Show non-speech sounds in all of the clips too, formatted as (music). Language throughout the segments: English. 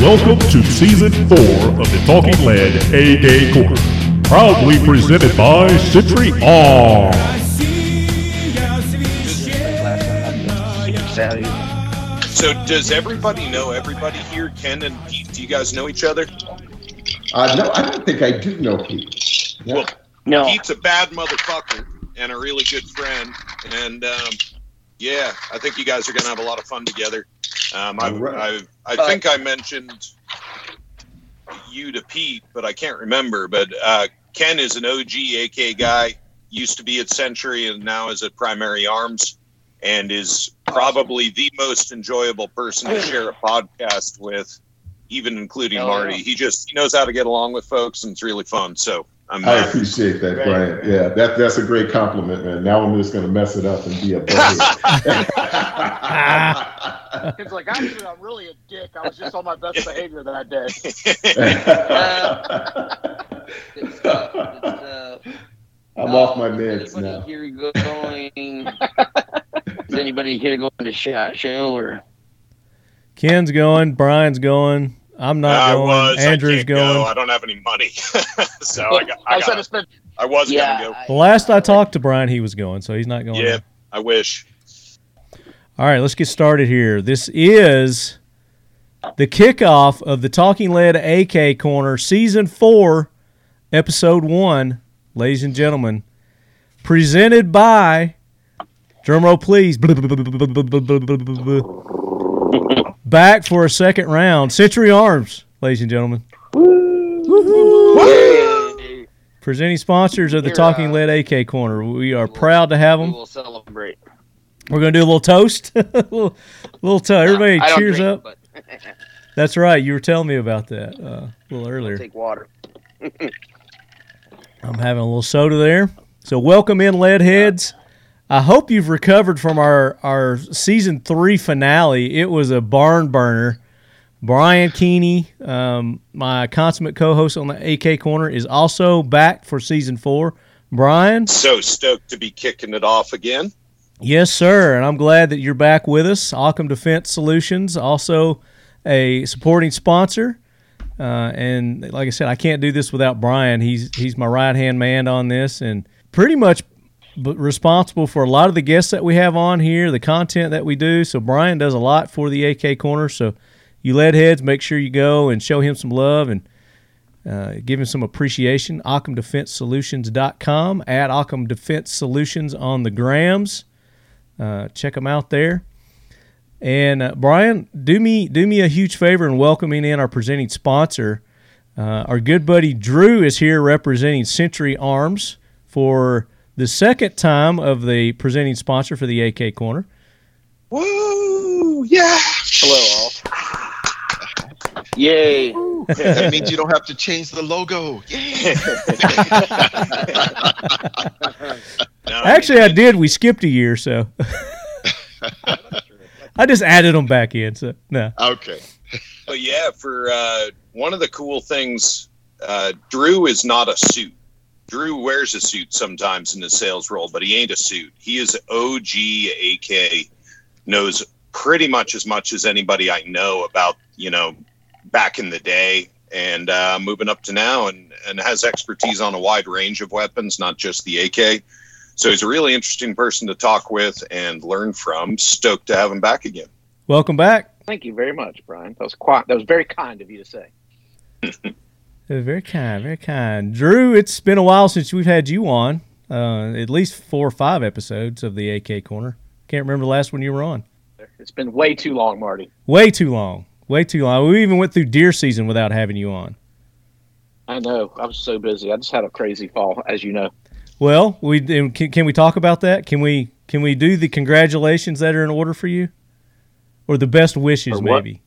Welcome to Season 4 of the Talking Lead AK Corner, proudly presented by Century Arms. So does everybody know everybody here? Ken and Pete, do you guys know each other? Uh, no, I don't think I do know Pete. Well, no. Pete's a bad motherfucker and a really good friend. And um, yeah, I think you guys are gonna have a lot of fun together. Um, I, All right. I, I think I mentioned you to Pete, but I can't remember. But uh, Ken is an OG AK guy. Used to be at Century and now is at Primary Arms, and is probably the most enjoyable person to share a podcast with, even including Hell Marty. yeah. He just he knows how to get along with folks, and it's really fun. So I'm. I uh, appreciate that, Right. Brian. Yeah, that that's a great compliment, man. Now I'm just going to mess it up and be a (laughs) butthead. (laughs) It's like actually, I'm really a dick. I was just on my best behavior that day. (laughs) Good stuff. Good stuff. I'm Uh, off my is meds anybody now. Here going? is anybody here going to shot show or? Ken's going. Brian's going. I'm not I going. was. Andrew's I can't going. Go. I don't have any money, (laughs) so I got. I, I said got, it's been I was Yeah. gonna go. I- The last I talked to Brian, he was going, so he's not going. Yeah, I wish. All right, let's get started here. This is the kickoff of the Talking Lead AK Corner, Season 4, Episode 1, ladies and gentlemen. Presented by, drumroll please, (laughs) back for a second round, Century Arms, ladies and gentlemen. Presenting sponsors of the Here, Talking Lead AK Corner. We are proud to have them. We them. will celebrate. We're gonna do a little toast, (laughs) a little, little toast. Everybody, cheers drink, up. (laughs) That's right. You were telling me about that uh, a little I'll earlier. take water. (laughs) I'm having a little soda there. So welcome in, lead heads. I hope you've recovered from our our season three finale. It was a barn burner. Brian Keeney, um, my consummate co-host on the AK Corner, is also back for season four. Brian, So stoked to be kicking it off again. Yes, sir. And I'm glad that you're back with us. Occam Defense Solutions, also a supporting sponsor. Uh, and like I said, I can't do this without Brian. He's he's my right hand man on this, and pretty much b- responsible for a lot of the guests that we have on here, the content that we do. So Brian does a lot for the AK Corner. So you lead heads, make sure you go and show him some love and uh, give him some appreciation. OccamDefenseSolutions.com at Occam Defense Solutions on the grams. Uh, check them out there. And uh, Brian, do me do me a huge favor in welcoming in our presenting sponsor. Uh, our good buddy Drew is here representing Century Arms for the second time of the presenting sponsor for the AK Corner. Woo! Yeah. hello all. Yay! that means you don't have to change the logo. Yay. No, (laughs) Actually, I did. We skipped a year, so (laughs) I just added them back in. So no, Okay. But yeah, for uh, one of the cool things, uh, Drew is not a suit. Drew wears a suit sometimes in the sales role, but he ain't a suit. He is OG AK, knows pretty much as much as anybody I know about, you know, back in the day and uh, moving up to now and, and has expertise on a wide range of weapons, not just the AK. So he's a really interesting person to talk with and learn from. Stoked to have him back again. welcome back. Thank you very much, Brian. That was quite. That was very kind of you to say. (laughs) Uh, Very kind, very kind. Drew, it's been a while since we've had you on. Uh, at least four or five episodes of the AK Corner. Can't remember the last one you were on. It's been way too long, Marty. Way too long. Way too long. We even went through deer season without having you on. I know. I was so busy. I just had a crazy fall, as you know. Well, we can, can we talk about that? Can we can we do the congratulations that are in order for you, or the best wishes maybe?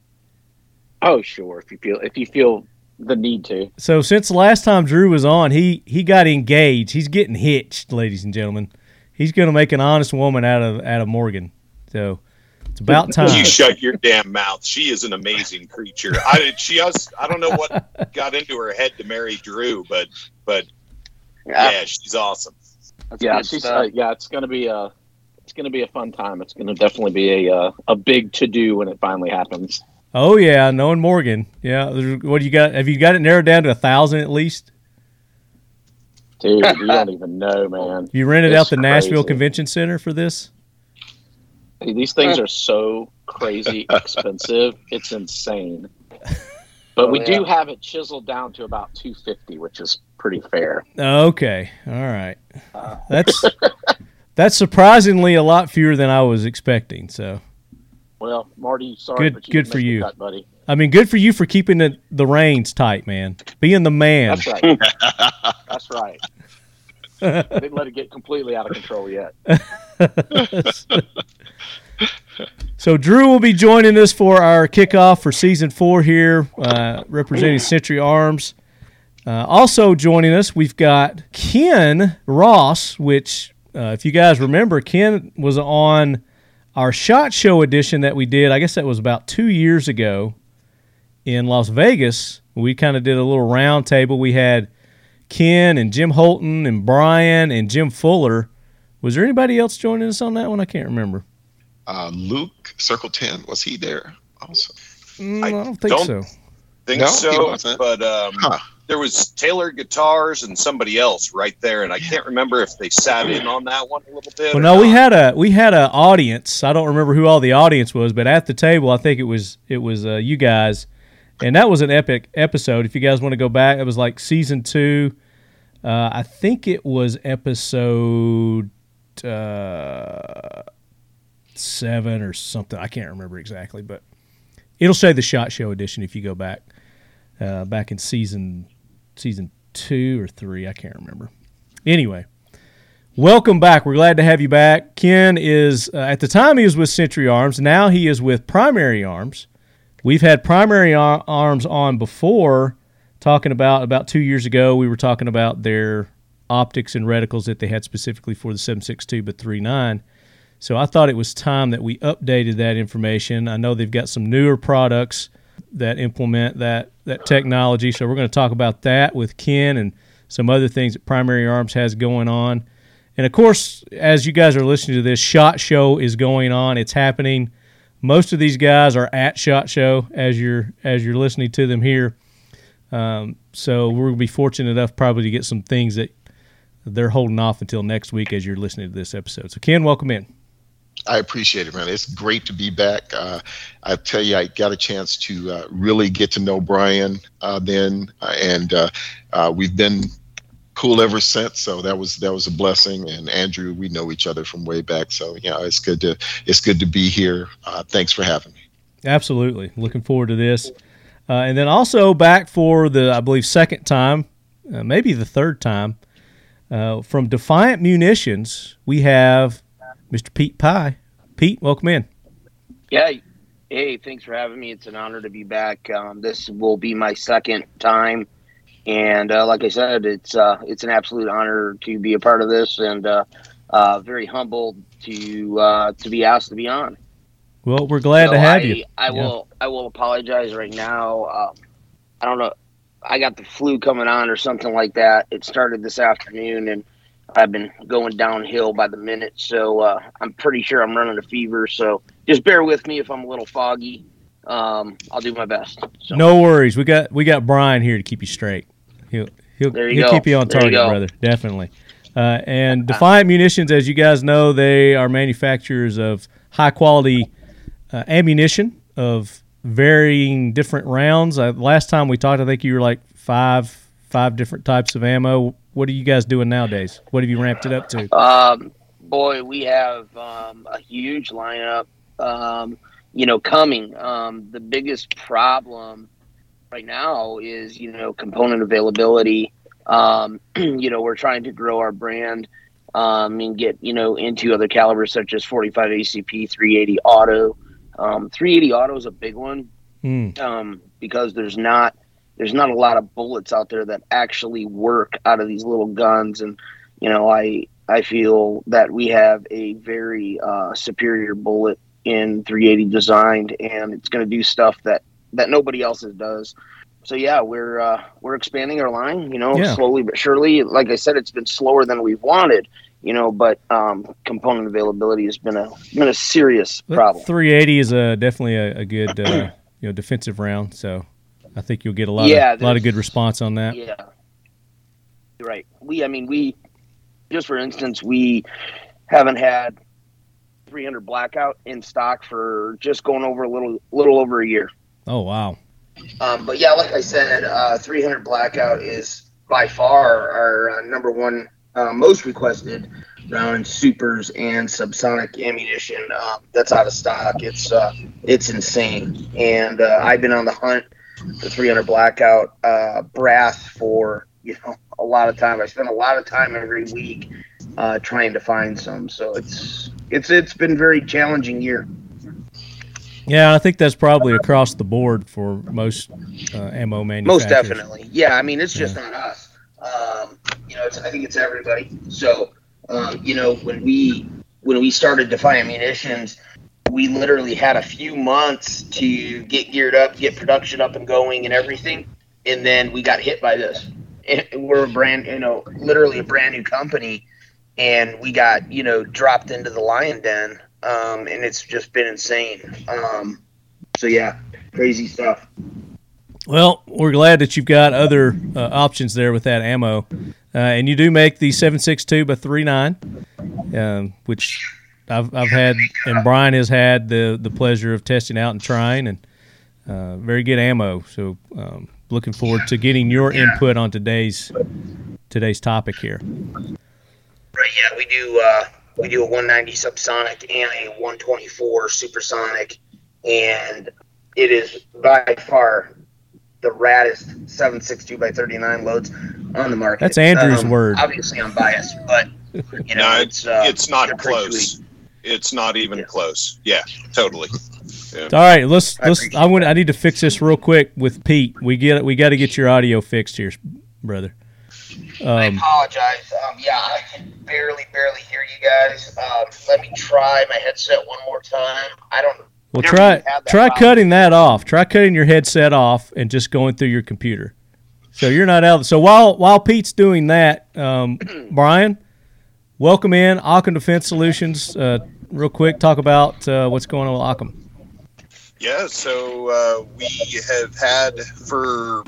Oh, sure. If you feel if you feel the need to. So since the last time Drew was on, he he got engaged. He's getting hitched, ladies and gentlemen. He's going to make an honest woman out of out of Morgan. So it's about (laughs) time. You shut your damn mouth. She is an amazing creature. I she has I don't know what (laughs) got into her head to marry Drew, but but yeah, she's awesome. That's Yeah, she's, uh, yeah, it's gonna be a it's gonna be a fun time. It's gonna definitely be a uh, a big to do when it finally happens. Oh yeah, knowing Morgan. Yeah, what do you got? Have you got it narrowed down to a thousand at least? Dude, you don't (laughs) even know, man. You rented It's out the Nashville. Convention Center for this? Hey, These things are so crazy (laughs) expensive. It's insane. (laughs) But Oh, we do have it chiseled down to about 250, which is pretty fair. Okay, all right. Uh. That's that's surprisingly a lot fewer than I was expecting. So, Well, Marty, sorry, Good- but you good for you. cut, buddy. I mean, good for you for keeping the the reins tight, man. Being the man. That's right. (laughs) That's right. I (laughs) didn't let it get completely out of control yet. (laughs) So Drew will be joining us for our kickoff for season four here, uh, representing Century Arms. Uh, also joining us, we've got Ken Ross, which, uh, if you guys remember, Ken was on our Shot Show edition that we did. I guess that was about two years ago in Las Vegas. We kind of did a little round table. We had Ken and Jim Holton and Brian and Jim Fuller. Was there anybody else joining us on that one? I can't remember. Uh, Luke, Circle 10, was he there also? Mm, I I, don't think don't- so. think No, so, but um, Huh. There was Taylor Guitars and somebody else right there, and I can't remember if they sat in on that one a little bit. Well, no, we had a we had an audience. I don't remember who all the audience was, but at the table, I think it was it was uh, you guys, and that was an epic episode. If you guys want to go back, it was like season two. Uh, I think it was episode uh, seven or something. I can't remember exactly, but it'll say the Shot Show edition if you go back uh, back in season season two or three. I can't remember. Anyway. Welcome back. We're glad to have you back. Ken is, uh, at the time, he was with Century Arms. Now he is with Primary Arms. We've had Primary Ar- Arms on before, talking about, about two years ago, we were talking about their optics and reticles that they had specifically for the 762 by 39. So I thought it was time that we updated that information. I know they've got some newer products that implement that, that technology. So we're going to talk about that with Ken and some other things that Primary Arms has going on. And of course, as you guys are listening to this, Shot Show is going on. It's happening. Most of these guys are at Shot Show as you're as you're listening to them here. Um, so gonna be fortunate enough probably to get some things that they're holding off until next week as you're listening to this episode. So Ken, welcome in. I appreciate it, man. It's great to be back. Uh, I tell you, I got a chance to uh, really get to know Brian uh, then, uh, and uh, uh, we've been cool ever since. So that was that was a blessing. And Andrew, we know each other from way back. So yeah, it's good to it's good to be here. Thanks for having me. Absolutely, looking forward to this. And then also back for the I believe second time, maybe the third time, from Defiant Munitions, we have Mr. Pete Pye. Pete, welcome in. Yeah. Hey, thanks for having me. It's an honor to be back. Um, this will be my second time, and uh, like I said, it's uh, it's an absolute honor to be a part of this, and uh, uh, very humbled to uh, to be asked to be on. Well, we're glad So to have I, you. I Yeah. will I will apologize right now. Um, I don't know. I got the flu coming on or something like that. It started this afternoon, and I've been going downhill by the minute. So uh, I'm pretty sure I'm running a fever. So just bear with me if I'm a little foggy. Um, I'll do my best. So, No worries. We got we got Brian here to keep you straight. He'll he'll, There you he'll go. keep you on There you target, brother. Definitely. Uh, and Defiant Munitions, as you guys know, they are manufacturers of high quality uh, ammunition of varying different rounds. Uh, last time we talked, I think you were like five five different types of ammo. What are you guys doing nowadays? What have you ramped it up to? Um, boy, we have um, a huge lineup. Um, you know, coming. Um, the biggest problem right now is you know component availability. Um, (clears throat) you know, we're trying to grow our brand um, and get you know into other calibers such as 45 ACP, 380 auto. Um, 380 auto is a big one Mm, um, because there's not there's not a lot of bullets out there that actually work out of these little guns, and you know I I feel that we have a very uh, superior bullet in 380 designed, and it's going to do stuff that that nobody else does. So yeah, we're uh, we're expanding our line, you know, Yeah. slowly but surely. Like I said, it's been slower than we've wanted, you know, but um, component availability has been a been a serious problem. 380 is a definitely a, a good uh, (clears throat) you know defensive round, so I think you'll get a lot Yeah, of a lot of good response on that. Yeah. Right. We, I mean, we, just for instance, we haven't had 300 blackout in stock for just going over a little, little over a year. Oh wow, Um, but yeah, like I said, uh, 300 blackout is by far our uh, number one uh, most requested round in supers and subsonic ammunition uh, that's out of stock. It's uh, it's insane, and uh, I've been on the hunt for 300 blackout uh, brass for you know a lot of time. I spend a lot of time every week uh, trying to find some. So it's it's it's been a very challenging year. yeah, I think that's probably across the board for most uh, ammo manufacturers. Most definitely. Yeah, I mean, it's just not us. Um, you know, it's, I think it's everybody. So, um, you know, when we when we started Defy Munitions, we literally had a few months to get geared up, get production up and going, and everything, and then we got hit by this. And we're a brand, you know, literally a brand new company, and we got you know dropped into the lion den, um, and it's just been insane. Um, so yeah, crazy stuff. Well, we're glad that you've got other uh, options there with that ammo, uh, and you do make the seven six two by three nine, um, which I've I've had and Brian has had the the pleasure of testing out and trying, and uh, very good ammo. So um, looking forward to getting your input on today's today's topic here. Right. Yeah, we do. Uh, we do a 190 subsonic and a 124 supersonic, and it is by far the raddest 762 by 39 loads on the market. That's Andrew's Um, word. Obviously, I'm biased, but you know, No, it's uh, it's not they're close. Sweet. It's not even Yeah. close. Yeah, totally. (laughs) All right, let's I let's. appreciate I want. I need to fix this real quick with Pete. We get we got to get your audio fixed here, brother. I Um, apologize. Um, yeah, I can barely, barely hear you guys. Um, let me try my headset one more time. I don't. well, try had that try problem. cutting that off. Try cutting your headset off and just going through your computer. So you're not out. So while while Pete's doing that, um, (clears throat) Brian, welcome in Occam Defense Solutions. Uh, real quick, talk about uh, what's going on with Occam. Yeah, so uh, we have had for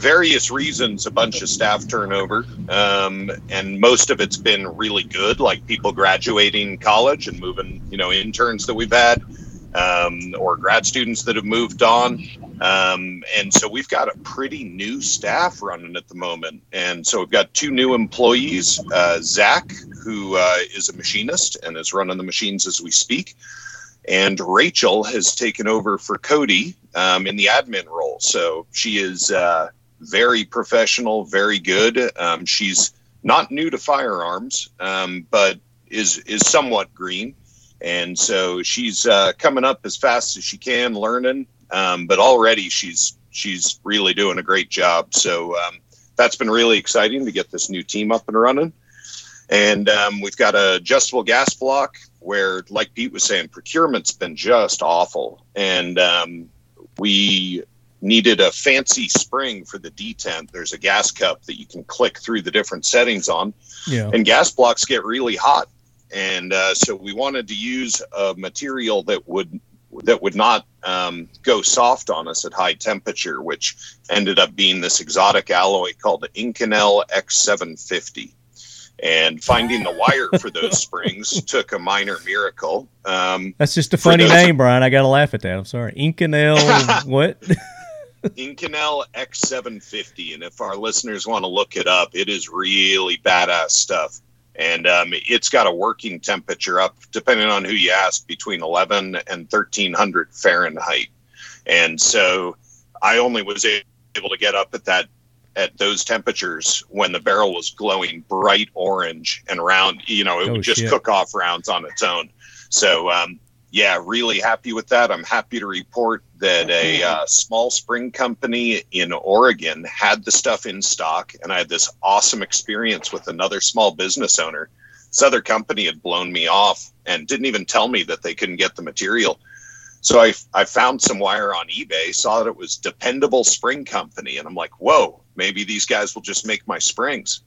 various reasons a bunch of staff turnover, um, and most of it's been really good, like people graduating college and moving, you know, interns that we've had, um, or grad students that have moved on. Um, and so we've got a pretty new staff running at the moment. And so we've got two new employees uh, Zach, who uh, is a machinist and is running the machines as we speak and Rachel has taken over for Cody um, in the admin role. So she is uh, very professional, very good. Um, she's not new to firearms, um, but is is somewhat green, and so she's uh, coming up as fast as she can, learning. Um, but already she's she's really doing a great job. So um, that's been really exciting to get this new team up and running. And um, we've got a adjustable gas block where, like Pete was saying, procurement's been just awful. And um, we needed a fancy spring for the detent. There's a gas cup that you can click through the different settings on, Yeah. and gas blocks get really hot. And uh, so we wanted to use a material that would that would not um, go soft on us at high temperature, which ended up being this exotic alloy called the Inconel X750 and finding the wire for those (laughs) springs took a minor miracle. Um, That's just a funny those- name, Brian. I got to laugh at that. I'm sorry. Inconel, (laughs) what? (laughs) Inconel X750, and if our listeners want to look it up, it is really badass stuff. And um, it's got a working temperature up, depending on who you ask, between 11 and 1300 Fahrenheit. And so I only was able to get up at that at those temperatures when the barrel was glowing bright orange and round. You know, it Oh, would just shit. cook off rounds on its own. So um, yeah, really happy with that. I'm happy to report that a uh, small spring company in Oregon had the stuff in stock, and I had this awesome experience with another small business owner. This other company had blown me off and didn't even tell me that they couldn't get the material. So I, I found some wire on eBay, saw that it was Dependable Spring Company, and I'm like, whoa, maybe these guys will just make my springs.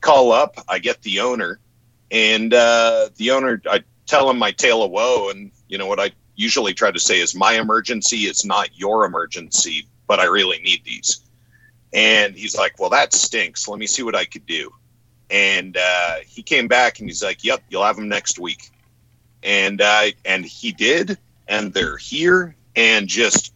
Call up, I get the owner, And uh, the owner, I tell him my tale of woe, and you know what I usually try to say is my emergency is not your emergency, but I really need these. And he's like, "Well, that stinks. Let me see what I could do." And uh, he came back and he's like, "Yep, you'll have them next week." And uh, and he did, and they're here, and just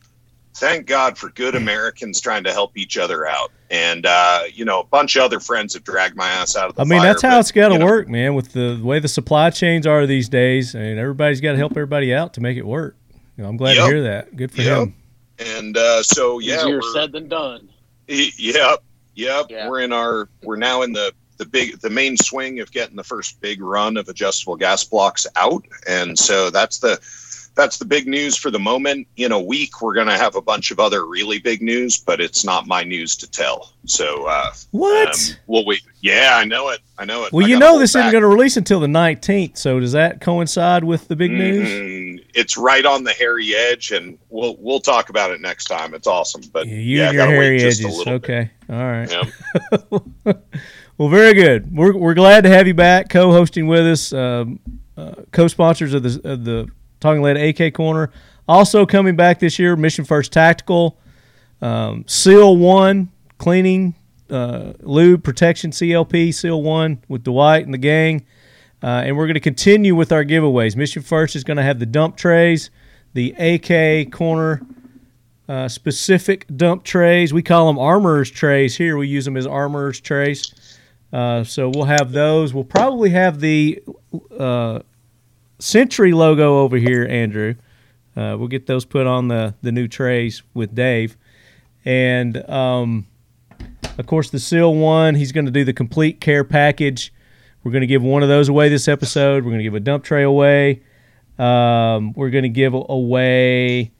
thank God for good Americans trying to help each other out. And uh, you know, a bunch of other friends have dragged my ass out of the I mean, fire, that's how but, it's got to you know, work, man. With the way the supply chains are these days, I mean, everybody's got to help everybody out to make it work. You know, I'm glad Yep. to hear that. Good for Yep. him. And uh, so yeah, Easier said than done. Yep, yep. Yeah. We're in our we're now in the the big the main swing of getting the first big run of adjustable gas blocks out, and so that's the that's the big news for the moment. In a week, we're going to have a bunch of other really big news, but it's not my news to tell. So uh, What? um, we'll. Yeah, I know it. I know it. well, I you know this isn't going to release until the 19th. So does that coincide with the big news? Mhm. It's right on the hairy edge, and we'll we'll talk about it next time. It's awesome, but Yeah, you yeah, your hairy edges. little bit. Okay. All right. Yeah. (laughs) Well, very good. We're, we're glad to have you back, co-hosting with us, um, uh, co-sponsors of the of the Talking Lead AK Corner. Also coming back this year, Mission First Tactical, um, Seal One Cleaning, uh, Lube Protection CLP, Seal One with Dwight and the gang, uh, and we're going to continue with our giveaways. Mission First is going to have the dump trays, the AK Corner uh, specific dump trays. We call them armorers trays here. We use them as armorers trays. Uh, so we'll have those. We'll probably have the uh, Century logo over here, Andrew. Uh, we'll get those put on the, the new trays with Dave. And um, of course, the Seal one, he's going to do the complete care package. We're going to give one of those away this episode. We're going to give a dump tray away. Um, we're going to give away.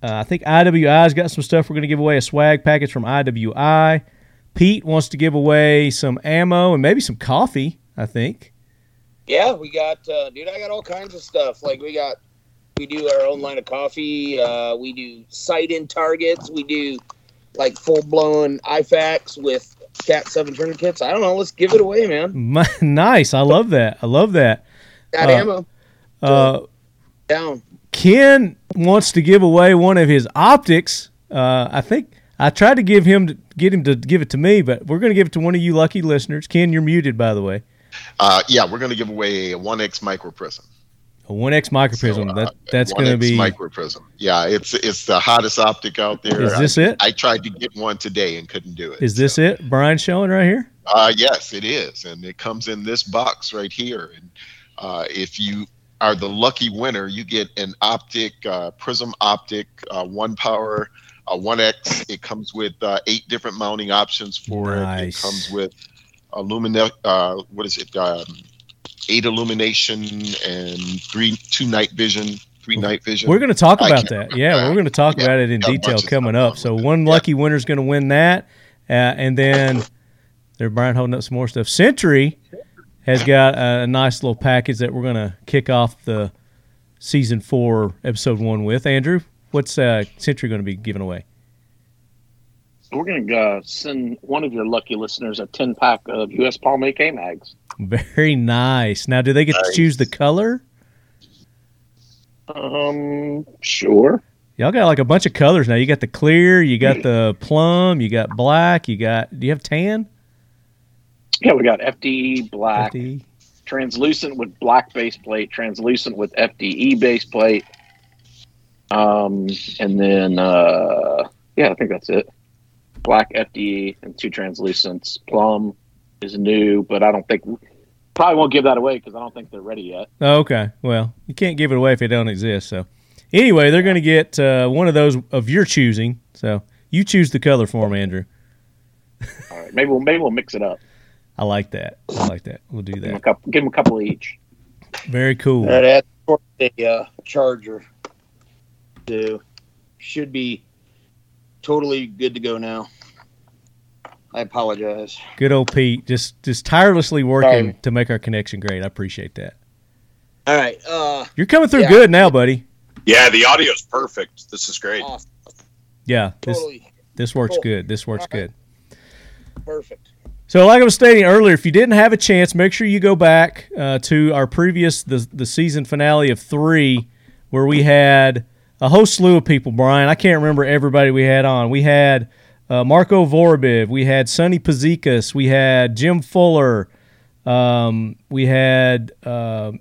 Uh, I think IWI's got some stuff. We're going to give away a swag package from IWI. Pete wants to give away some ammo and maybe some coffee. I think. Yeah, we got, uh, dude. I got all kinds of stuff. Like we got, we do our own line of coffee. Uh, we do sight-in targets. We do like full-blown IFAKs with Cat Seven tourniquets. I don't know. Let's give it away, man. (laughs) My, nice. I love that. I love that. Got Uh, ammo Uh, down. Ken wants to give away one of his optics. Uh, I think I tried to give him to get him to give it to me, but we're going to give it to one of you lucky listeners. Ken, you're muted, by the way. Uh, yeah, we're going to give away a 1X micro prism. A 1X microprism. So, uh, that that's going to be. micro prism. Yeah, it's it's the hottest optic out there. Is this I, it? I tried to get one today and couldn't do it. Is this So, it? Brian showing right here. Uh, yes, it is, and it comes in this box right here. And uh, if you are the lucky winner, you get an optic uh, prism optic, uh, one power, uh, 1X. It comes with uh, eight different mounting options for it. It comes with illumina, uh, what is it? Um, eight illumination and three two night vision, three night vision. We're going to talk about that. Yeah, that. we're going to talk Yeah, about it in detail coming up. So on with it. one Yeah. lucky winner is going to win that, uh, and then there, Brian holding up some more stuff. Century has got a nice little package that we're going to kick off the season four, episode one with. Andrew, what's uh, Century going to be giving away? We're going to uh, send one of your lucky listeners a 10 pack of U.S. Palm AK mags. Very nice. Now, do they get to choose the color? Um, sure. Y'all got like a bunch of colors now. You got the clear, you got the plum, you got black, you got. Do you have tan? Yeah, we got FDE black, FD? translucent with black base plate, translucent with FDE base plate. Um, and then uh, yeah, I think that's it. Black FDE and two translucents. Plum is new, but I don't think probably won't give that away because I don't think they're ready yet. Oh, okay. Well, you can't give it away if it don't exist. So, anyway, they're going to get uh, one of those of your choosing. So, you choose the color for them, Andrew. (laughs) All right, maybe we'll maybe we'll mix it up. I like that. I like that. We'll do Give them a that. couple, give them a couple each. Very cool. That adds for the uh, charger. So should be totally good to go now. I apologize. Good old Pete, just just tirelessly working Sorry. to make our connection great. I appreciate that. All right. Uh, You're coming through Yeah. good now, buddy. Yeah, the audio's perfect. This is great. awesome. Yeah, this Totally this works Cool. good. This works All right. good. perfect. So, like I was stating earlier, if you didn't have a chance, make sure you go back uh, to our previous the the season finale of three, where we had a whole slew of people. Brian, I can't remember everybody we had on. We had uh, Marco Vorobiev. we had Sonny Puzikas, we had Jim Fuller, um, we had uh,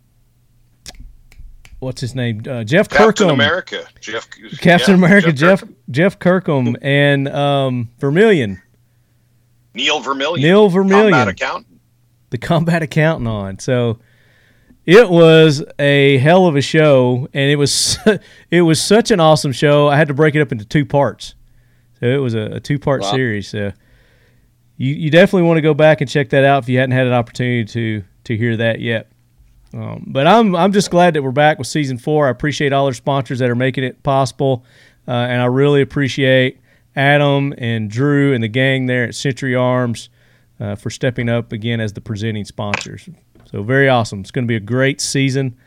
what's his name, uh, Jeff Captain Kirkham, America, Jeff. Captain yeah, America, Jeff Kirkham. Jeff Kirkham, and um, Vermillion. Neil Vermillion. Neil Vermillion. The Combat accountant. the combat accountant on. So it was a hell of a show, and it was (laughs) it was such an awesome show. I had to break it up into two parts. So it was a, a two part Wow. series. So you you definitely want to go back and check that out if you hadn't had an opportunity to to hear that yet. Um, but I'm I'm just glad that we're back with season four. I appreciate all our sponsors that are making it possible, uh, and I really appreciate Adam and Drew and the gang there at Century Arms uh, for stepping up again as the presenting sponsors. So very awesome. It's going to be a great season.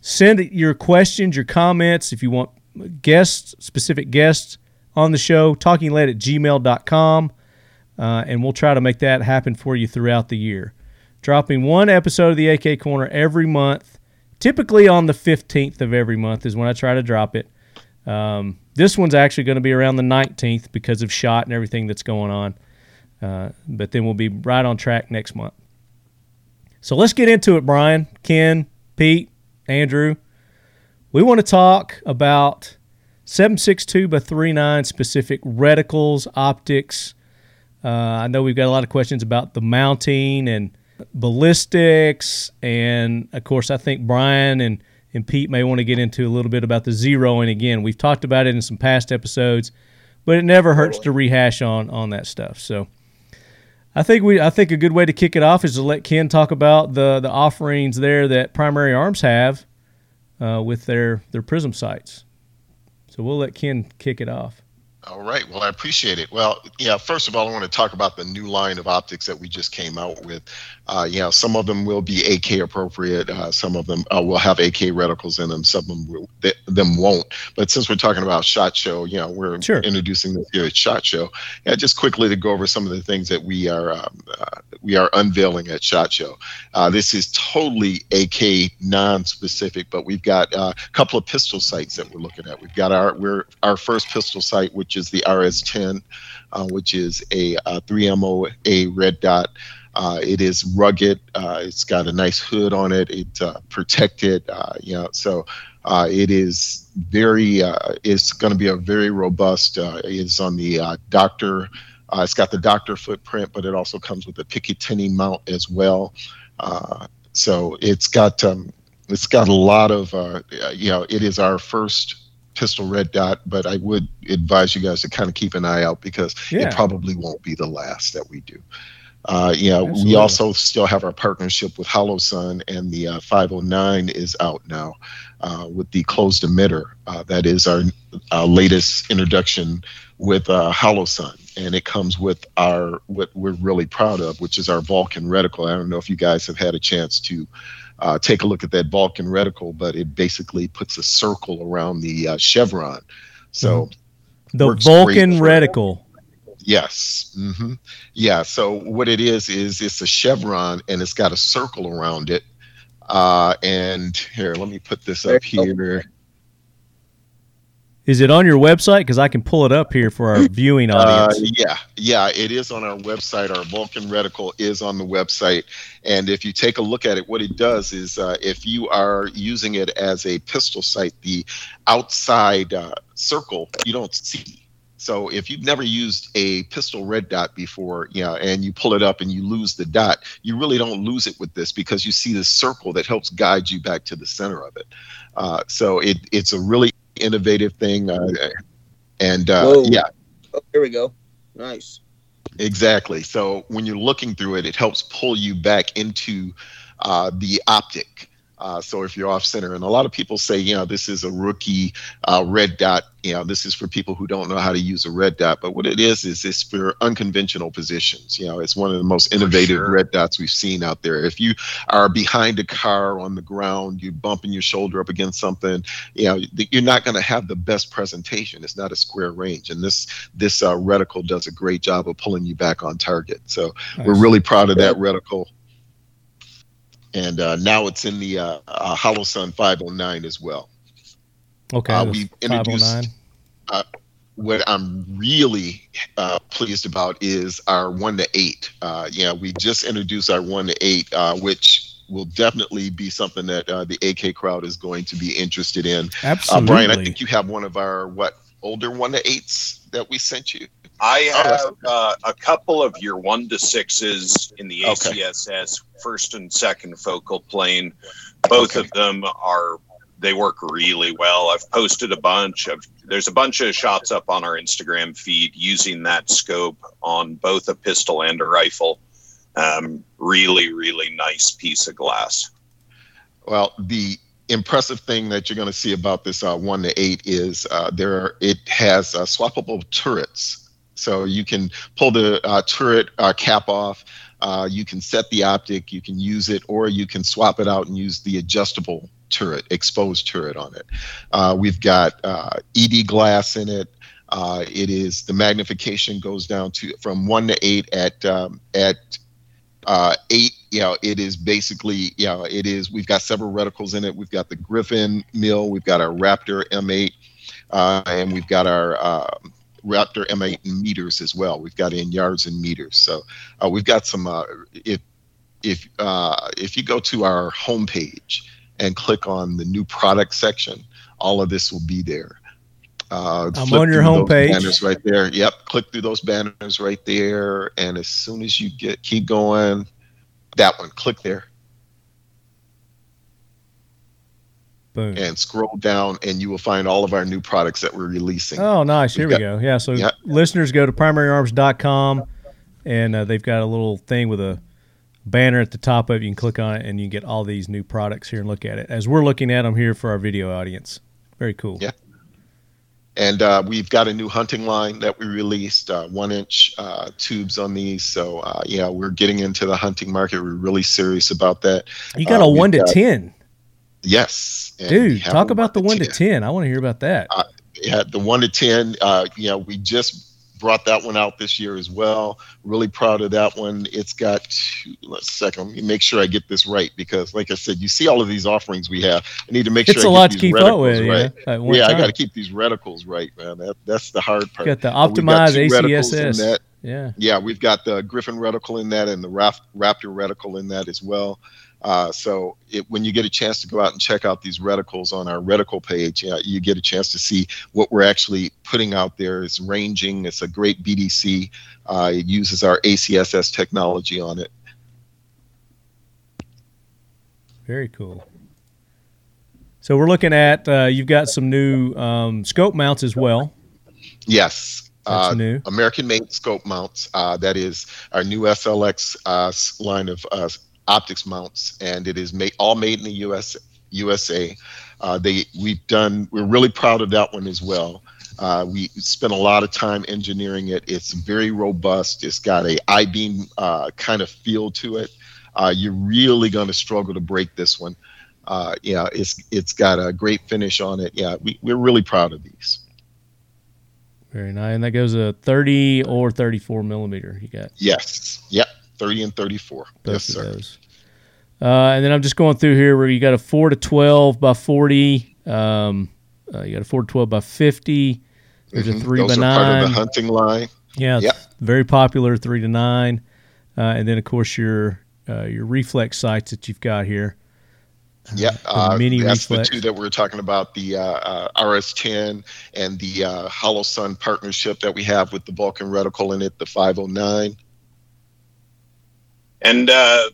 Send your questions, your comments, if you want guests, specific guests on the show, talkingled at gmail.com, uh, and we'll try to make that happen for you throughout the year. Dropping one episode of the AK Corner every month, typically on the 15th of every month is when I try to drop it. Um, this one's actually going to be around the 19th because of shot and everything that's going on. Uh, but then we'll be right on track next month. So let's get into it, Brian, Ken, Pete, Andrew. We want to talk about 762 by 39 specific reticles, optics. Uh, I know we've got a lot of questions about the mounting and ballistics. And of course, I think Brian and, and Pete may want to get into a little bit about the zeroing again. We've talked about it in some past episodes, but it never hurts to rehash on, on that stuff. So. I think we I think a good way to kick it off is to let Ken talk about the the offerings there that Primary Arms have uh, with their their prism sights. So we'll let Ken kick it off. All right. Well, I appreciate it. Well, yeah, first of all, I want to talk about the new line of optics that we just came out with. Uh, you know, some of them will be AK appropriate. Uh, some of them uh, will have AK reticles in them. Some of them, will, th- them won't. But since we're talking about SHOT Show, you know, we're Sure. introducing this here at SHOT Show. Yeah, just quickly to go over some of the things that we are um, uh, we are unveiling at SHOT Show. Uh, this is totally AK non-specific, but we've got uh, a couple of pistol sights that we're looking at. We've got our we're our first pistol sight, which is the RS10, uh, which is a, uh 3MO red dot. Uh, it is rugged. Uh, it's got a nice hood on it. It's uh, protected. Uh, you know, so uh, it is very. Uh, it's going to be a very robust. Uh, it's on the uh, Docter. Uh, it's got the Docter footprint, but it also comes with a Picatinny mount as well. Uh, so it's got um, it's got a lot of. Uh, you know, it is our first pistol red dot, but I would advise you guys to kind of keep an eye out because Yeah. it probably won't be the last that we do. Uh, you know, Absolutely. we also still have our partnership with Holosun, and the uh, 509 is out now uh, with the closed emitter. Uh, that is our uh, latest introduction with uh, Holosun, and it comes with our what we're really proud of, which is our Vulcan reticle. I don't know if you guys have had a chance to uh, take a look at that Vulcan reticle, but it basically puts a circle around the uh, chevron. So The Vulcan reticle. Yes. hmm Yeah. So what it is is it's a chevron and it's got a circle around it. Uh, and here, let me put this up here. Is it on your website? Because I can pull it up here for our viewing Uh, audience. yeah, yeah, it is on our website. Our Vulcan reticle is on the website, and if you take a look at it, what it does is, uh, if you are using it as a pistol sight, the outside uh, circle you don't see. So if you've never used a pistol red dot before, you know, and you pull it up and you lose the dot, you really don't lose it with this because you see this circle that helps guide you back to the center of it. Uh, so it it's a really innovative thing, uh, and uh, yeah, Oh, here we go. Nice. Exactly. So when you're looking through it, it helps pull you back into uh, the optic. Uh, so if you're off center, and a lot of people say, you know, this is a rookie uh, red dot. You know, this is for people who don't know how to use a red dot. But what it is is it's for unconventional positions. You know, it's one of the most innovative sure. red dots we've seen out there. If you are behind a car on the ground, you're bumping your shoulder up against something. You know, you're not going to have the best presentation. It's not a square range, and this this uh, reticle does a great job of pulling you back on target. So we're really proud of that reticle. And uh, now it's in the uh, uh, Holosun 509 as well. Okay, Uh, we introduced- 509. What I'm really uh, pleased about is our one to eight. Uh, yeah, we just introduced our one to eight, uh, which will definitely be something that uh, the AK crowd is going to be interested in. Uh, Absolutely. Brian, I think you have one of our what older one to eights that we sent you. I Oh, have uh, a couple of your one to sixes in the Okay. ACSS first and second focal plane. Both Okay. of them are they work really well. I've posted a bunch of there's a bunch of shots up on our Instagram feed using that scope on both a pistol and a rifle. Um, really, really nice piece of glass. Well, the impressive thing that you're going to see about this uh, one to eight is uh, there are, it has uh, swappable turrets, so you can pull the uh, turret uh, cap off. Uh, you can set the optic, you can use it, or you can swap it out and use the adjustable turret, exposed turret on it. Uh, we've got uh, ED glass in it. Uh, it is the magnification goes down to from one to eight at um, at uh, eight, you know, it is basically, you know, it is, we've got several reticles in it. We've got the Griffin MIL, we've got our Raptor M8, uh, and we've got our uh, Raptor M8 in meters as well. We've got it in yards and meters. So uh, we've got some, uh, if, if, uh, if you go to our homepage and click on the new product section, all of this will be there. Uh, I'm on your homepage. Banners right there. Yep. Click through those banners right there. And as soon as you get, keep going, that one, click there Boom. and scroll down and you will find all of our new products that we're releasing. Oh, nice. Here We've we go. Yeah. So Yeah. listeners go to primaryarms.com and uh, they've got a little thing with a banner at the top of it. You can click on it and you can get all these new products here and look at it as we're looking at them here for our video audience. Very cool. Yeah. And uh, we've got a new hunting line that we released, uh, one inch uh, tubes on these. So, uh, yeah, we're getting into the hunting market. We're really serious about that. You got Uh, a 1 to got- 10. Yes. Dude, talk about the 1 to 10. I want to hear about that. yeah, the one to ten. Uh, you know, we just brought that one out this year as well. Really proud of that one. It's got. Let's second. Let me make sure I get this right because, like I said, you see all of these offerings we have. I need to make it's sure a I lot to keep up with. right. one Yeah, I got to keep these reticles right, man. That that's the hard part. Got the Uh, got optimized in ACSS. that. Yeah. Yeah, we've got the Griffin reticle in that and the Raptor reticle in that as well. Uh, so it, when you get a chance to go out and check out these reticles on our reticle page, you get a chance to see what we're actually putting out there. It's ranging. It's a great BDC. Uh, it uses our ACSS technology on it. Very cool. So we're looking at uh, you've got some new um, scope mounts as well. Yes. That's Uh, new. American made scope mounts. Uh, that is our new SLX uh, line of uh, optics mounts, and it is made all made in the US USA. Uh, they we've done. We're really proud of that one as well. Uh, we spent a lot of time engineering it. It's very robust. It's got a I-beam uh, kind of feel to it. Uh, you're really going to struggle to break this one. Uh, yeah, it's it's got a great finish on it. Yeah, we, we're really proud of these. Very nice. And that goes a 30 or 34 millimeter. You got Yes. Yep. 30 and 34. both yes, sir. those. Uh, and then I'm just going through here where you got a 4 to 12 by 40. Um, uh, you got a 4 to 12 by 50. There's a Mhm. 3 Those by are part of the hunting line. Yeah, Yep. very popular three to nine, uh, and then of course your uh, your reflex sights that you've got here. Yeah, uh, mini that's reflex. the two that we were talking about: the uh, uh, RS10 and the uh, Holosun partnership that we have with the Vulcan reticle in it, the 509. And uh,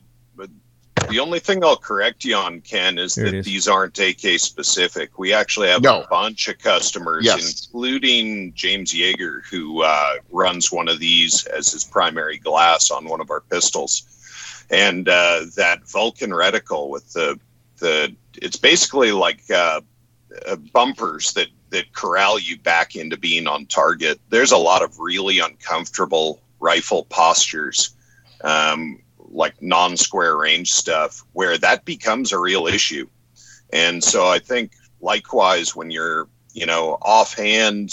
the only thing I'll correct you on, Ken, is There that is. these aren't AK specific. We actually have No. a bunch of customers, Yes. including James Yeager, who uh, runs one of these as his primary glass on one of our pistols. And uh, that Vulcan reticle with the the it's basically like uh, uh, bumpers that that corral you back into being on target. There's a lot of really uncomfortable rifle postures, um, like non-square range stuff, where that becomes a real issue. And so I think likewise when you're you know offhand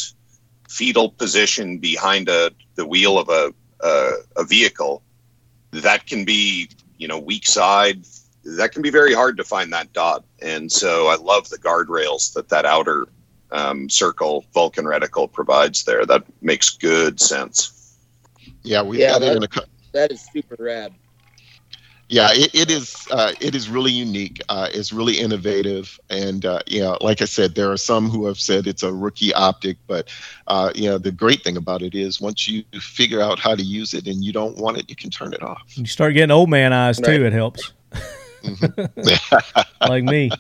fetal position behind a the wheel of a a, a vehicle, that can be you know weak side that can be very hard to find that dot. And so I love the guardrails that that outer um, circle Vulcan reticle provides there. That makes good sense. Yeah, we've Yeah, got it that- in a. cou- That is super rad. Yeah, it, it is. Uh, it is really unique. Uh, it's really innovative, and uh, you know, like I said, there are some who have said it's a rookie optic, but uh, you know, the great thing about it is once you figure out how to use it and you don't want it, you can turn it off. You start getting old man eyes too. Right. It helps. (laughs) (laughs) like me.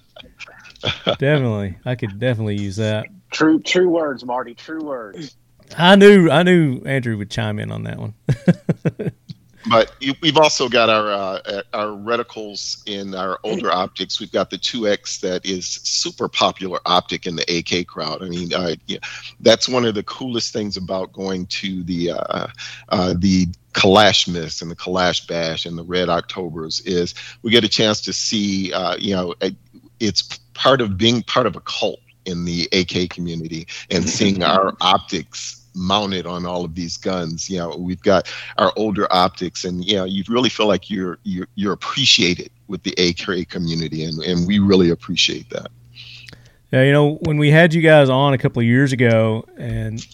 definitely, I could definitely use that. True, true words, Marty. True words. I knew, I knew Andrew would chime in on that one. (laughs) But you, we've also got our uh, our reticles in our older optics. We've got the 2X that is super popular optic in the AK crowd. I mean, uh, yeah, that's one of the coolest things about going to the uh, uh, the Kalash Miss and the Kalash Bash and the Red Octobers is we get a chance to see, uh, you know, it's part of being part of a cult in the AK community and seeing (laughs) our optics mounted on all of these guns. You know, we've got our older optics and you know you really feel like you're you're, you're appreciated with the AK community and, and we really appreciate that Yeah, you know, when we had you guys on a couple of years ago, and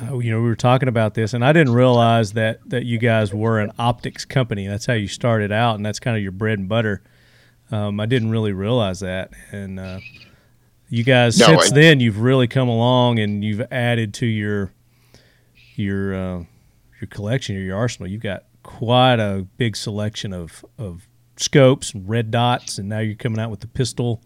uh, you know, we were talking about this, and I didn't realize that that you guys were an optics company. That's how you started out, and that's kind of your bread and butter. Um, I didn't really realize that, and uh, you guys No, since I- then you've really come along, and you've added to your your uh, your collection or your arsenal. You've got quite a big selection of of scopes and red dots, and now you're coming out with the pistol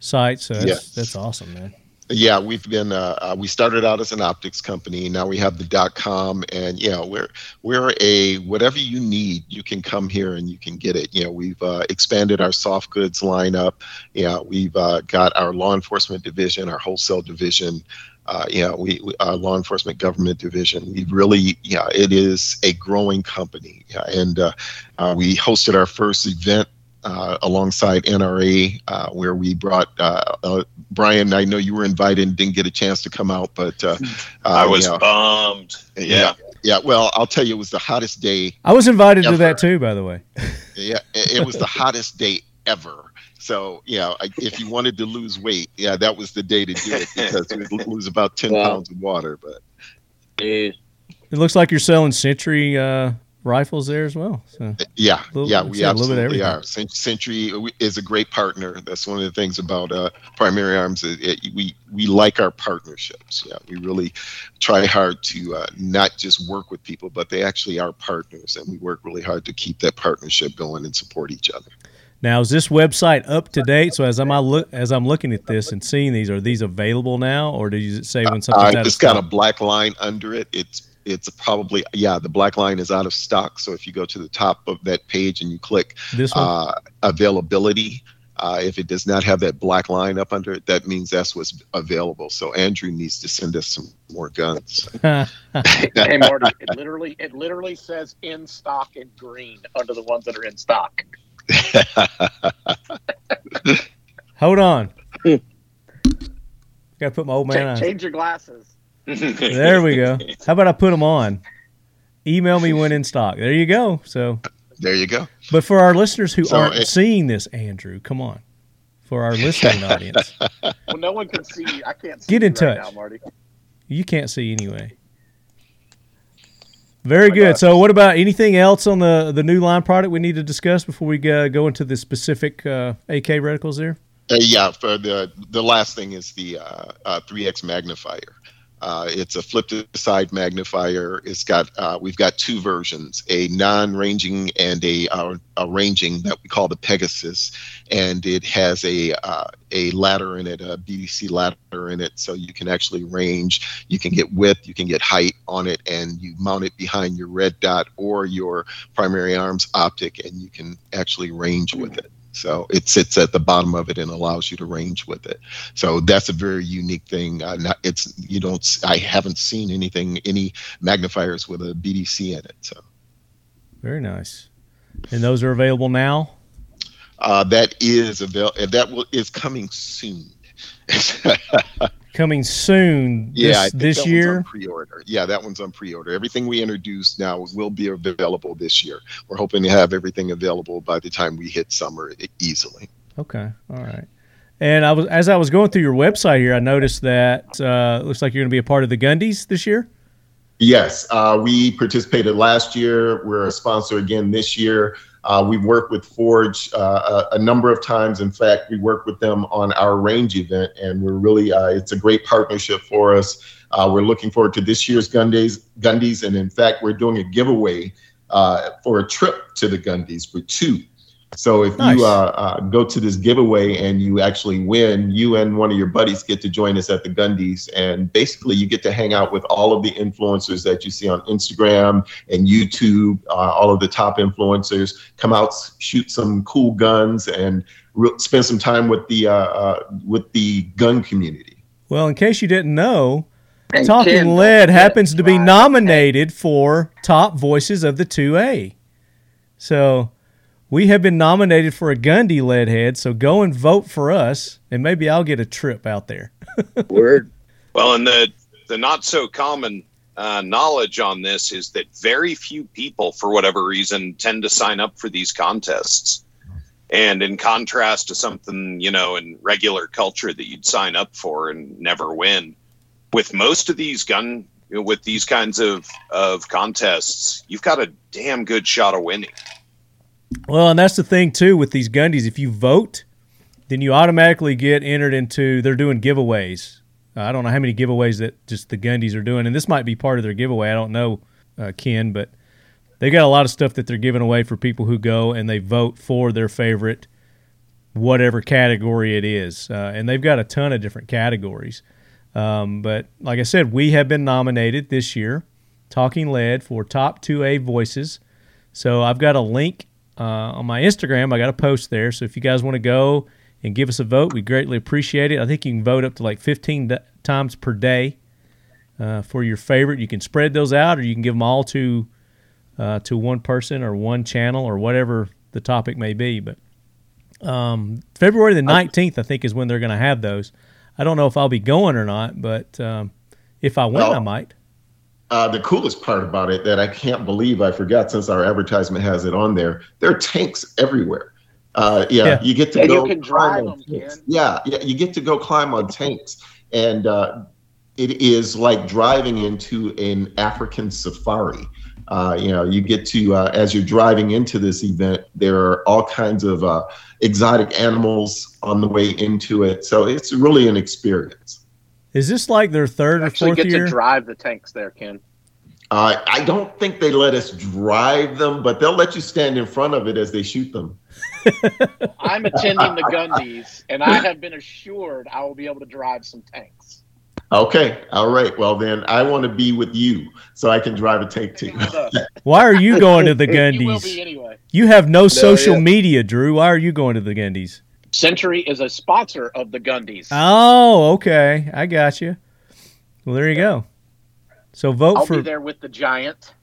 sight. So that's, Yes. that's awesome, man. yeah we've been uh, uh, we started out as an optics company now we have the dot com and you know we're we're a whatever you need you can come here and you can get it you know we've uh, expanded our soft goods lineup yeah we've uh, got our law enforcement division our wholesale division uh, you know, we, we our law enforcement government division. We really, yeah, it is a growing company, yeah, and uh, uh, we hosted our first event uh, alongside NRA, uh, where we brought uh, uh, Brian. I know you were invited and didn't get a chance to come out, but uh, (laughs) I was yeah, bummed. yeah, yeah. Well, I'll tell you, it was the hottest day. I was invited to that too, by the way. (laughs) Yeah, it, it was the hottest day ever. So, you know, I- (laughs) if you wanted to lose weight, yeah, that was the day to do it (laughs) because you would lose about ten Wow. pounds of water. But It looks like you're selling Century uh, rifles there as well. So Yeah, Little- yeah, we said, a little bit of absolutely are. Century uh, is a great partner. That's one of the things about uh, Primary Arms. It, it- we we like our partnerships. Yeah, we really try hard to uh, not just work with people, but they actually are partners, and we work really hard to keep that partnership going and support each other. Now is this website up to date? So as I'm I look as I'm looking at this and seeing these, are these available now, or does it say when Uh, something's out of it's got a black line under it. It's it's probably yeah. The black line is out of stock. So if you go to the top of that page and you click This one. uh, availability. Uh, if it does not have that black line up under it, that means that's what's available. So Andrew needs to send us some more guns. (laughs) hey Marty, it literally it literally says in stock in green under the ones that are in stock. (laughs) Hold on. (laughs) Got to put my old man Cha- on. change your glasses. (laughs) There we go. How about I put them on? Email me when in stock. There you go. So, there you go. but for our listeners who So aren't it- seeing this, Andrew, come on. For our listening audience, Well, no one can see. I can't see Get in you right touch. now, Marty. you can't see anyway. Very my good. gosh. So, what about anything else on the the new line product we need to discuss before we go, go into the specific uh, AK reticles there? Uh, yeah, for the the last thing is the uh, uh, 3x magnifier. Uh, it's a flip to side magnifier. It's got uh, we've got two versions: a non-ranging and a uh, a ranging that we call the Pegasus, and it has a uh, a ladder in it, a BDC ladder in it, so you can actually range. You can get width, you can get height on it, and you mount it behind your red dot or your primary arms optic, and you can actually range with it. So it sits at the bottom of it and allows you to range with it. So that's a very unique thing. Uh, not, it's you don't. I haven't seen anything any magnifiers with a BDC in it. So Very nice. And those are available now. uh, that is avail- That will, is coming soon. (laughs) Coming soon Yeah, I this, think this that one's year. on pre-order. Yeah, that one's on pre-order. Everything we introduce now will be available this year. We're hoping to have everything available by the time we hit summer easily. Okay. All right. And I was as I was going through your website here, I noticed that uh, looks like you're going to be a part of the Gundies this year. Yes, uh, we participated last year. We're a sponsor again this year. Uh, we've worked with Forge uh, a, a number of times. In fact, we worked with them on our range event, and we're really uh, it's a great partnership for us. Uh, we're looking forward to this year's Gundies, Gundies, and in fact, we're doing a giveaway uh, for a trip to the Gundies for two. So if Nice. you uh, uh, go to this giveaway and you actually win, you and one of your buddies get to join us at the Gundies, and basically you get to hang out with all of the influencers that you see on Instagram and YouTube. Uh, all of the top influencers come out, shoot some cool guns, and re- spend some time with the uh, uh, with the gun community. Well, in case you didn't know, And Talking Ken, Lead happens to be nominated for top voices of the 2A. So we have been nominated for a Gundy lead head. So go and vote for us, and maybe I'll get a trip out there. (laughs) Word. Well, and the the not so common uh, knowledge on this is that very few people, for whatever reason, tend to sign up for these contests. And in contrast to something, you know, in regular culture that you'd sign up for and never win, with most of these gun, you know, with these kinds of, of contests, you've got a damn good shot of winning. Well, and that's the thing too with these Gundies. If you vote, then you automatically get entered into. They're doing giveaways. Uh, I don't know how many giveaways that just the Gundies are doing, and this might be part of their giveaway. I don't know, uh, Ken, but they got a lot of stuff that they're giving away for people who go and they vote for their favorite, whatever category it is, uh, and they've got a ton of different categories. Um, but like I said, we have been nominated this year, Talking Lead, for top two A voices. So I've got a link uh, on my Instagram. I got a post there. So if you guys want to go and give us a vote, we greatly appreciate it. I think you can vote up to like 15 d- times per day uh, for your favorite. You can spread those out, or you can give them all to uh, to one person or one channel or whatever the topic may be. But um, February the 19th, I think, is when they're going to have those. I don't know if I'll be going or not, but um, if I win, Well, I might. Uh, the coolest part about it that I can't believe I forgot since our advertisement has it on there, there are tanks everywhere. Uh, yeah, Yeah. you get to And you go can climb drive on them, tanks. Ken. Yeah, yeah, you get to go climb on tanks, and uh, it is like driving into an African safari. Uh, you know, you get to uh, as you're driving into this event, there are all kinds of uh, exotic animals on the way into it, so it's really an experience. Is this like their third or Actually, fourth get year? to drive the tanks there, Ken. Uh, I don't think they let us drive them, but they'll let you stand in front of it as they shoot them. (laughs) I'm attending the Gundies, and I have been assured I will be able to drive some tanks. Okay, all right. Well, then I want to be with you so I can drive a tank too. Why are you going to the (laughs) You will be Gundies? anyway. You have no social yeah. media, Drew. Why are you going to the Gundies? Century is a sponsor of the Gundies. Oh, okay. I got you. Well, there you go. So vote I'll for be there with the giant.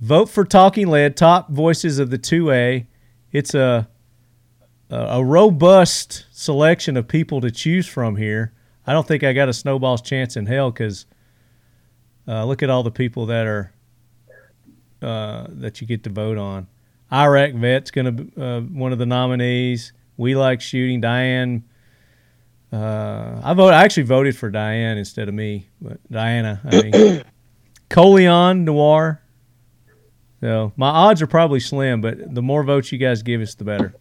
vote for Talking Lead, top voices of the two A. It's a, a a robust selection of people to choose from here. I don't think I got a snowball's chance in hell because uh, look at all the people that are uh, that you get to vote on. Iraq vet's going to be uh, one of the nominees. We like shooting. Diane. Uh, I vote. I actually voted for Diane instead of me, but Diana. I mean, (clears throat) Colion Noir. So my odds are probably slim, but the more votes you guys give us, the better.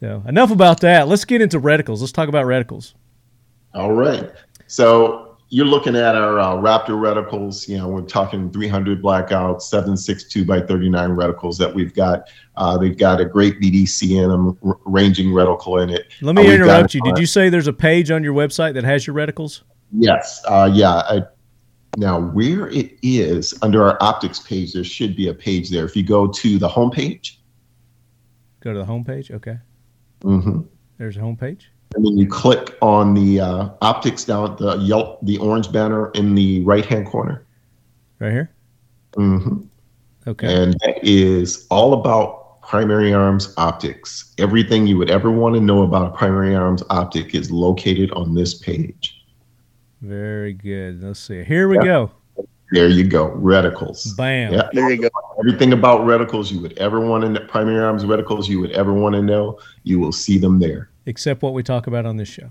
So enough about that. Let's get into reticles. Let's talk about reticles. all right. So you're looking at our uh, Raptor reticles. You know, we're talking 300 blackout, 762 by 39 reticles that we've got. Uh, they've got a great BDC in them, r- ranging reticle in it. Let me Uh, interrupt you. Did you say there's a page on your website that has your reticles? Yes. Uh, yeah. I, now, where it is under our optics page, there should be a page there. If you go to the homepage, Go to the homepage. Okay. hmm There's a homepage. And then you click on the uh, optics down at the yellow, the orange banner in the right hand corner. Right here. hmm Okay. And that is all about primary arms optics. Everything you would ever want to know about a primary arms optic is located on this page. Very good. Let's see. Here we Yeah. go. There you go, reticles. Bam. Yeah. There you go. Everything about reticles you would ever want to know, primary arms reticles you would ever want to know, you will see them there. Except what we talk about on this show.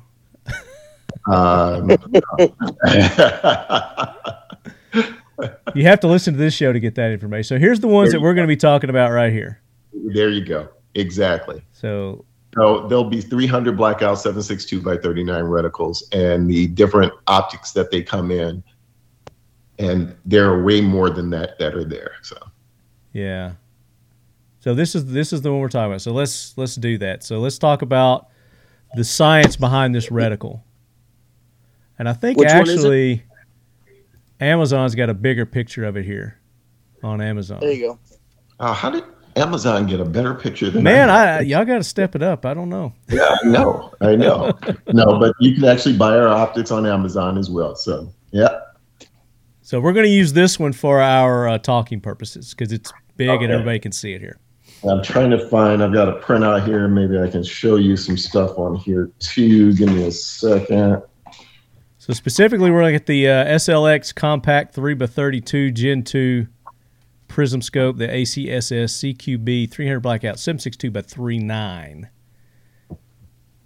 Um, (laughs) You have to listen to this show to get that information. So here's the ones that we're going to be talking about right here. there you go. Exactly. So So there'll be 300 blackout 762 by 39 reticles and the different optics that they come in. And there are way more than that that are there. So yeah. So this is this is the one we're talking about. So let's let's do that. So let's talk about the science behind this reticle. And I think Which one is it? actually Amazon's got a bigger picture of it here on Amazon. There you go. uh, how did Amazon get a better picture than Man, I, I y'all got to step it up. I don't know. yeah, I know, I know. (laughs) no, but you can actually buy our optics on Amazon as well. So yeah, So we're going to use this one for our uh, talking purposes because it's big and Okay. everybody can see it here. I'm trying to find. I've got a printout here. Maybe I can show you some stuff on here too. Give me a second. So specifically, we're looking at the uh, SLX Compact 3x32 Gen 2 Prism Scope, the ACSS CQB 300 Blackout 762 by 39.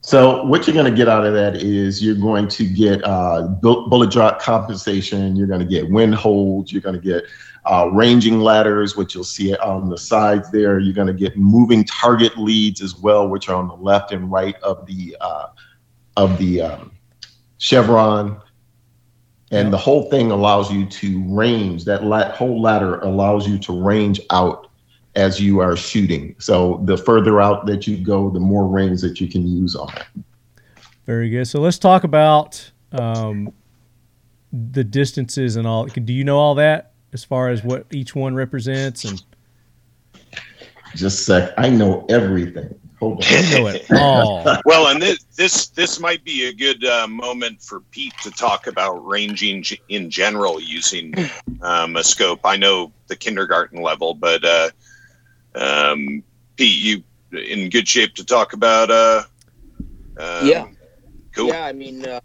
So what you're going to get out of that is you're going to get uh, bullet drop compensation. You're going to get wind holds. You're going to get uh, ranging ladders, which you'll see on the sides there. You're going to get moving target leads as well, which are on the left and right of the uh, of the um, chevron. And the whole thing allows you to range. That la- whole ladder allows you to range out as you are shooting. So the further out that you go, the more range that you can use on it. Very good. So let's talk about um, the distances and all. Do you know all that as far as what each one represents? And Just a sec. I know everything. Hold on. you know it all. (laughs) Well, and this this this might be a good uh, moment for Pete to talk about ranging g- in general using um, a scope. I know the kindergarten level, but uh, um, Pete, you in good shape to talk about? Uh, um, Yeah. cool. Yeah, I mean, uh,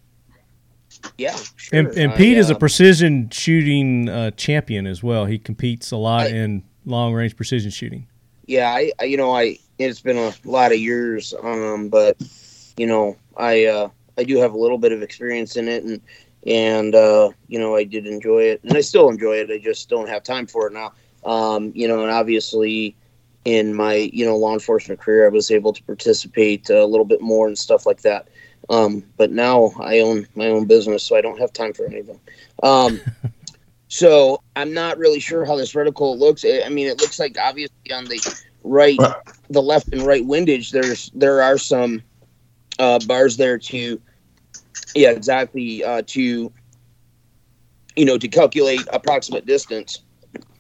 yeah. Sure. And, and I, Pete is a uh, precision shooting uh, champion as well. He competes a lot I- in long range precision shooting. yeah, I, I, you know, I it's been a lot of years, um, but you know, I, uh, I do have a little bit of experience in it, and and uh, you know, I did enjoy it, and I still enjoy it. I just don't have time for it now. Um, you know, and obviously, in my you know law enforcement career, I was able to participate a little bit more and stuff like that. Um, but now I own my own business, so I don't have time for anything. Um, (laughs) so I'm not really sure how this reticle looks. I I mean, it looks like obviously on the right, the left and right windage, there's there are some uh, bars there to, yeah, exactly uh, to, you know, to calculate approximate distance.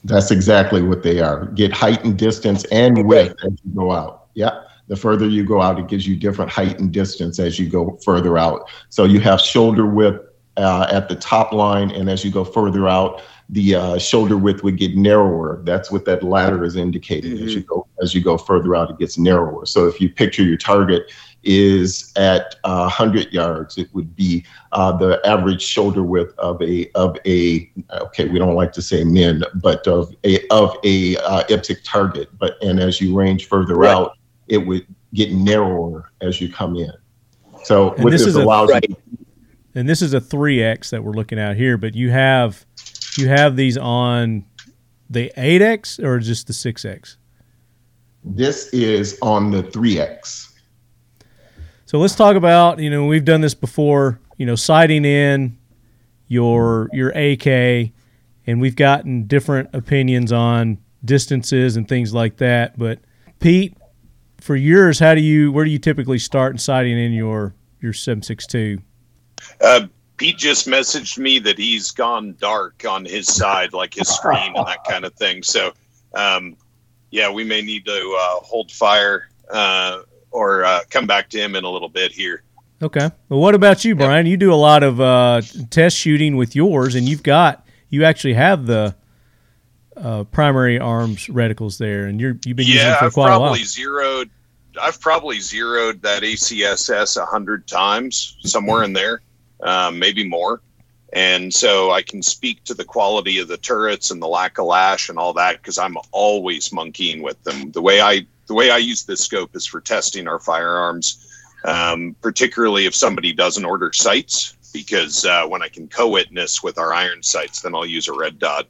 That's exactly what they are. Get height and distance and width as you go out. Yeah. The further you go out, it gives you different height and distance as you go further out. So you have shoulder width uh, at the top line, and as you go further out, the uh, shoulder width would get narrower. That's what that ladder is indicating. As you go as you go further out, it gets narrower. So if you picture your target is at uh, 100 yards, it would be uh, the average shoulder width of a of a okay we don't like to say men but of a of a uh, IPSC target but and as you range further Right. out it would get narrower as you come in so And this this, is a- Right. you And this is a 3X that we're looking at here, but you have you have these on the 8X or just the 6X? this is on the 3x So let's talk about, you know, we've done this before, you know, sighting in your your AK and we've gotten different opinions on distances and things like that, but Pete, for yours, how do you where do you typically start in sighting in your your 762? Uh, Pete just messaged me that he's gone dark on his side, like his screen and that kind of thing. So, um, yeah, we may need to uh, hold fire uh, or uh, come back to him in a little bit here. Okay. Well, what about you, Brian? You do a lot of uh, test shooting with yours, and you've got you actually have the uh, primary arms reticles there, and you're you've been using yeah, it for I've quite a while. probably zeroed. I've probably zeroed that ACSS a hundred times, somewhere in there, um, maybe more. And so I can speak to the quality of the turrets and the lack of lash and all that because I'm always monkeying with them. The way I the way I use this scope is for testing our firearms, um, particularly if somebody doesn't order sights. Because uh, when I can co-witness with our iron sights, then I'll use a red dot.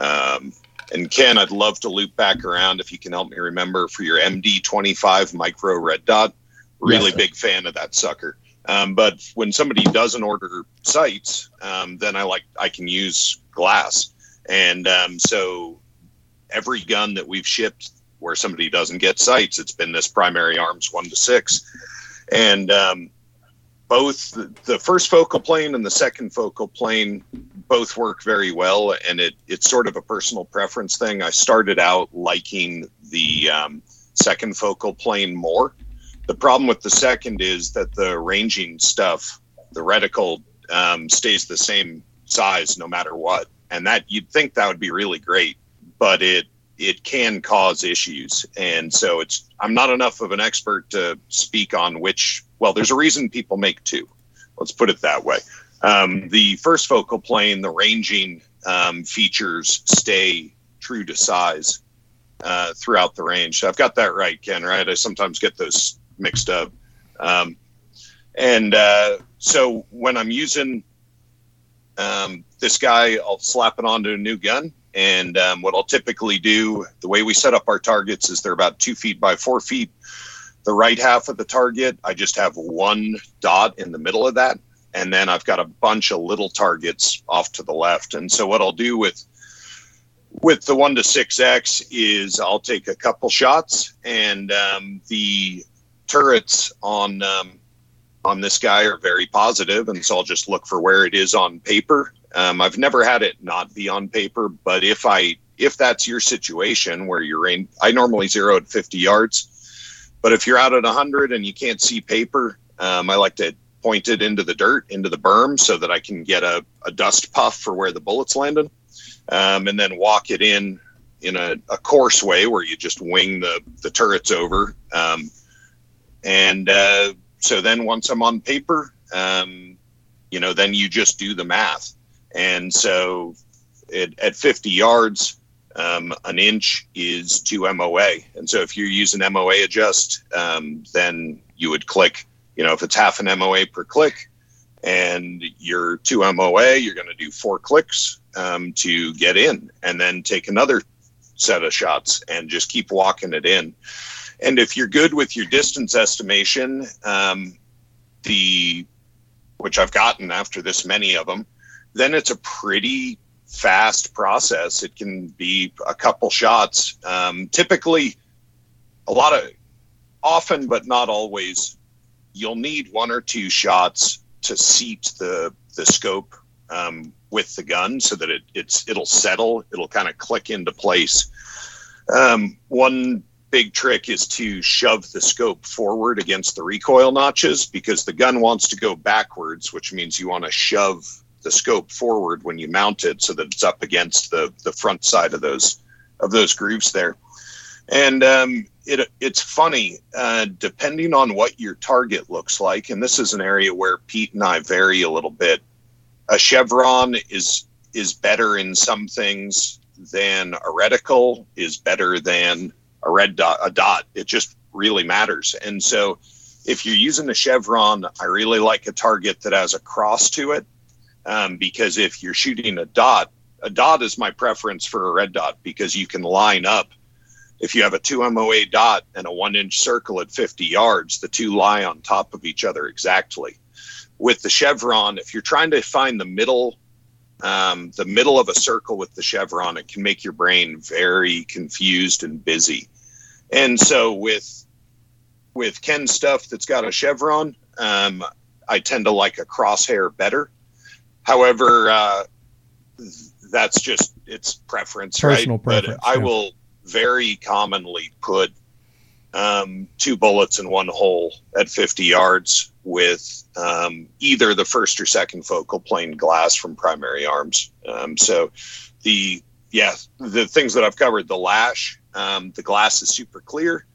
Um, and Ken, I'd love to loop back around if you can help me remember for your MD25 micro red dot. Really Yes, big fan of that sucker. Um, but when somebody doesn't order sights, um, then I like I can use glass. And um, so every gun that we've shipped where somebody doesn't get sights, it's been this primary arms one to six. And um, both the, the first focal plane and the second focal plane both work very well and it it's sort of a personal preference thing. I started out liking the um, second focal plane more. The problem with the second is that the ranging stuff the reticle um, stays the same size no matter what. And that you'd think that would be really great but it it can cause issues. And so it's i'm not enough of an expert to speak on which well there's a reason people make two. Let's put it that way um, the first focal plane the ranging um, features stay true to size uh, throughout the range So i've got that right ken right i sometimes get those mixed up um, and uh, so when i'm using um, this guy i'll slap it onto a new gun and um, what I'll typically do, the way we set up our targets is they're about two feet by four feet. The right half of the target, I just have one dot in the middle of that. And then I've got a bunch of little targets off to the left. And so what I'll do with with the one to six X is I'll take a couple shots and um, the turrets on um, on this guy are very positive, and so I'll just look for where it is on paper. Um, I've never had it not be on paper, but if I if that's your situation where you're in, I normally zero at 50 yards, but if you're out at 100 and you can't see paper, um, I like to point it into the dirt, into the berm, so that I can get a, a dust puff for where the bullets landed, um, and then walk it in in a, a coarse way where you just wing the the turrets over, um, and uh, so then once I'm on paper, um, you know, then you just do the math. And so it, at 50 yards, um, an inch is two MOA. And so if you're using MOA adjust, um, then you would click, you know, if it's half an MOA per click and you're two MOA, you're going to do four clicks um, to get in and then take another set of shots and just keep walking it in. And if you're good with your distance estimation, um, the which I've gotten after this many of them, then it's a pretty fast process. It can be a couple shots. Um, typically, a lot of often, but not always, you'll need one or two shots to seat the the scope um, with the gun so that it it's it'll settle. It'll kind of click into place. Um, one big trick is to shove the scope forward against the recoil notches because the gun wants to go backwards, which means you want to shove the scope forward when you mount it so that it's up against the the front side of those of those grooves there. And um, it it's funny uh, depending on what your target looks like, and this is an area where Pete and I vary a little bit. A chevron is is better in some things than a reticle is better than a red dot a dot it just really matters and so if you're using a chevron i really like a target that has a cross to it um, because if you're shooting a dot a dot is my preference for a red dot because you can line up if you have a 2 moa dot and a one inch circle at 50 yards the two lie on top of each other exactly. With the chevron if you're trying to find the middle um, the middle of a circle with the chevron it can make your brain very confused and busy. And so with with ken stuff that's got a chevron um, i tend to like a crosshair better. However uh, that's just it's preference Personal right? Preference, but i yeah. will very commonly put um, two bullets in one hole at 50 yards with um, either the first or second focal plane glass from primary arms. Um, so the yeah the things that I've covered the lash um, the glass is super clear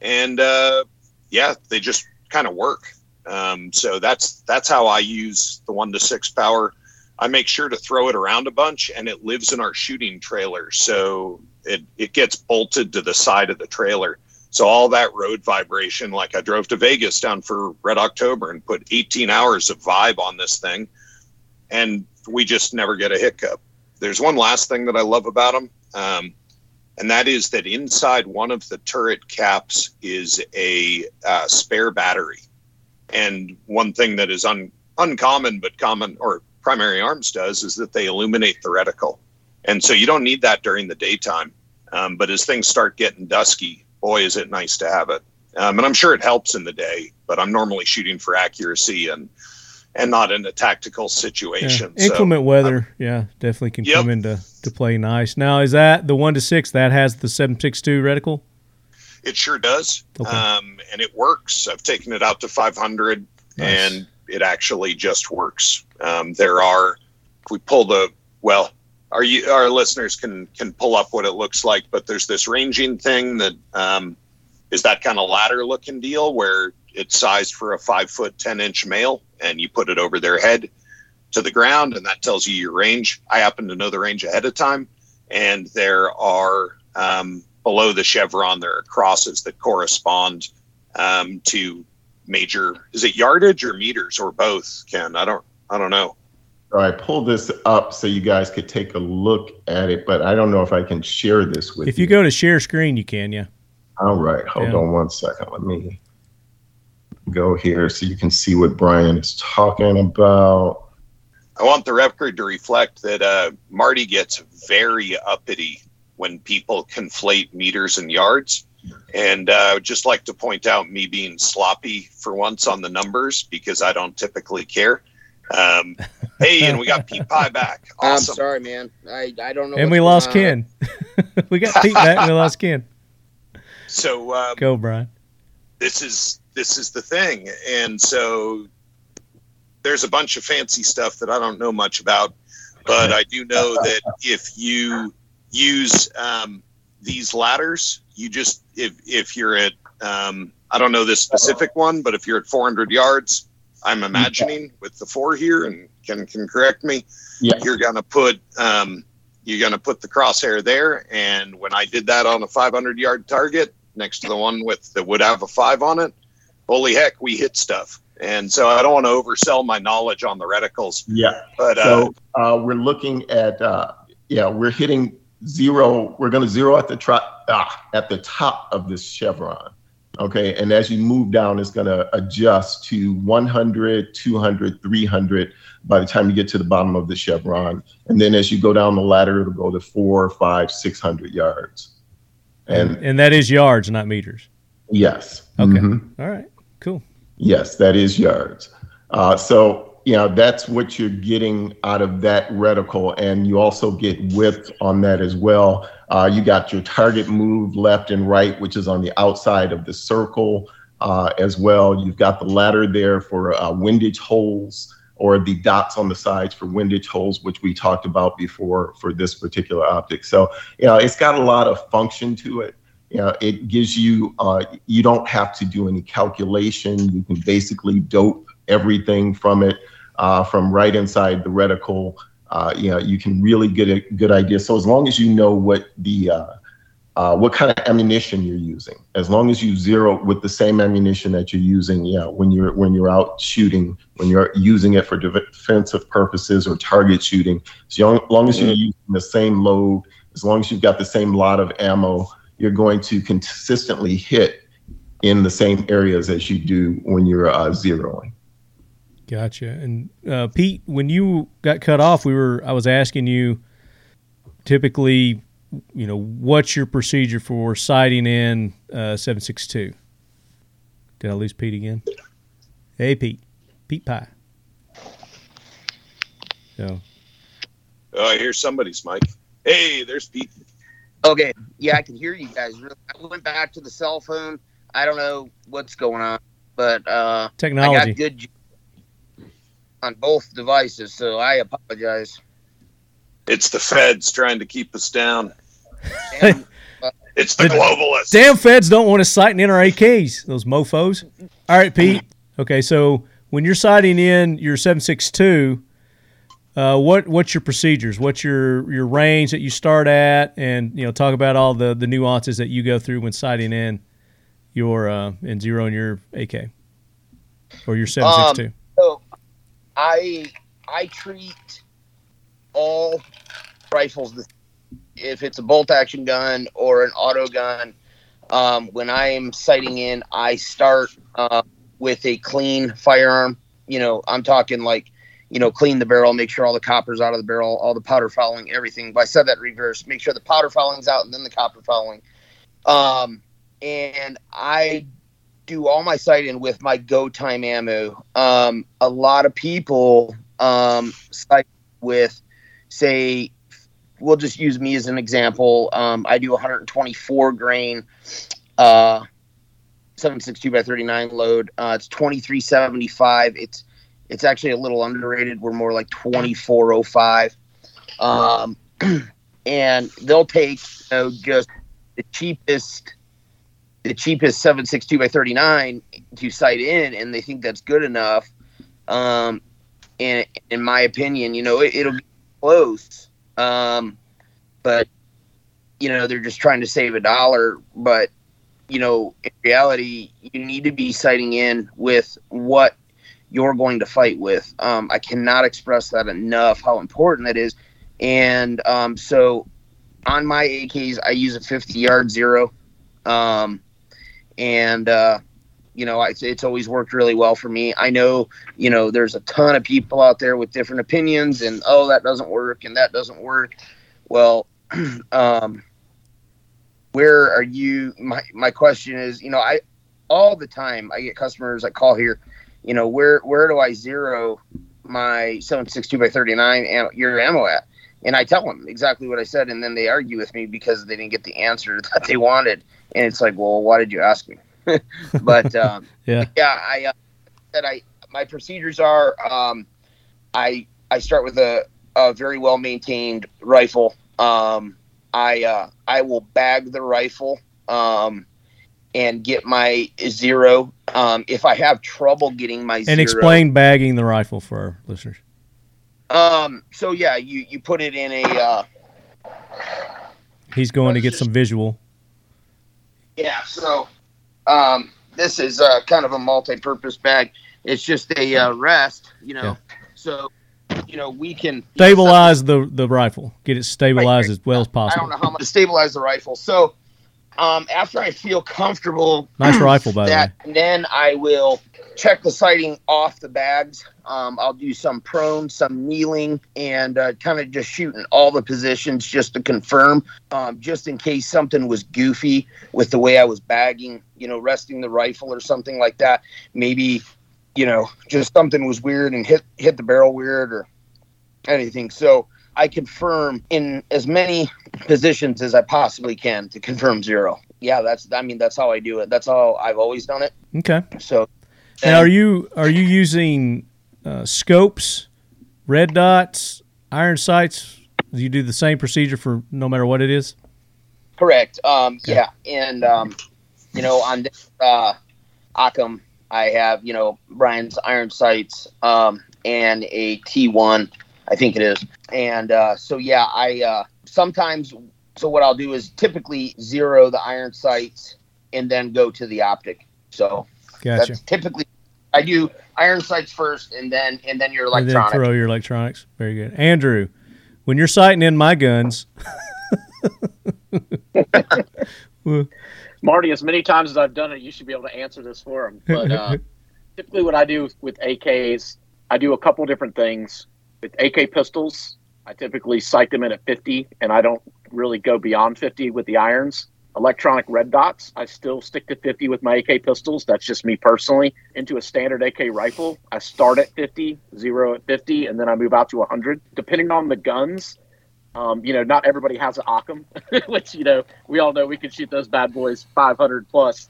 and uh, yeah they just kind of work. Um, so that's that's how I use the one to six power. I make sure to throw it around a bunch, and it lives in our shooting trailer, so it it gets bolted to the side of the trailer. So all that road vibration, like I drove to Vegas down for Red October and put 18 hours of vibe on this thing, and we just never get a hiccup. There's one last thing that I love about them, um, and that is that inside one of the turret caps is a uh, spare battery. And one thing that is un- uncommon but common, or primary arms does, is that they illuminate the reticle. And so you don't need that during the daytime. Um, but as things start getting dusky, boy, is it nice to have it. Um, and I'm sure it helps in the day, but I'm normally shooting for accuracy and and not in a tactical situation. Yeah. Inclement so, weather, yeah, definitely can yep. come into to play nice. Now, is that the one to six that has the seven six two reticle? It sure does, okay. um, and it works. I've taken it out to 500, nice. and it actually just works. Um, there are, if we pull the well, our our listeners can can pull up what it looks like, but there's this ranging thing that um, is that kind of ladder looking deal where it's sized for a five foot ten inch male, and you put it over their head to the ground, and that tells you your range. I happen to know the range ahead of time, and there are um, below the chevron there are crosses that correspond um, to major. Is it yardage or meters or both? Ken, I don't I don't know. I pulled this up so you guys could take a look at it, but I don't know if I can share this with if you. If you go to share screen, you can, yeah. All right, hold yeah. on one second. Let me go here so you can see what Brian is talking about. I want the record to reflect that uh, Marty gets very uppity when people conflate meters and yards. And uh, I would just like to point out me being sloppy for once on the numbers because I don't typically care. Um, hey, and we got Pete Pie back. (laughs) Awesome. I'm sorry, man. I, I don't know. And we lost Ken. (laughs) we got Pete back and we lost Ken. So um, go, Brian. This is this is the thing, and so there's a bunch of fancy stuff that I don't know much about, but I do know that if you use um, these ladders, you just if if you're at um, I don't know this specific one, but if you're at 400 yards, I'm imagining with the four here, and Ken can correct me. Yeah. You're gonna put um, you're gonna put the crosshair there, and when I did that on a 500 yard target next to the one with that would have a five on it, holy heck, we hit stuff. And so I don't want to oversell my knowledge on the reticles. Yeah. But so uh, uh, we're looking at uh, yeah, we're hitting zero. We're going to zero at the top ah, at the top of this chevron. Okay, and as you move down, it's going to adjust to 100, 200, 300 by the time you get to the bottom of the chevron. And then as you go down the ladder, it'll go to four five six hundred yards. And, and that is yards, not meters. Yes. Okay. Mm-hmm. All right. Cool. Yes, that is yards. Uh, so, you know, that's what you're getting out of that reticle. And you also get width on that as well. Uh, you got your target move left and right, which is on the outside of the circle uh, as well. You've got the ladder there for uh, windage holds or the dots on the sides for windage holds, which we talked about before for this particular optic. So, you know, it's got a lot of function to it. You know, it gives you, uh, you don't have to do any calculation. You can basically dope everything from it, uh, from right inside the reticle. Uh, you know, you can really get a good idea. So as long as you know what the, uh, uh, what kind of ammunition you're using. As long as you zero with the same ammunition that you're using, yeah, when you're when you're out shooting, when you're using it for defensive purposes or target shooting, as long as you're mm-hmm. using the same load, as long as you've got the same lot of ammo, you're going to consistently hit in the same areas as you do when you're uh, zeroing. Gotcha. And uh, Pete, when you got cut off, we were I was asking you typically you know, what's your procedure for sighting in uh, 762? Did I lose Pete again? Hey, Pete. Pete Pie. So. Oh, I hear somebody's mic. Hey, there's Pete. Okay. Yeah, I can hear you guys. I went back to the cell phone. I don't know what's going on, but uh, I Technology. got good on both devices, so I apologize. It's the feds trying to keep us down. And, (laughs) It's the The- globalists. Damn feds don't want us sighting in our AKs, those mofos. All right, Pete. Okay, so when you're sighting in your 762, uh, what what's your procedures? What's your your range that you start at, and you know talk about all the the nuances that you go through when sighting in your uh, and zeroing your AK or your 762. so I I treat all rifles if it's a bolt action gun or an auto gun. Um, when I am sighting in, I start uh, with a clean firearm. You know, I'm talking like, you know, clean the barrel, make sure all the copper's out of the barrel, all the powder fouling, everything. But I said that reverse. Make sure the powder fouling's out and then the copper fouling. Um, and I do all my sighting with my go time ammo. Um, a lot of people um, sight with, say, we'll just use me as an example. Um, I do 124 grain, uh, 762 by 39 load. Uh, it's 2375. It's it's actually a little underrated. We're more like 2405. Um, (clears throat) and they'll take you know just the cheapest the cheapest 762 by 39 to sight in and they think that's good enough. Um and in my opinion you know it, it'll be close. Um but you know they're just trying to save a dollar. But you know in reality you need to be sighting in with what you're going to fight with. Um i cannot express that enough how important that is. And um so on my ak's i use a 50 yard zero. Um and uh, you know it's, it's always worked really well for me. I know you know there's a ton of people out there with different opinions and oh that doesn't work and that doesn't work. Well (clears throat) um, where are you? My, my question is you know i all the time i get customers that call here you know where where do i zero my 762 by 39 am- your ammo at? And i tell them exactly what i said and then they argue with me because they didn't get the answer (laughs) that they wanted and it's like, well, why did you ask me? (laughs) but (laughs) um, Yeah. yeah, I uh, said I my procedures are um, I I start with a, a very well maintained rifle. Um, I uh, I will bag the rifle um, and get my zero. Um, if I have trouble getting my And zero, explain bagging the rifle for our listeners. Um, so yeah, you you put it in a uh, He's going to get some visual. Yeah, so um, this is uh, kind of a multi-purpose bag. It's just a uh, rest, you know. Yeah. So, you know, we can Stabilize the the rifle. Get it stabilized as well as possible. I don't know how much to stabilize the rifle. So, um, after I feel comfortable, Nice rifle, by the that, then I will check the sighting off the bags. Um, I'll do some prone, some kneeling, and uh, kind of just shooting all the positions just to confirm, um, just in case something was goofy with the way I was bagging, you know, resting the rifle or something like that. Maybe, you know, just something was weird and hit hit the barrel weird or anything. So I confirm in as many positions as I possibly can to confirm zero. Yeah, that's I mean that's how I do it. That's how I've always done it. Okay. So And are you are you using uh, scopes, red dots, iron sights? Do you do the same procedure for no matter what it is? Correct. Um, Yeah, and um, you know, on this, uh, Occam, I have you know Brian's iron sights um, and a T1, I think it is, and uh, so yeah, I uh, sometimes. So what I'll do is typically zero the iron sights and then go to the optic. So Gotcha. that's typically I do iron sights first, and then and then your And then electronic. throw your electronics. Very good. Andrew, when you're sighting in my guns, (laughs) Marty, as many times as I've done it, you should be able to answer this for him. But uh, (laughs) typically, what I do with AKs, I do a couple different things. With AK pistols, I typically sight them in at 50, and I don't really go beyond 50 with the irons. Electronic red dots, I still stick to 50 with my AK pistols. That's just me personally. Into a standard AK rifle, I start at 50, zero at 50, and then I move out to 100. Depending on the guns, um, you know, not everybody has an Occam, (laughs) which you know we all know we can shoot those bad boys 500 plus.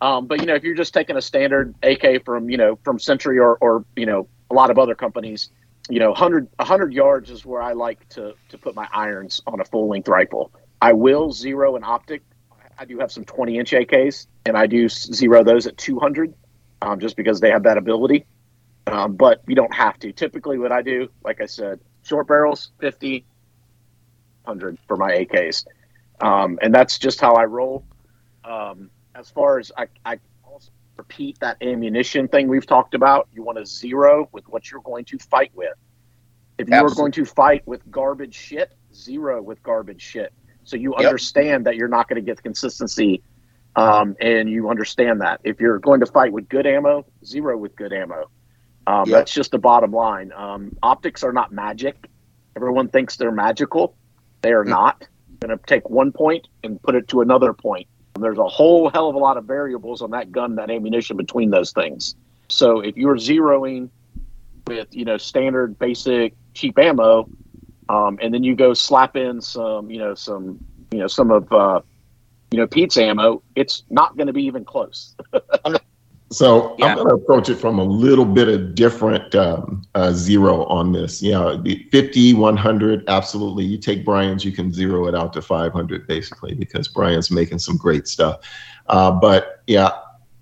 Um, but you know, if you're just taking a standard AK from you know from Century or or you know a lot of other companies, you know, 100, 100 yards is where I like to to put my irons on a full length rifle. I will zero an optic. I do have some 20 inch AKs, and I do zero those at 200, um, just because they have that ability. Um, but you don't have to. Typically, what I do, like I said, short barrels, 50, 100 for my AKs. Um, and that's just how I roll. Um, as far as I, I also repeat that ammunition thing we've talked about, you want to zero with what you're going to fight with. If you are going to fight with garbage shit, zero with garbage shit. So you Yep. understand that you're not going to get the consistency, um, and you understand that. If you're going to fight with good ammo, zero with good ammo. Um, Yep. That's just the bottom line. Um, optics are not magic. Everyone thinks they're magical. They are Mm. not. Going to take one point and put it to another point. There's a whole hell of a lot of variables on that gun, that ammunition between those things. So if you're zeroing with you know standard, basic, cheap ammo, um, and then you go slap in some you know some you know some of uh, you know Pete's ammo, it's not going to be even close. (laughs) So Yeah. I'm going to approach it from a little bit of different um, uh, zero on this. You know, the 50, 100, absolutely. You take Brian's, you can zero it out to 500 basically because Brian's making some great stuff. Uh, but yeah,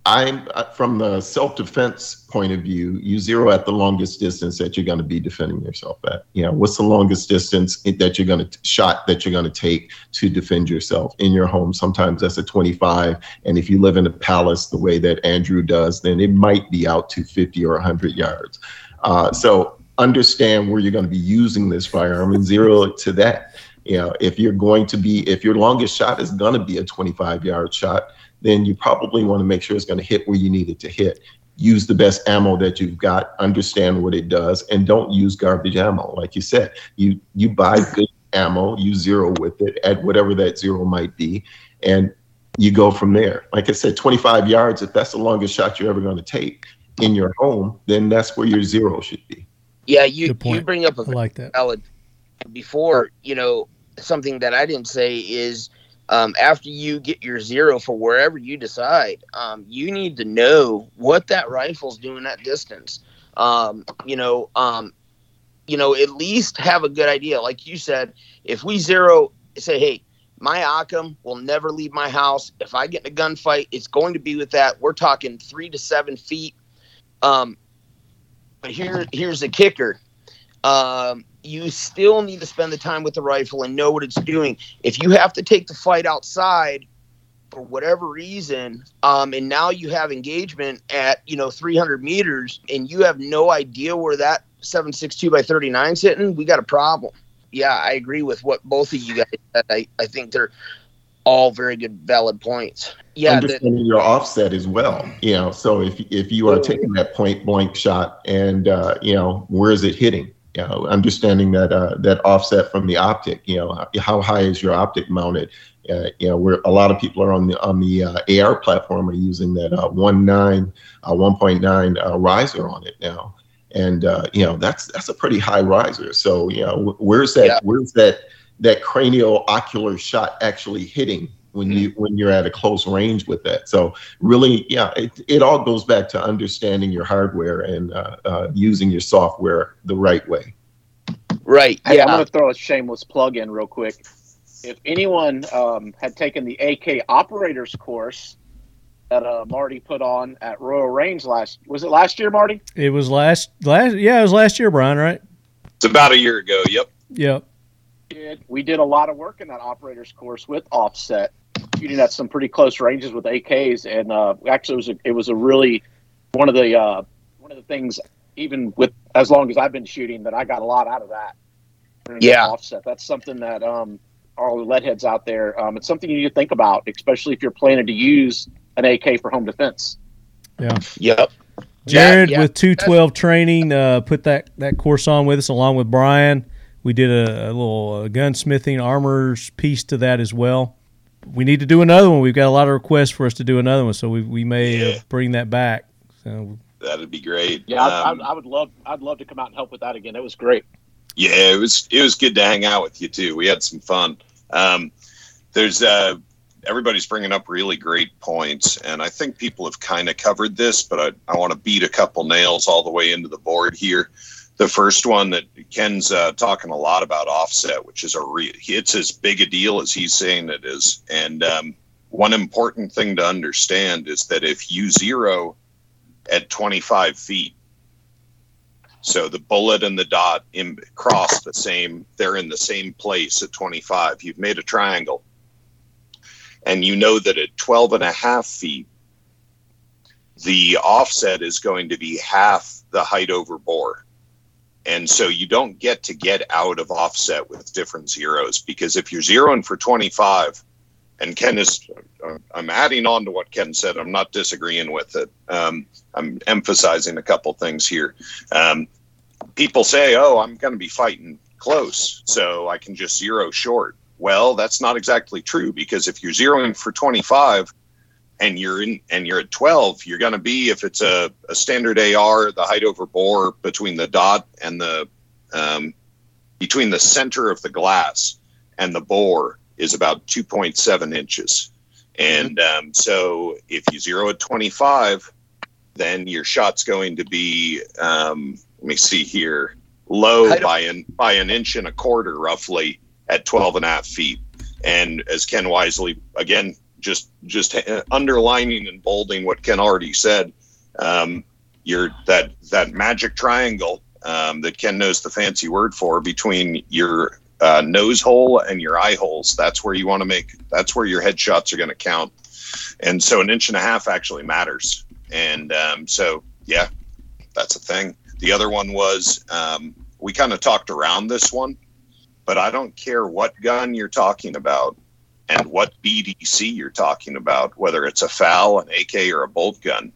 I'm uh, from the self-defense point of view. You zero at the longest distance that you're going to be defending yourself at. You know, what's the longest distance that you're going to shot that you're going to take to defend yourself in your home? Sometimes that's a 25, and if you live in a palace the way that Andrew does, then it might be out to 50 or 100 yards. Uh, so understand where you're going to be using this firearm and zero it to that. You know, if you're going to be, if your longest shot is going to be a 25 yard shot, then you probably want to make sure it's going to hit where you need it to hit. Use the best ammo that you've got, understand what it does, and don't use garbage ammo. Like you said, you you buy (laughs) good ammo, you zero with it at whatever that zero might be, and you go from there. Like I said, 25 yards, if that's the longest shot you're ever going to take in your home, then that's where your zero should be. Yeah, you you bring up a I like that. valid before you know something that i didn't say is um, after you get your zero for wherever you decide um, you need to know what that rifle's doing at distance um, you know um, you know at least have a good idea like you said if we zero say hey my Occam will never leave my house. If I get in a gunfight, it's going to be with that. We're talking three to seven feet. Um, but here, here's the kicker um, you still need to spend the time with the rifle and know what it's doing. If you have to take the fight outside for whatever reason, um, and now you have engagement at you know 300 meters, and you have no idea where that 762 by 39 hitting, we got a problem. Yeah, I agree with what both of you guys said. I, I think they're all very good, valid points. Yeah, that, understanding your offset as well. You know, so if if you are taking that point blank shot and uh, you know where is it hitting? You know, understanding that uh, that offset from the optic. You know, how high is your optic mounted? Uh, you know, where a lot of people are on the on the uh, AR platform are using that uh, one nine, uh, 1.9 uh, riser on it now, and uh, you know that's that's a pretty high riser. So you know, wh- where's that? Yeah. Where's that? That cranial ocular shot actually hitting when you when you're at a close range with that. So really, yeah, it, it all goes back to understanding your hardware and uh, uh, using your software the right way. right. Hey, I'm going to throw a shameless plug in real quick. If anyone um, had taken the AK operators course that uh, Marty put on at Royal Range last, was it last year, Marty? It was last last yeah, it was last year, Brian, right? It's about a year ago. Yep. Yep. We did a lot of work in that operators course with offset, shooting at some pretty close ranges with AKs, and uh, actually it was a, it was a really one of the uh, one of the things even with as long as I've been shooting that I got a lot out of that. Yeah. offset. That's something that um, all the lead heads out there. Um, it's something you need to think about, especially if you're planning to use an AK for home defense. Yeah. Yep. Jared yeah. with 212 training uh, put that, that course on with us along with Brian. We did a, a little uh, gunsmithing armors piece to that as well. We need to do another one. We've got a lot of requests for us to do another one, so we, we may Yeah. uh, bring that back. So That'd be great. Yeah, Um, I, I, I would love I'd love to come out and help with that again. It was great. Yeah, it was it was good to hang out with you too. We had some fun. Um, there's uh, everybody's bringing up really great points, and I think people have kind of covered this, but I, I want to beat a couple nails all the way into the board here. The first one that Ken's uh, talking a lot about offset, which is a re- it's as big a deal as he's saying it is, and um, one important thing to understand is that if you zero at 25 feet, so the bullet and the dot cross the same, they're in the same place at 25. You've made a triangle. And you know that at 12 and a half feet, the offset is going to be half the height over bore. And so you don't get to get out of offset with different zeros because if you're zeroing for 25, and Ken is, I'm adding on to what Ken said. I'm not disagreeing with it. Um, I'm emphasizing a couple things here. Um, people say, oh, I'm going to be fighting close, so I can just zero short. Well, that's not exactly true because if you're zeroing for 25 and you're in and you're at 12, you're going to be if it's a, a standard AR, the height over bore between the dot and the um, between the center of the glass and the bore is about 2.7 inches. And um, so if you zero at 25, then your shot's going to be, um, let me see here, low by an, by an inch and a quarter roughly at 12 and a half feet. And as Ken wisely, again, just just underlining and bolding what Ken already said, um, your that that magic triangle um, that Ken knows the fancy word for between your uh, nose hole and your eye holes. That's where you want to make. That's where your headshots are going to count. And so an inch and a half actually matters. And um, so yeah, that's a thing. The other one was um, we kind of talked around this one, but I don't care what gun you're talking about and what BDC you're talking about, whether it's a foul, an AK, or a bolt gun.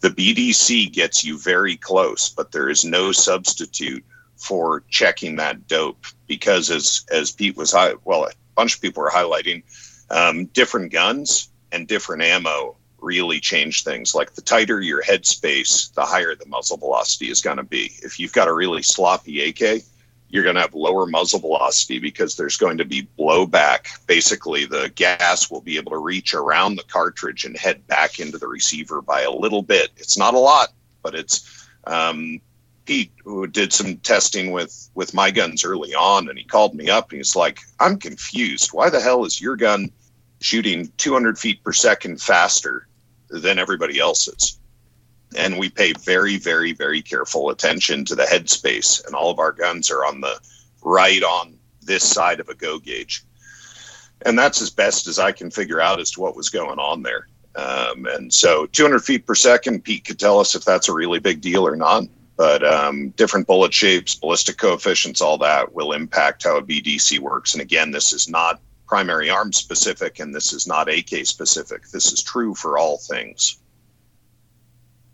The BDC gets you very close, but there is no substitute for checking that dope because as as Pete was high, well, a bunch of people were highlighting um, different guns and different ammo really change things. Like the tighter your headspace, the higher the muzzle velocity is going to be. If you've got a really sloppy AK, you're going to have lower muzzle velocity because there's going to be blowback. Basically, the gas will be able to reach around the cartridge and head back into the receiver by a little bit. It's not a lot, but it's um, Pete who did some testing with with my guns early on, and he called me up and he's like, "I'm confused. Why the hell is your gun shooting 200 feet per second faster than everybody else's?" And we pay very, very, very careful attention to the headspace, and all of our guns are on the right on this side of a go gauge, and that's as best as I can figure out as to what was going on there. Um, and so 200 feet per second, Pete could tell us if that's a really big deal or not but um, different bullet shapes, ballistic coefficients, all that will impact how a BDC works. And again, this is not primary arm specific and this is not AK specific. This is true for all things.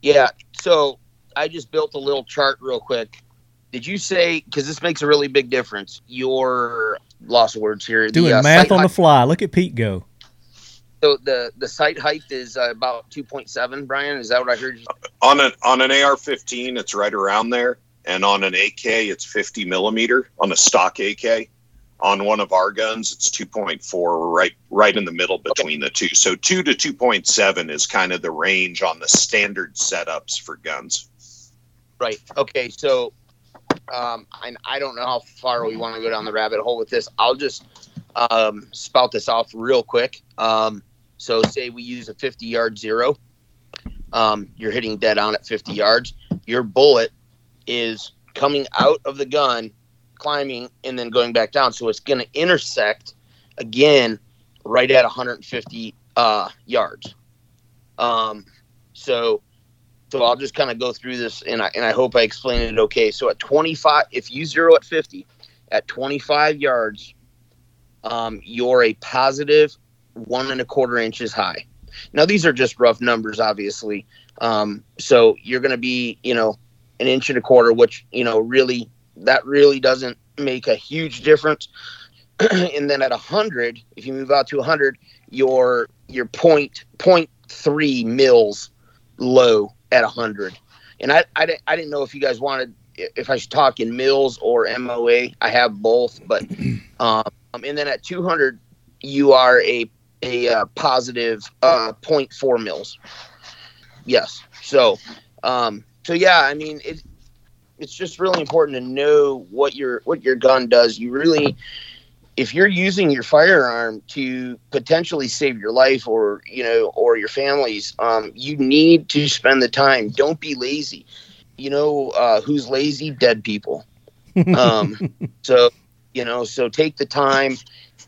Yeah. So I just built a little chart real quick. Did you say, because this makes a really big difference, your loss of words here. Doing the, uh, math sight on the fly. Look at Pete go. So the, the sight height is uh, about 2.7, Brian. Is that what I heard you On an on an AR-15, it's right around there, and on an AK, it's 50 millimeter. On a stock AK, on one of our guns, it's 2.4. We're right right in the middle between the two. So two to 2.7 is kind of the range on the standard setups for guns. Right. Okay. So, um, I, I don't know how far we want to go down the rabbit hole with this. I'll just um, spout this off real quick. Um, so, say we use a 50 yard zero. Um, you're hitting dead on at 50 yards. Your bullet is coming out of the gun, climbing, and then going back down. So, it's going to intersect again right at 150 uh, yards. Um, so, so I'll just kind of go through this, and I and I hope I explained it okay. So at 25, if you zero at 50, at 25 yards, um, you're a positive one and a quarter inches high. Now these are just rough numbers, obviously. Um, so you're going to be, you know, an inch and a quarter, which you know really that really doesn't make a huge difference. (clears throat) and then at 100, if you move out to 100, your your point point three mils low at 100 and I, I, I didn't know if you guys wanted if i should talk in mills or moa i have both but (clears throat) um, and then at 200 you are a a uh, positive uh, 0.4 mils. Yes. So, um, so yeah, I mean, it, it's just really important to know what your what your gun does. You really, if you're using your firearm to potentially save your life or you know or your family's, um, you need to spend the time. Don't be lazy. You know uh, who's lazy? Dead people. Um, (laughs) so you know, so take the time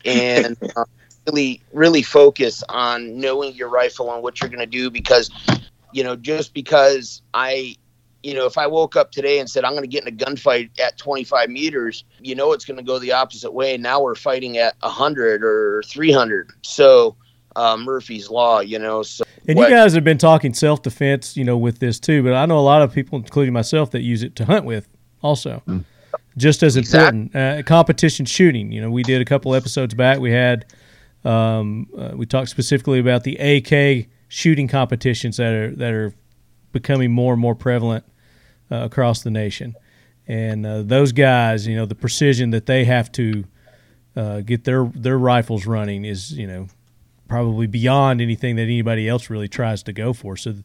and uh, really really focus on knowing your rifle and what you're going to do because you know just because i you know if i woke up today and said i'm going to get in a gunfight at 25 meters you know it's going to go the opposite way now we're fighting at 100 or 300 so uh, murphy's law you know so And what- you guys have been talking self defense, you know, with this too. But I know a lot of people, including myself, that use it to hunt with, also, just as important. Uh, competition shooting. You know, we did a couple episodes back. We had um, uh, we talked specifically about the AK shooting competitions that are that are becoming more and more prevalent uh, across the nation. And uh, those guys, you know, the precision that they have to uh, get their their rifles running is, you know, probably beyond anything that anybody else really tries to go for. So,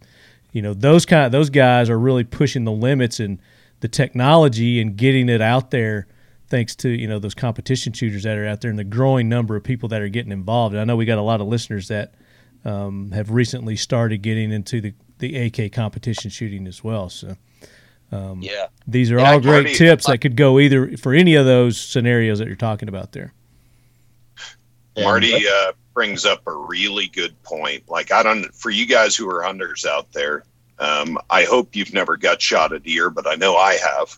you know, those kind those guys are really pushing the limits and the technology and getting it out there. Thanks to you know those competition shooters that are out there and the growing number of people that are getting involved. And I know we got a lot of listeners that um, have recently started getting into the the AK competition shooting as well. So um, yeah these are Yeah, all great Marty, tips that could go either for any of those scenarios that you're talking about there. Marty uh, brings up a really good point. Like, I don't, for you guys who are hunters out there, um, I hope you've never gut shot a deer, but I know I have.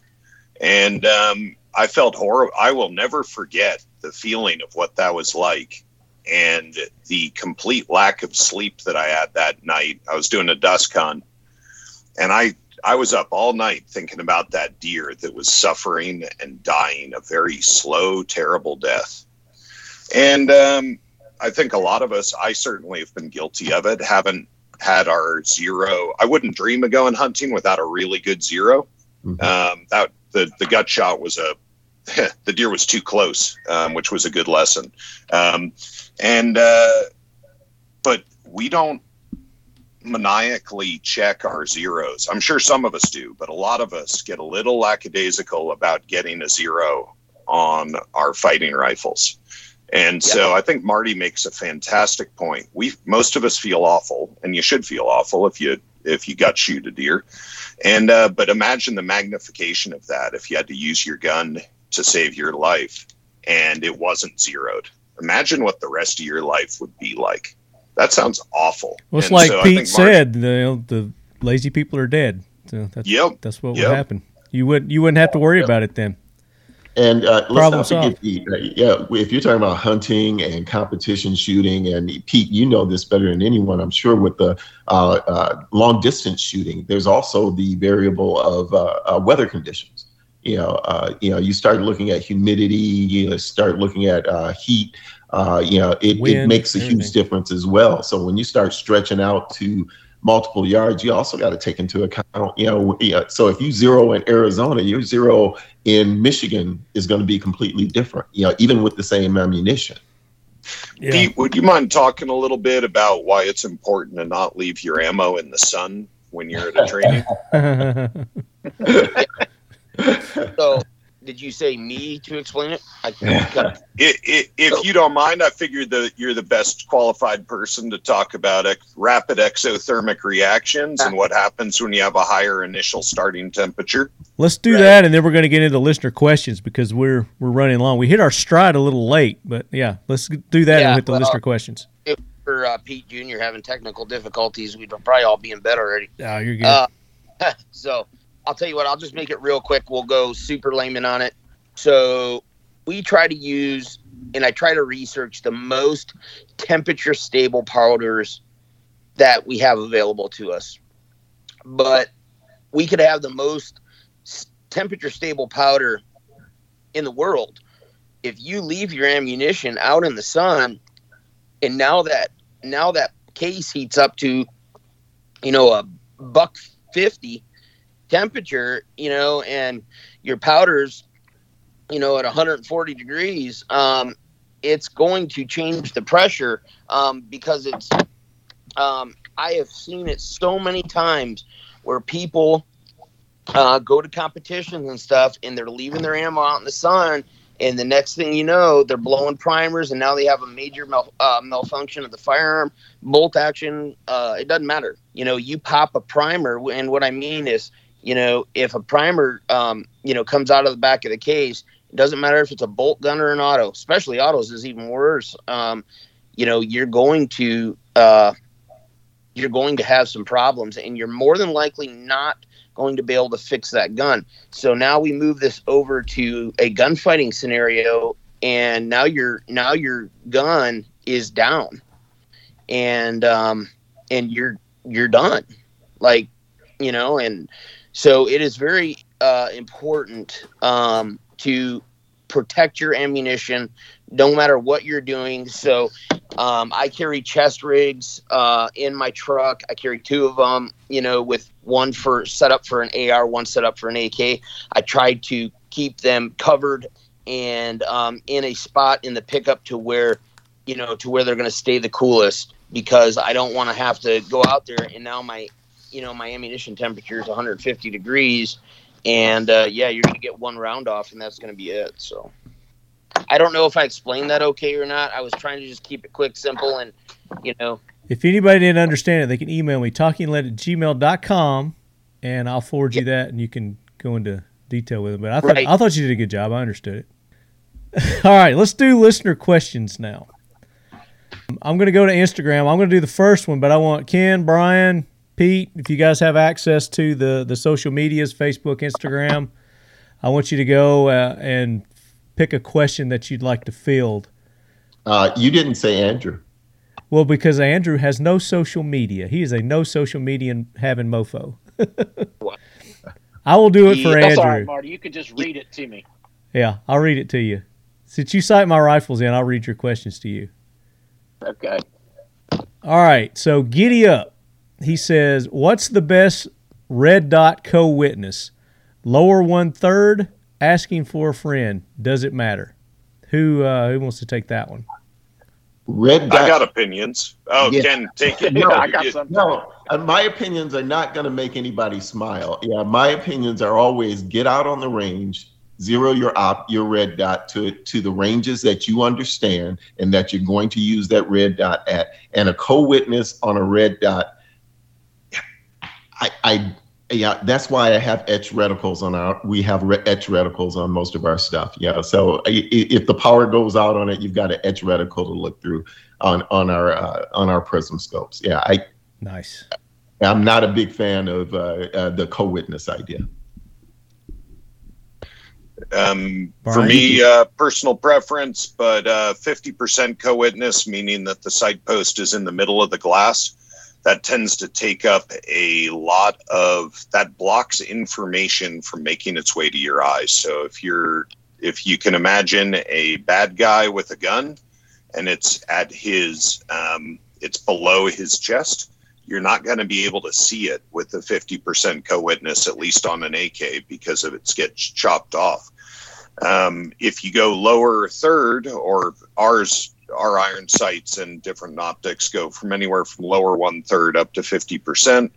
And um, I felt horrible. I will never forget the feeling of what that was like and the complete lack of sleep that I had that night. I was doing a dusk hunt and I, I was up all night thinking about that deer that was suffering and dying a very slow, terrible death. And um, I think a lot of us, I certainly have been guilty of it, haven't had our zero. I wouldn't dream of going hunting without a really good 0 Mhm. Um, that the the gut shot was a (laughs) the deer was too close, um, which was a good lesson. Um, and uh, but we don't maniacally check our zeros. I'm sure some of us do, but a lot of us get a little lackadaisical about getting a zero on our fighting rifles. And so I think Marty makes a fantastic point. We most of us feel awful, and you should feel awful if you if you gut shoot a deer. And uh, but imagine the magnification of that if you had to use your gun to save your life and it wasn't zeroed. Imagine what the rest of your life would be like. That sounds awful. Well, it's And like so Pete think Marty- said, the, the lazy people are dead. So that's, Yep. that's what Yep. would happen. You wouldn't you wouldn't have to worry about it then. And uh, let's Problem not forget, Pete, uh, yeah, if you're talking about hunting and competition shooting, and Pete, you know this better than anyone, I'm sure, with the uh, uh, long distance shooting, there's also the variable of uh, uh, weather conditions. You know, uh, you know, you start looking at humidity, you know, start looking at uh, heat. Uh, you know, it, it makes a huge difference as well. So when you start stretching out to multiple yards, you also got to take into account, you know, yeah, so if you zero in Arizona, your zero in Michigan is going to be completely different, you know, even with the same ammunition. Yeah. Pete, would you mind talking a little bit about why it's important to not leave your ammo in the sun when you're at a training? (laughs) so did you say me to explain it I cut I i if you don't mind, I figured that you're the best qualified person to talk about ex- rapid exothermic reactions and what happens when you have a higher initial starting temperature. Let's do that, and then we're going to get into listener questions because we're we're running long. We hit our stride a little late, but yeah, let's do that Yeah, and hit the well- listener questions. If for uh, Pete Jr. having technical difficulties, we'd probably all be in bed already. Oh, you're good. Uh, (laughs) so I'll tell you what, I'll just make it real quick. We'll go super layman on it. So we try to use and I try to research the most temperature stable powders that we have available to us. But we could have the most temperature stable powder in the world. If you leave your ammunition out in the sun and now that now that case heats up to you know a buck 50 temperature you know and your powders you know at 140 degrees um it's going to change the pressure um, because it's. Um, I have seen it so many times where people uh, go to competitions and stuff, and they're leaving their ammo out in the sun, and the next thing you know, they're blowing primers, and now they have a major mal- uh, malfunction of the firearm, bolt action. Uh, it doesn't matter. You know, you pop a primer, and what I mean is, you know, if a primer, um, you know, comes out of the back of the case, it doesn't matter if it's a bolt gun or an auto. Especially autos is even worse. Um, you know, you're going to uh, you're going to have some problems, and you're more than likely not going to be able to fix that gun. So now we move this over to a gunfighting scenario, and now your now your gun is down, and um, and you're you're done, like you know, and so it is very uh, important um, to protect your ammunition, no matter what you're doing. So um, I carry chest rigs uh, in my truck. I carry two of them, you know, with one for set up for an AR, one set up for an AK. I tried to keep them covered and um, in a spot in the pickup to where, you know, to where they're going to stay the coolest because I don't want to have to go out there and now my, you know, my ammunition temperature is 150 degrees. And uh, yeah, you're to get one round off and that's going to be it. So. I don't know if I explained that okay or not. I was trying to just keep it quick, simple, and you know. If anybody didn't understand it, they can email me talkinglead at gmail.com and I'll forward you that and you can go into detail with it. But I thought Right. I thought you did a good job. I understood it. (laughs) All right, let's do listener questions now. I'm going to go to Instagram. I'm going to do the first one, but I want Ken, Brian, Pete, if you guys have access to the the social medias, Facebook, Instagram, I want you to go uh, and pick a question that you'd like to field. Uh, you didn't say Andrew. Well, because Andrew has no social media. He is a no social media having mofo. (laughs) I will do it for That's all right, Andrew. Marty. You could just read it to me. Yeah, I'll read it to you. Since you cite my rifles in, I'll read your questions to you. Okay. All right, so giddy up. He says, "What's the best red dot co-witness? Lower one third, asking for a friend. Does it matter? Who uh, who wants to take that one? Red I dot. got opinions. Oh, Yeah. Ken, take it. No, (laughs) I got You- some. No, uh, my opinions are not going to make anybody smile. Yeah, my opinions are always get out on the range, zero your op, your red dot to to the ranges that you understand and that you're going to use that red dot at, and a co-witness on a red dot. I, I, yeah, that's why I have etch reticles on our. We have re- etch reticles on most of our stuff. Yeah, so i- i- if the power goes out on it, you've got an etch reticle to look through on on our uh, on our prism scopes. Yeah, I Nice. I'm not a big fan of uh, uh, the co-witness idea. Um, for me, uh, personal preference, but uh, 50% co-witness, meaning that the site post is in the middle of the glass. That tends to take up a lot of that blocks information from making its way to your eyes. So if you're if you can imagine a bad guy with a gun and it's at his um, it's below his chest, you're not going to be able to see it with the 50% co-witness, at least on an AK, because of it gets chopped off. Um, if you go lower third, or ours, our iron sights and different optics go from anywhere from lower one third up to 50%.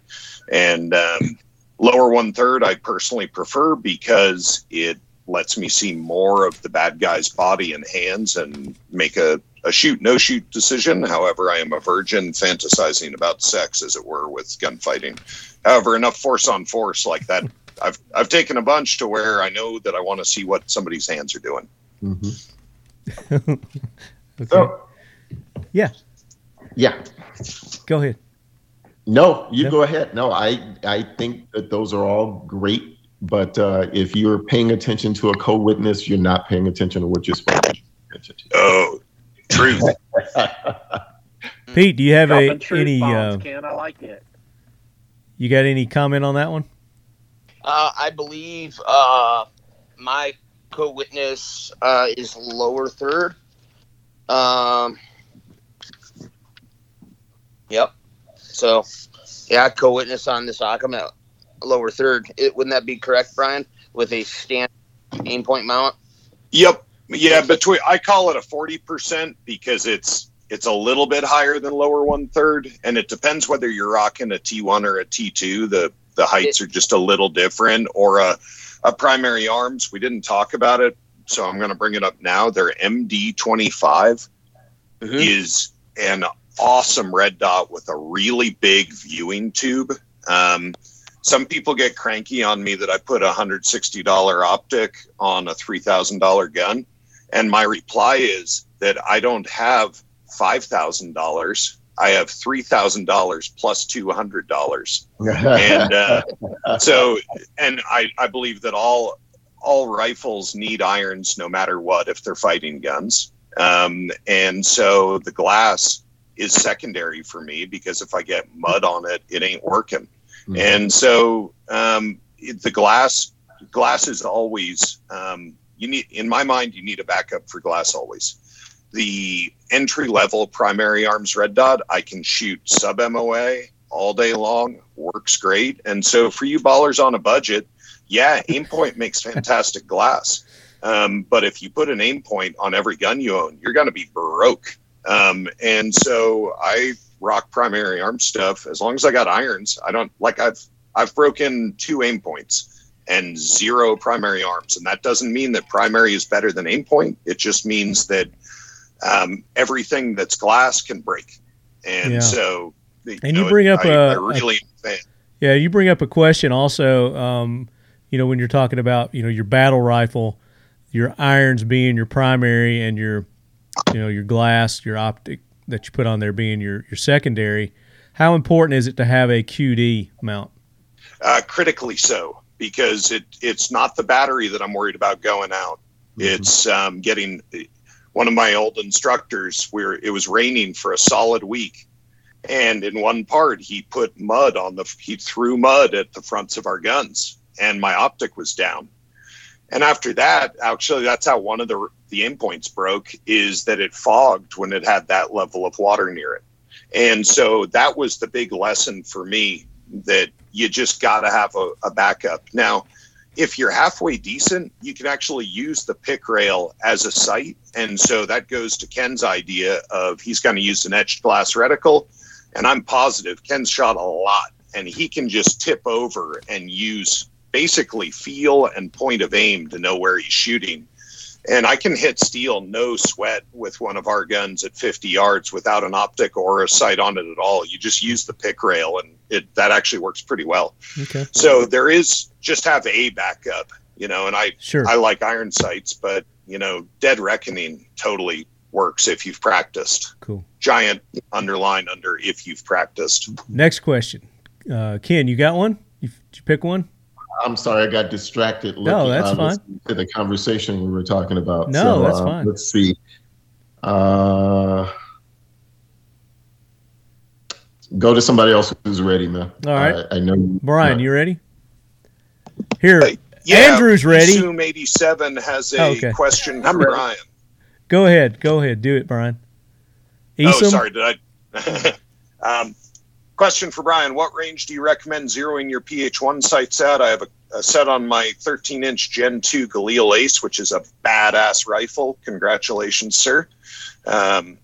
And um, lower one third, I personally prefer because it lets me see more of the bad guy's body and hands and make a, a shoot no shoot decision. However, I am a virgin fantasizing about sex, as it were, with gunfighting. However, enough force on force like that. I've I've taken a bunch to where I know that I want to see what somebody's hands are doing. Mm-hmm. (laughs) Okay. So, Yeah. yeah, Go ahead. no, you Yeah. go ahead. No, I I think that those are all great, but uh, if you're paying attention to a co-witness, you're not paying attention to what you're supposed to pay attention Oh, truth. (laughs) Pete, do you have a any? bombs, Uh, Ken. I like it. you got any comment on that one? Uh, I believe uh, my co-witness uh, is lower third. Um, yep. So, yeah, co-witness on this Occam at lower third. It, wouldn't that be correct, Brian? With a stand Aimpoint mount. Yep. Yeah, between I call it a forty percent because it's it's a little bit higher than lower one third, and it depends whether you're rocking a T one or a T two. The the heights are just a little different, or a a primary arms. We didn't talk about it, so I'm going to bring it up now. Their MD twenty five is an awesome red dot with a really big viewing tube. Um, some people get cranky on me that I put a hundred sixty dollar optic on a three thousand dollar gun, and my reply is that I don't have five thousand dollars. I have three thousand dollars plus plus two hundred dollars, (laughs) and uh, so and I I believe that all all rifles need irons no matter what if they're fighting guns, um, and so the glass is secondary for me because if I get mud on it, it ain't working. And so um, the glass glass is always um, you need in my mind you need a backup for glass always. The entry level primary arms red dot I can shoot sub MOA all day long works great. And so for you ballers on a budget, yeah, Aimpoint makes fantastic glass. Um, but if you put an Aimpoint on every gun you own, you're going to be broke. Um, and so I rock primary arm stuff as long as I got irons. I don't like I've I've broken two Aimpoints and zero primary arms, and that doesn't mean that primary is better than Aimpoint. It just means that um, everything that's glass can break, and Yeah. so And you bring up I, a- I really a. Yeah, you bring up a question also. Um, you know, when you're talking about you know your battle rifle, your irons being your primary, and your you know your glass, your optic that you put on there being your your secondary. How important is it to have a QD mount? uh, critically so because it it's not the battery that I'm worried about going out. It's um, getting one of my old instructors where it was raining for a solid week, and in one part he put mud on the he threw mud at the fronts of our guns, and my optic was down. And after that, actually, that's how one of the the Aimpoints broke is that it fogged when it had that level of water near it. And so that was the big lesson for me that you just got to have a, a backup. Now, if you're halfway decent, you can actually use the pick rail as a sight. And so that goes to Ken's idea of he's going to use an etched glass reticle. And I'm positive Ken's shot a lot and he can just tip over and use basically feel and point of aim to know where he's shooting. And I can hit steel no sweat with one of our guns at 50 yards without an optic or a sight on it at all. You just use the pick rail, and it that actually works pretty well. Okay. So there is just have a backup, you know. And I Sure. I like iron sights, but you know, dead reckoning totally works if you've practiced. Cool. Giant underline under if you've practiced. Next question, uh, Ken. You got one? You, did you pick one? I'm sorry, I got distracted. No, that's uh, fine. To the conversation we were talking about. No, that's uh, fine. Let's see. Uh, go to somebody else who's ready, man. All right. I, I know. you- Brian, you ready? Here, Yeah, Andrew's ready. Zoom 87 has a Oh, okay. question for I'm ready. Brian. Go ahead. Go ahead. Do it, Brian. Oh, sorry, did I? (laughs) um, question for Brian: What range do you recommend zeroing your PH1 sights at? I have a, a set on my 13-inch Gen 2 Galil Ace, which is a badass rifle. Congratulations, sir. Um,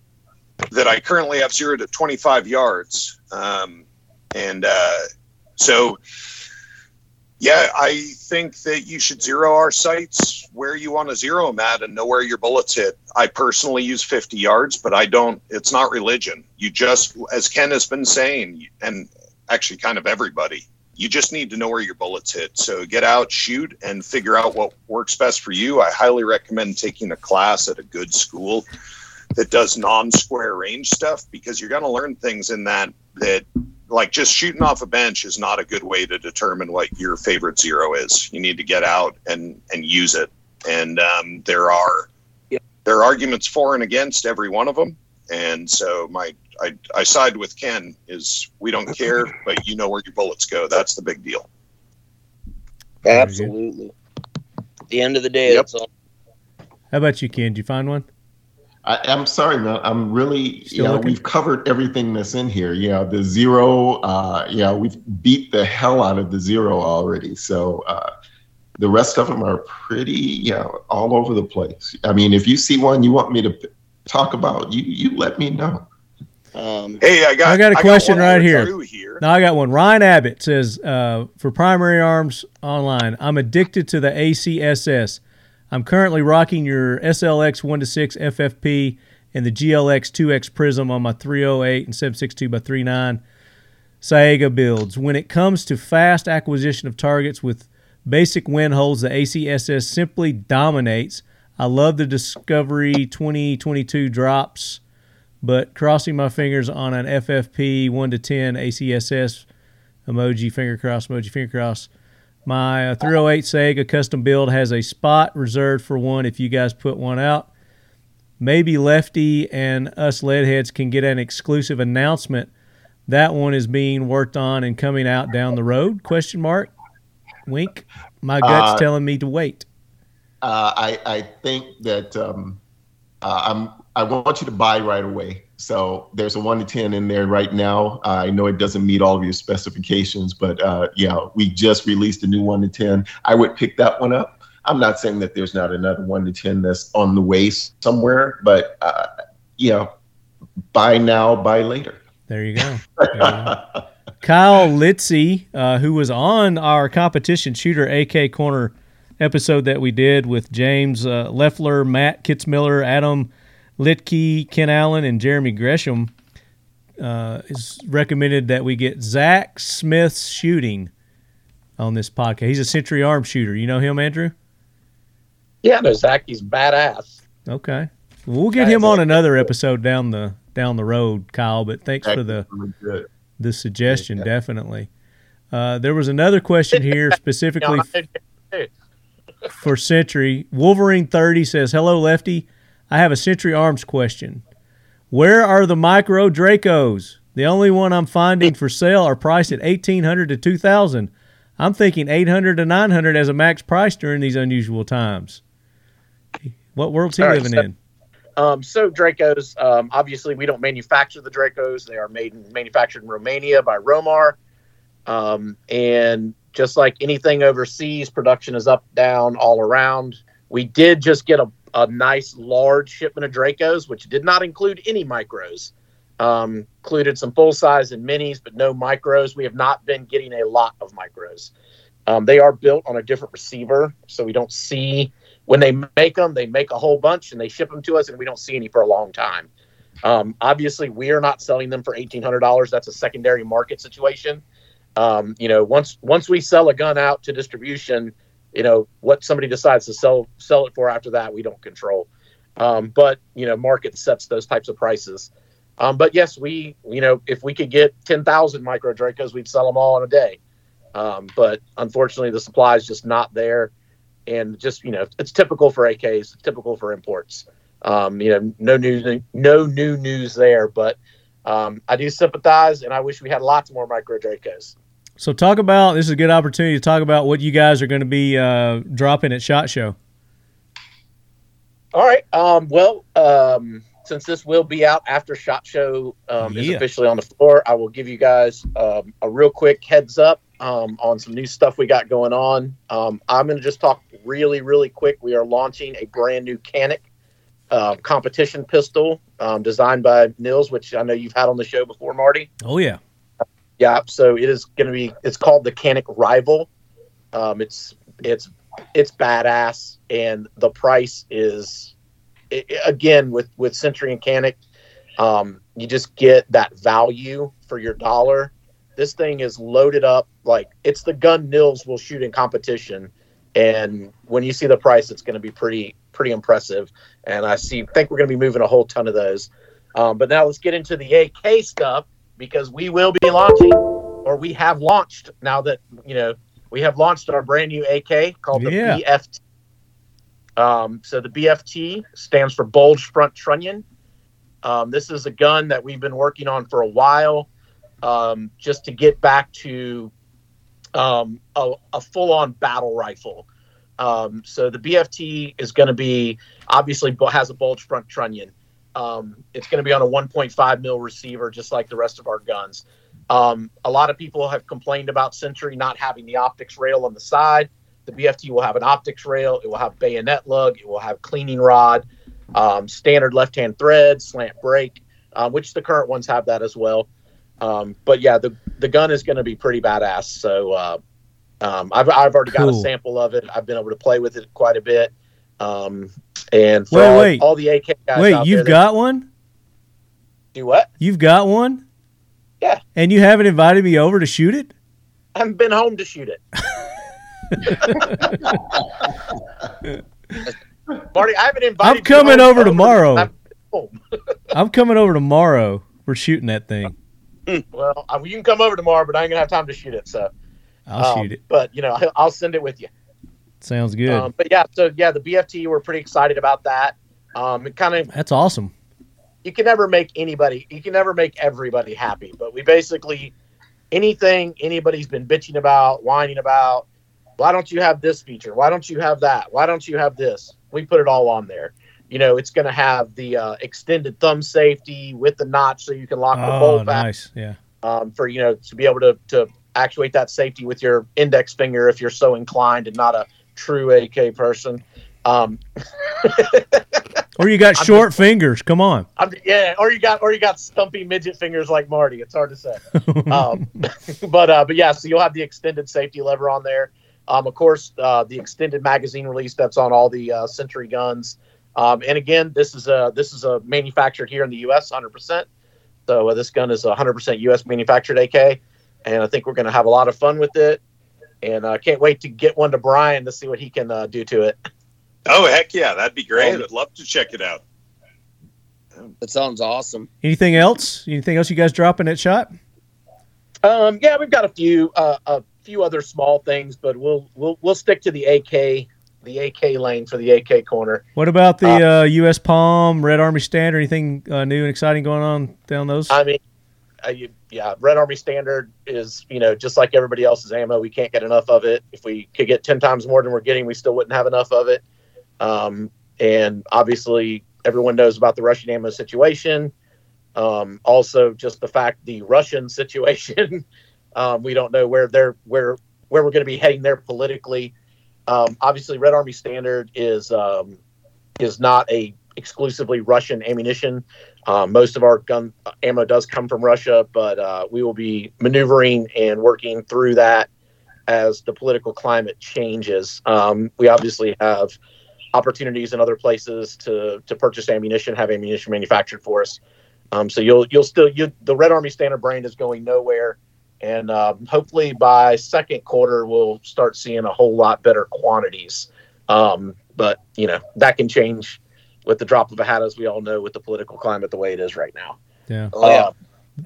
that I currently have zeroed at 25 yards, um, and uh, so yeah, I think that you should zero our sights where you want to zero them at and know where your bullets hit. I personally use 50 yards, but I don't, it's not religion. You just, as Ken has been saying, and actually kind of everybody, you just need to know where your bullets hit. So get out, shoot, and figure out what works best for you. I highly recommend taking a class at a good school that does non-square range stuff because you're going to learn things in that that like just shooting off a bench is not a good way to determine what your favorite zero is. You need to get out and and use it. And um, there are there are arguments for and against every one of them. And so my I, I side with Ken is we don't care, but you know where your bullets go. That's the big deal. Absolutely. At the end of the day, Yep. that's all. How about you, Ken? Did you find one? I, I'm sorry, man. I'm really, Still yeah, looking? we've covered everything that's in here. Yeah, the zero, uh, yeah, we've beat the hell out of the zero already. So, uh, the rest of them are pretty, you know, all over the place. I mean, if you see one you want me to p- talk about, you you let me know. Um, Hey, I got I got a question one right here. Here. Now I got one. Ryan Abbott says uh, for Primary Arms Online, I'm addicted to the ACSS. I'm currently rocking your SLX 1 to 6 FFP and the GLX 2X Prism on my 308 and 762 by 39 Saiga builds. When it comes to fast acquisition of targets with basic wind holds, the ACSS simply dominates. I love the Discovery 2022 drops, but crossing my fingers on an FFP 1 to 10 ACSS emoji, finger cross, emoji, finger cross. My uh, 308 Saiga custom build has a spot reserved for one if you guys put one out. Maybe Lefty and us leadheads can get an exclusive announcement. That one is being worked on and coming out down the road? Question mark. Wink. My gut's Uh, telling me to wait. Uh, I I think that um, uh, I'm I want you to buy right away. So there's a one to ten in there right now. I know it doesn't meet all of your specifications, but uh, yeah, we just released a new one to ten. I would pick that one up. I'm not saying that there's not another one to ten that's on the way somewhere, but uh, yeah, buy now, buy later. There you go. There you go. (laughs) Kyle Litzy, uh, who was on our competition shooter AK Corner episode that we did with James uh, Leffler, Matt Kitzmiller, Adam Litke, Ken Allen, and Jeremy Gresham, uh, is recommended that we get Zach Smith's shooting on this podcast. He's a Century Arm shooter. You know him, Andrew? Yeah, no, Zach, he's badass. Okay. We'll get him on another episode down the down the road, Kyle. But thanks for the the suggestion, definitely. Uh, there was another question here (laughs) specifically (laughs) for Century. Wolverine 30 says, Hello, Lefty. I have a Century Arms question. Where are the micro Dracos? The only one I'm finding for sale are priced at 1800 to 2000 I'm thinking 800 to 900 as a max price during these unusual times. What world's he right, living so- in? Um, so Dracos, um, obviously we don't manufacture the Dracos. They are made in, manufactured in Romania by Romarm. Um, and just like anything overseas, production is up, down, all around. We did just get a, a nice large shipment of Dracos, which did not include any micros. Um, included some full size and minis, but no micros. We have not been getting a lot of micros. Um, they are built on a different receiver, so we don't see when they make them. They make a whole bunch and they ship them to us, and we don't see any for a long time. Um, obviously, we are not selling them for eighteen hundred dollars. That's a secondary market situation. Um, you know, once once we sell a gun out to distribution, you know what somebody decides to sell sell it for after that, we don't control. Um, but you know, market sets those types of prices. Um, but yes, we you know if we could get ten thousand micro Dracos, we'd sell them all in a day. Um, but unfortunately, the supply is just not there, and just you know it's typical for AKs, typical for imports. Um, you know, no news, no new news there, but um, I do sympathize, and I wish we had lots more micro Dracos. So talk about this is a good opportunity to talk about what you guys are going to be uh, dropping at Shot Show. All right. Um, well, um, since this will be out after Shot Show um, is officially on the floor, I will give you guys um, a real quick heads up um, on some new stuff we got going on. Um, I'm going to just talk really, really quick. We are launching a brand new Canik uh, competition pistol um, designed by Nils, which I know you've had on the show before, Marty. Oh yeah, Yeah, so it is going to be. It's called the Canik Rival. Um, it's it's it's badass, and the price is i i- again with with Century and Canik. Um, you just get that value for your dollar. This thing is loaded up like it's the gun Nils will shoot in competition, and when you see the price, it's going to be pretty pretty impressive. And I see think we're going to be moving a whole ton of those. Um, but now let's get into the AK stuff because we will be launching, or we have launched now that you know we have launched our brand new AK called the Yeah. BFT. Um, so the BFT stands for Bulge Front Trunnion. Um, this is a gun that we've been working on for a while, um, just to get back to um, a, a full-on battle rifle. Um, so the BFT is going to be obviously has a bulge front trunnion. Um, it's going to be on a 1.5 mil receiver, just like the rest of our guns. Um, a lot of people have complained about Century not having the optics rail on the side. The BFT will have an optics rail. It will have bayonet lug. It will have cleaning rod, um, standard left-hand thread, slant brake, um, which the current ones have that as well. Um, but yeah, the the gun is going to be pretty badass. So uh, um, I've I've already got a sample of it. I've been able to play with it quite a bit. Um, and for Wait, all, wait. all the AK guys Wait, out you've there got one? do what? You've got one? Yeah. And you haven't invited me over to shoot it? I haven't been home to shoot it. (laughs) Marty, I haven't invited. I'm coming over tomorrow. I'm. (laughs) I'm coming over tomorrow. We're shooting that thing. (laughs) Well, you can come over tomorrow, but I ain't gonna have time to shoot it. So I'll um, shoot it. But you know, I'll send it with you. Sounds good. Um, but yeah, so yeah, the BFT, we're pretty excited about that. Um, it kind of That's awesome. you can never make anybody, you can never make everybody happy. But we basically anything anybody's been bitching about, whining about. Why don't you have this feature? Why don't you have that? Why don't you have this? We put it all on there. You know, it's going to have the uh, extended thumb safety with the notch, so you can lock the Oh, bolt back nice. Yeah. um, for you know to be able to to actuate that safety with your index finger if you're so inclined and not a true AK person. Um, Or you got (laughs) short fingers. Come on. I'm, yeah, or you got or you got stumpy midget fingers like Marty. It's hard to say. (laughs) um, (laughs) but uh, but yeah, so you'll have the extended safety lever on there. Um, of course, uh, the extended magazine release that's on all the uh, Century guns. Um, and again, this is a this is a manufactured here in the U.S. 100. percent So uh, this gun is a 100 percent U.S. manufactured AK, and I think we're going to have a lot of fun with it. And I uh, can't wait to get one to Brian to see what he can uh, do to it. Oh heck yeah, that'd be great. I'd love to check it out. That sounds awesome. Anything else? Anything else you guys dropping that shot? Um, yeah, we've got a few uh, a few other small things, but we'll we'll we'll stick to the AK the AK lane for the AK corner. What about the uh, U.S. Palm, Red Army Standard? Anything uh, new and exciting going on down those? I mean, uh, you, yeah, Red Army Standard is you know just like everybody else's ammo. We can't get enough of it. If we could get ten times more than we're getting, we still wouldn't have enough of it. Um, and obviously, everyone knows about the Russian ammo situation. Um, also, just the fact the Russian (laughs) situation. um, we don't know where they're where where we're going to be heading there politically. Um, obviously, Red Army Standard is um, is not a exclusively Russian ammunition. Um, most of our gun ammo does come from Russia, but uh, we will be maneuvering and working through that as the political climate changes. Um, we obviously have opportunities in other places to to purchase ammunition, have ammunition manufactured for us. Um, so you'll you'll still you the Red Army Standard brand is going nowhere, and um, hopefully by second quarter we'll start seeing a whole lot better quantities. Um, but you know that can change with the drop of a hat, as we all know, with the political climate the way it is right now. yeah. Oh, yeah. Um,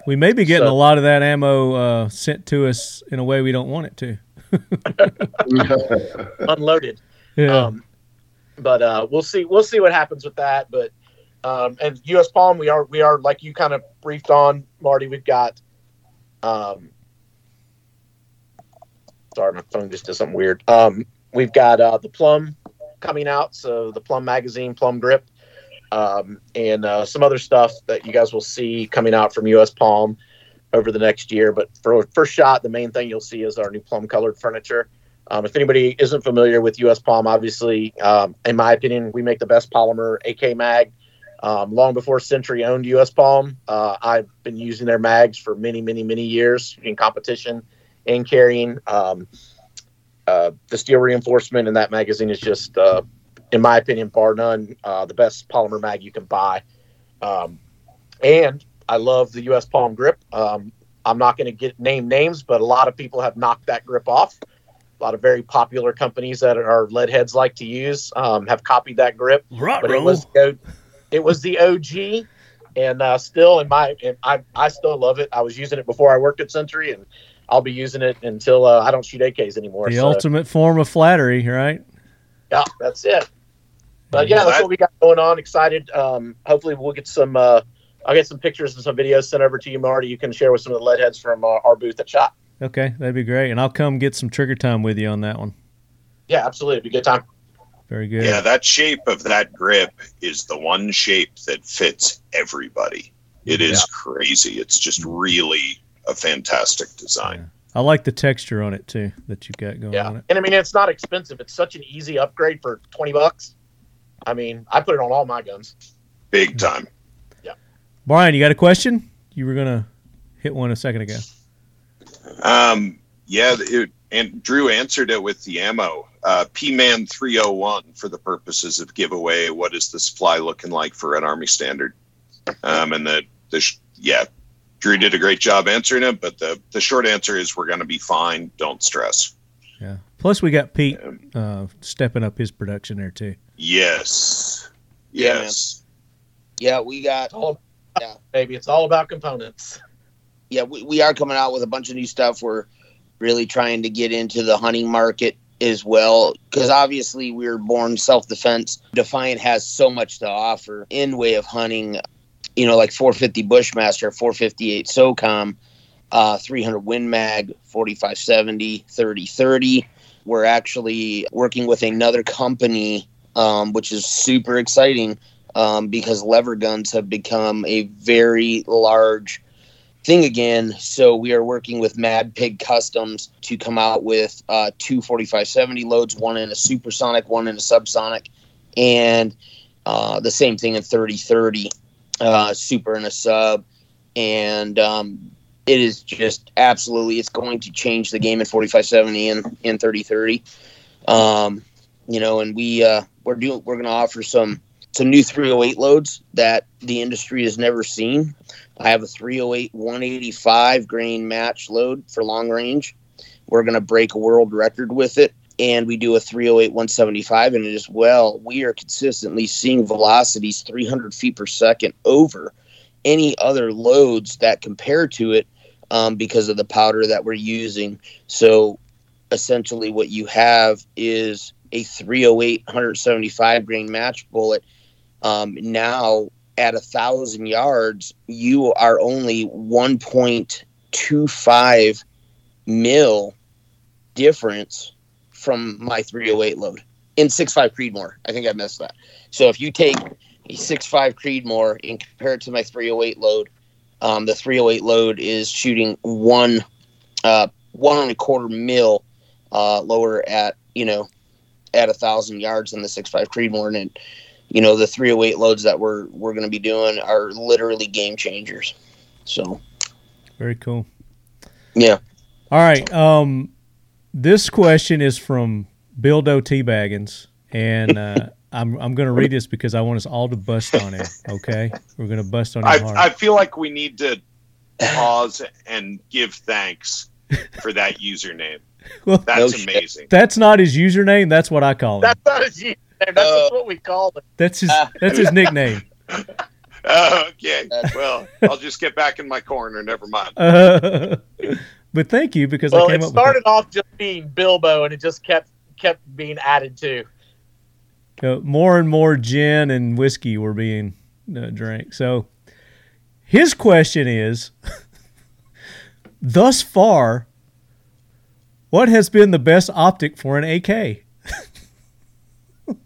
We may be getting so- a lot of that ammo uh, sent to us in a way we don't want it to. (laughs) (laughs) unloaded. Yeah. Um, but uh, we'll see. We'll see what happens with that. But um, and U.S. Palm, we are we are like you kind of briefed on, Marty. We've got. Um, sorry, my phone just did something weird. Um, we've got uh, the Plum coming out, so the Plum magazine, Plum grip, um, and uh, some other stuff that you guys will see coming out from U.S. Palm over the next year. But for first shot, the main thing you'll see is our new plum colored furniture. Um, if anybody isn't familiar with US Palm, obviously, um, in my opinion, we make the best polymer AK mag. Um, long before Century owned US Palm, uh, I've been using their mags for many, many, many years in competition and carrying. Um, uh, the steel reinforcement in that magazine is just, uh, in my opinion, bar none, uh, the best polymer mag you can buy. Um, and I love the US Palm grip. Um, I'm not going to get name names, but a lot of people have knocked that grip off. A lot of very popular companies that our lead heads like to use um, have copied that grip, Right, but it was the it was the OG, and uh, still in my and I I still love it. I was using it before I worked at Century, and I'll be using it until uh, I don't shoot AKs anymore. the so, ultimate form of flattery, right? yeah, that's it. But yeah, that's what we got going on. Excited. Um, hopefully, we'll get some. Uh, I'll get some pictures and some videos sent over to you, Marty. You can share with some of the lead heads from uh, our booth at Shot. Okay, that'd be great. And I'll come get some trigger time with you on that one. Yeah, absolutely. It'd be a good time. Very good. Yeah, that shape of that grip is the one shape that fits everybody. It is crazy. It's just really a fantastic design. I like the texture on it too that you've got going Yeah, on it. and I mean it's not expensive. It's such an easy upgrade for twenty bucks. I mean, I put it on all my guns. Big time. Yeah. Brian, you got a question? You were gonna hit one a second ago. Um, yeah, it, and Drew answered it with the ammo. Uh, P-Man 301 for the purposes of giveaway. What is the supply looking like for an Army standard? Um, and the, the sh- yeah, Drew did a great job answering it, but the, the short answer is we're going to be fine. Don't stress. Yeah. Plus, we got Pete uh, stepping up his production there too. Yes. Yes. Yeah, we got all Yeah. baby. It's all about components. yeah, we, we are coming out with a bunch of new stuff. We're really trying to get into the hunting market as well because obviously we were born self-defense. Defiant has so much to offer in way of hunting. You know, like 450 Bushmaster, 458 SOCOM, uh, 300 Win Mag, 4570, 3030. We're actually working with another company, um, which is super exciting um, because lever guns have become a very large thing again. So we are working with Mad Pig Customs to come out with uh, two 4570 loads, one in a supersonic, one in a subsonic, and uh, the same thing in 3030, uh, super and a sub. And um, it is just absolutely, it's going to change the game in 4570 and in 3030. Um, you know, and we uh, we're doing we're going to offer some some new 308 loads that the industry has never seen. I have a 308 185 grain match load for long range. We're going to break a world record with it. And we do a 308 175 and it as well. We are consistently seeing velocities 300 feet per second over any other loads that compare to it um, because of the powder that we're using. So essentially, what you have is a 308 175 grain match bullet. Um, now at a thousand yards, you are only 1.25 mil difference from my 308 load in 6.5 Creedmoor. I think I missed that. So if you take a 6.5 Creedmoor and compare it to my 308 load, um, the 308 load is shooting one, uh, one and a quarter mil uh, lower at you know at a thousand yards than the 6.5 Creedmoor, and you know the 308 loads that we're we're going to be doing are literally game changers. So Very cool. yeah, All right. Um, this question is from Bildo T Baggins, and uh, (laughs) I'm I'm going to read this because I want us all to bust on him. Okay, we're going to bust on him I, hard. I feel like we need to pause and give thanks for that username. (laughs) Well, That's No shit. amazing. that's not his username. That's what I call him. That's not his username. That's Uh, what we call it. That's his. That's his nickname. (laughs) Okay. Well, I'll just get back in my corner. Never mind. Uh, but thank you because Well, I came it up started off just being Bilbo, and it just kept kept being added to. with. Uh, more and more gin and whiskey were being uh, drank. So his question is, (laughs) thus far, what has been the best optic for an AK? (laughs)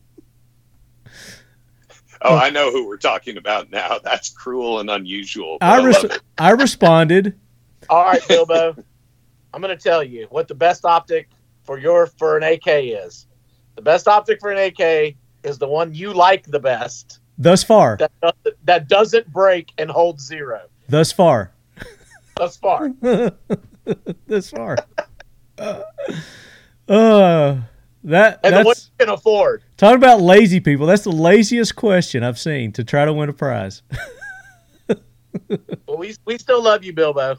Oh, I know who we're talking about now. That's cruel and unusual. I, I res- love. I responded, All right, Bilbo, (laughs) I'm going to tell you what the best optic for your for an AK is. The best optic for an AK is the one you like the best. thus far, That doesn't, that doesn't break and holds zero. thus far, Thus far. (laughs) thus far. Uh, (laughs) uh, that And the one you can afford. talking about lazy people. That's the laziest question I've seen to try to win a prize. (laughs) Well, we, we still love you, Bilbo.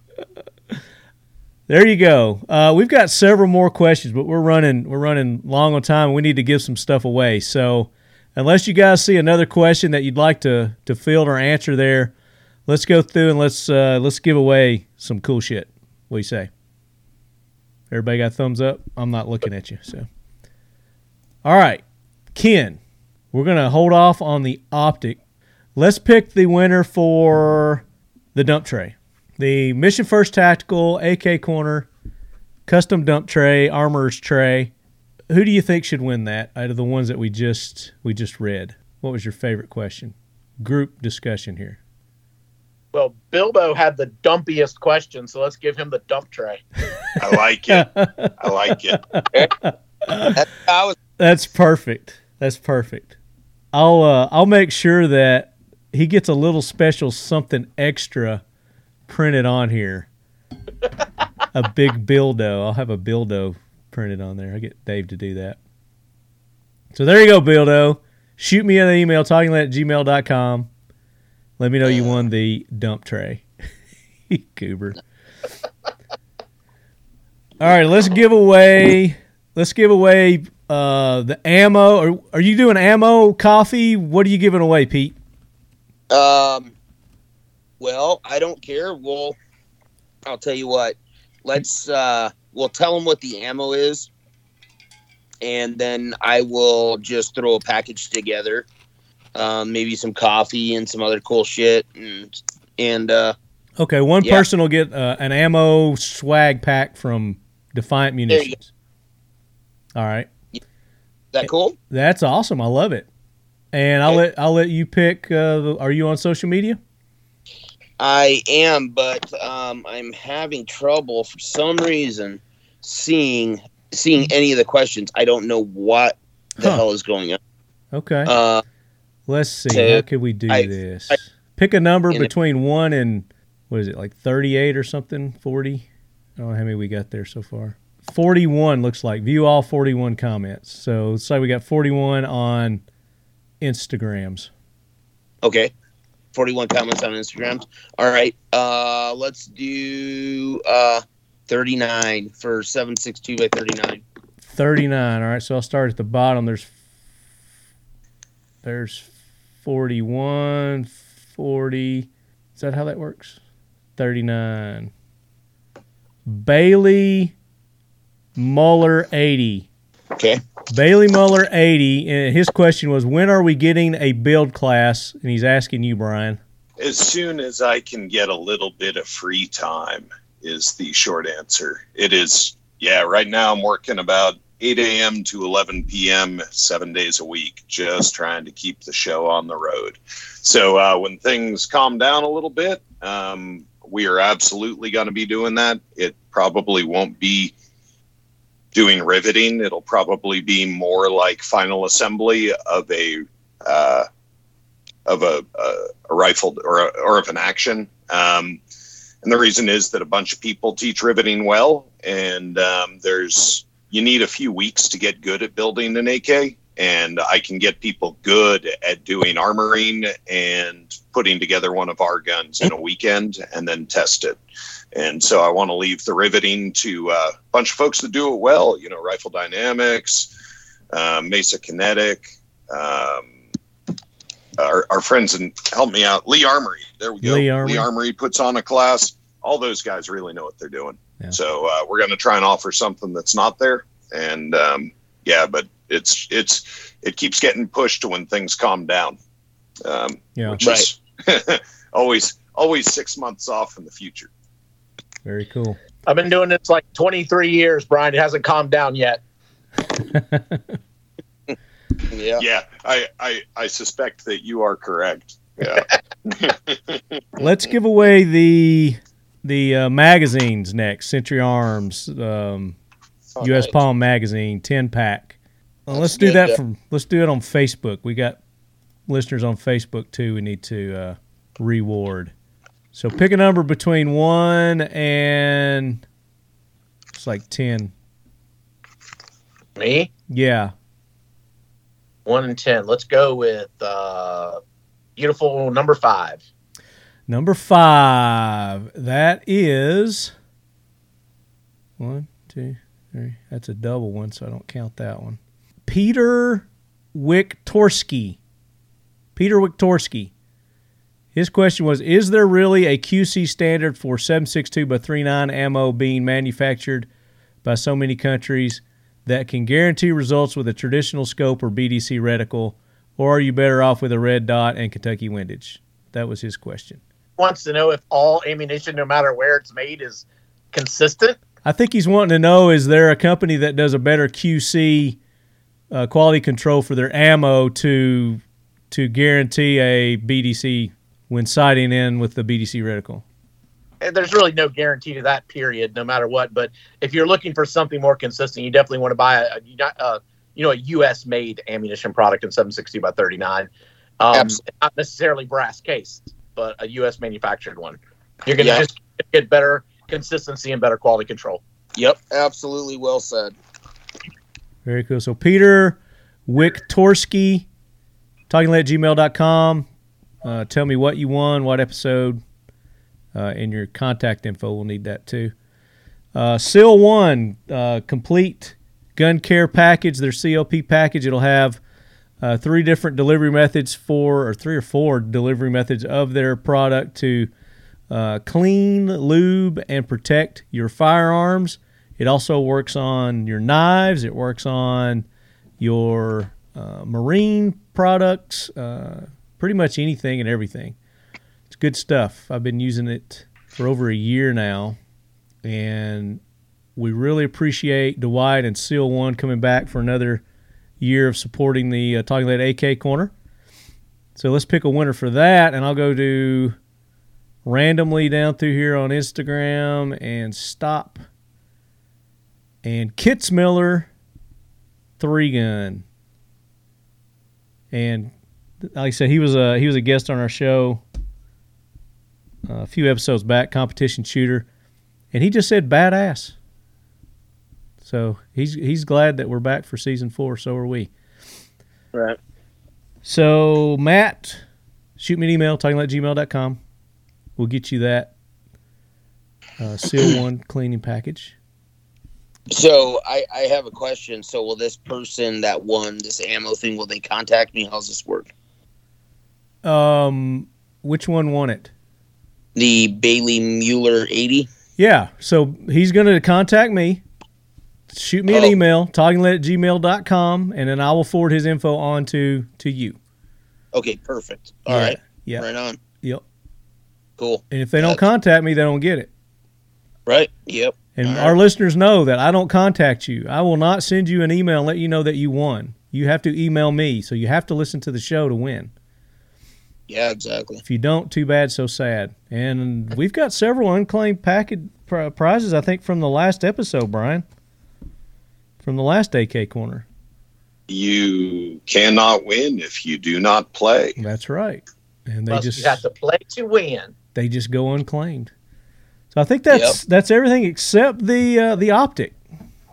There you go. Uh, we've got several more questions, but we're running we're running long on time. We need to give some stuff away. So, unless you guys see another question that you'd like to to field or answer there, let's go through and let's uh, let's give away some cool shit. What do you say? Everybody got thumbs up. I'm not looking at you. So, all right, Ken, we're gonna hold off on the optic. Let's pick the winner for the dump tray the Mission First Tactical AK Corner custom dump tray, Armor's tray. Who do you think should win that out of the ones that we just we just read? What was your favorite question? Group discussion here. Well, Bilbo had the dumpiest question, so let's give him the dump tray. (laughs) I like it. I like it. That, was (laughs) That's perfect. That's perfect. I'll uh, I'll make sure that he gets a little special something extra printed on here. a big bildo. I'll have a bildo printed on there. I'll get Dave to do that. So there you go, bildo. Shoot me an email, talkinglead at gmail.com. Let me know you won the dump tray. (laughs) Goober. All right, let's give away let's give away uh, the ammo. Are, are you doing ammo coffee? What are you giving away, Pete? Um, well, I don't care. We'll, I'll tell you what. Let's, uh, we'll tell them what the ammo is, and then I will just throw a package together. Um, maybe some coffee and some other cool shit, and and uh, Okay, one Yeah. person will get uh, an ammo swag pack from Defiant Munitions. All right, that cool. that's awesome. I love it. And I'll Okay. let I'll let you pick. Uh, the, are you on social media? I am, but um, I'm having trouble for some reason seeing seeing any of the questions. I don't know what the Huh. hell is going on. Okay, Uh, let's see. so How can we do I- this? I- Pick a number between one and what is it like thirty eight or something? Forty? I don't know how many we got there so far. Forty one looks like. View all forty one comments. So let's say we got forty one on Instagrams. Okay. 41 comments on Instagram. All right. Uh let's do uh 39 for 762 by 39. 39 all right so i'll start at the bottom there's there's 41 40 is that how that works 39 bailey muller 80 Okay. bailey muller 80 and his question was when are we getting a build class and he's asking you brian As soon as I can get a little bit of free time, is the short answer. It is, yeah, right now I'm working about 8 a.m. to 11 p.m., seven days a week, just trying to keep the show on the road. So uh, when things calm down a little bit, um, we are absolutely going to be doing that. It probably won't be doing riveting, it'll probably be more like final assembly of a. Uh, of a, a, a rifle or, a, or of an action. Um, and the reason is that a bunch of people teach riveting well, and um, there's you need a few weeks to get good at building an AK. And I can get people good at doing armoring and putting together one of our guns in a weekend and then test it. And so I want to leave the riveting to uh, a bunch of folks that do it well. You know, Rifle Dynamics, uh, Mesa Kinetic. Um, our, our friends and help me out. Lee Armory. There we go. Lee Armory. Armory puts on a class. All those guys really know what they're doing. Yeah. So uh, we're going to try and offer something that's not there. And um, yeah, but it's it's it keeps getting pushed to when things calm down. Um, Yeah. which is (laughs) always always six months off in the future. Very cool I've been doing this like 23 years, Brian. It hasn't calmed down yet. (laughs) Yeah. Yeah, I I, I suspect that you are correct. Yeah. (laughs) let's give away the the uh, magazines next century arms um, All U.S. right. Palm Magazine, ten pack. Well, let's do good, that yeah. from. Let's do it on Facebook. We got listeners on Facebook too. We need to uh, reward. So pick a number between one and it's like ten. Me, Yeah, one and ten. Let's go with uh, beautiful number five. number five. That is one, two, three. That's a double one, so I don't count that one. Peter Wiktorski. Peter Wiktorski. His question was Is there really a QC standard for 762 by 39 ammo being manufactured by so many countries that can guarantee results with a traditional scope or BDC reticle, or are you better off with a red dot and Kentucky windage? That was his question. Wants to know if all ammunition, no matter where it's made, is consistent. I think he's wanting to know is there a company that does a better QC uh, quality control for their ammo to to guarantee a BDC when sighting in with the BDC reticle? and there's really no guarantee to that period, no matter what. But if you're looking for something more consistent, you definitely want to buy a, a, a you know a U.S. made ammunition product in 760 by 39. Um, Absolutely. not necessarily brass cased, but a U.S. manufactured one. You're going to Yeah. just get better consistency and better quality control. Yep, absolutely well said. Very cool. So Peter Wiktorski, talkinglead@gmail.com. Uh, tell me what you won, what episode, uh, and your contact info. We'll need that too. Uh, Seal One, uh, complete gun care package, their CLP package. It'll have uh, three different delivery methods for, or three or four delivery methods of their product to uh, clean, lube, and protect your firearms. It also works on your knives. It works on your uh, marine products. Uh, pretty much anything and everything. It's good stuff. I've been using it for over a year now, and we really appreciate Dwight and Seal One coming back for another year of supporting the uh, Talking Lead AK Corner. So let's pick a winner for that, and I'll go to randomly down through here on Instagram and stop. And Kits Miller, three gun. And like I said, he was a he was a guest on our show uh, a few episodes back, competition shooter, and he just said badass. So he's he's glad that we're back for season four. So are we. Right. So Matt, shoot me an email talkingleadgmail.com. We'll get you that uh, seal (clears throat) one cleaning package. So I, I have a question. So will this person that won this ammo thing will they contact me? How's this work? Um, which one won it? The Bailey Mueller 80. Yeah, so he's going to contact me, shoot me an Oh. email, talkinglead at gmail.com, and then I will forward his info on to, to you. Okay, perfect. All Yeah, right, Yeah. right on. Yep. Cool. And if they don't contact me, they don't get it. Right. Yep. And All right. our listeners know that I don't contact you. I will not send you an email and let you know that you won. You have to email me, so you have to listen to the show to win. Yeah, exactly. If you don't, too bad, so sad. And we've got several unclaimed package pri- prizes, I think, from the last episode, Brian. From the last AK corner. You cannot win if you do not play. That's right. And they Plus, just you have to play to win. they just go unclaimed. So I think that's that's everything except the uh, the optic.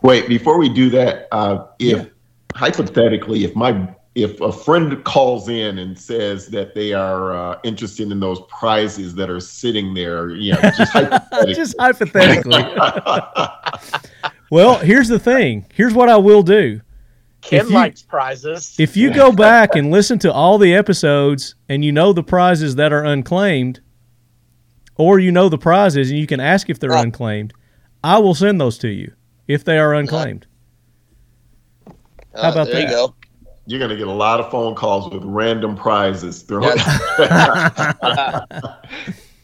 Wait, before we do that, uh, if hypothetically, if my if a friend calls in and says that they are uh, interested in those prizes that are sitting there, you know, just (laughs) hypothetically. just hypothetically. (laughs) well, here's the thing. Here's what I will do. Ken If you- likes prizes. If you go back and listen to all the episodes and you know the prizes that are unclaimed, or you know the prizes and you can ask if they're Oh. unclaimed, I will send those to you if they are unclaimed. How about Uh, there that? you go. You're going to get a lot of phone calls with random prizes thrown.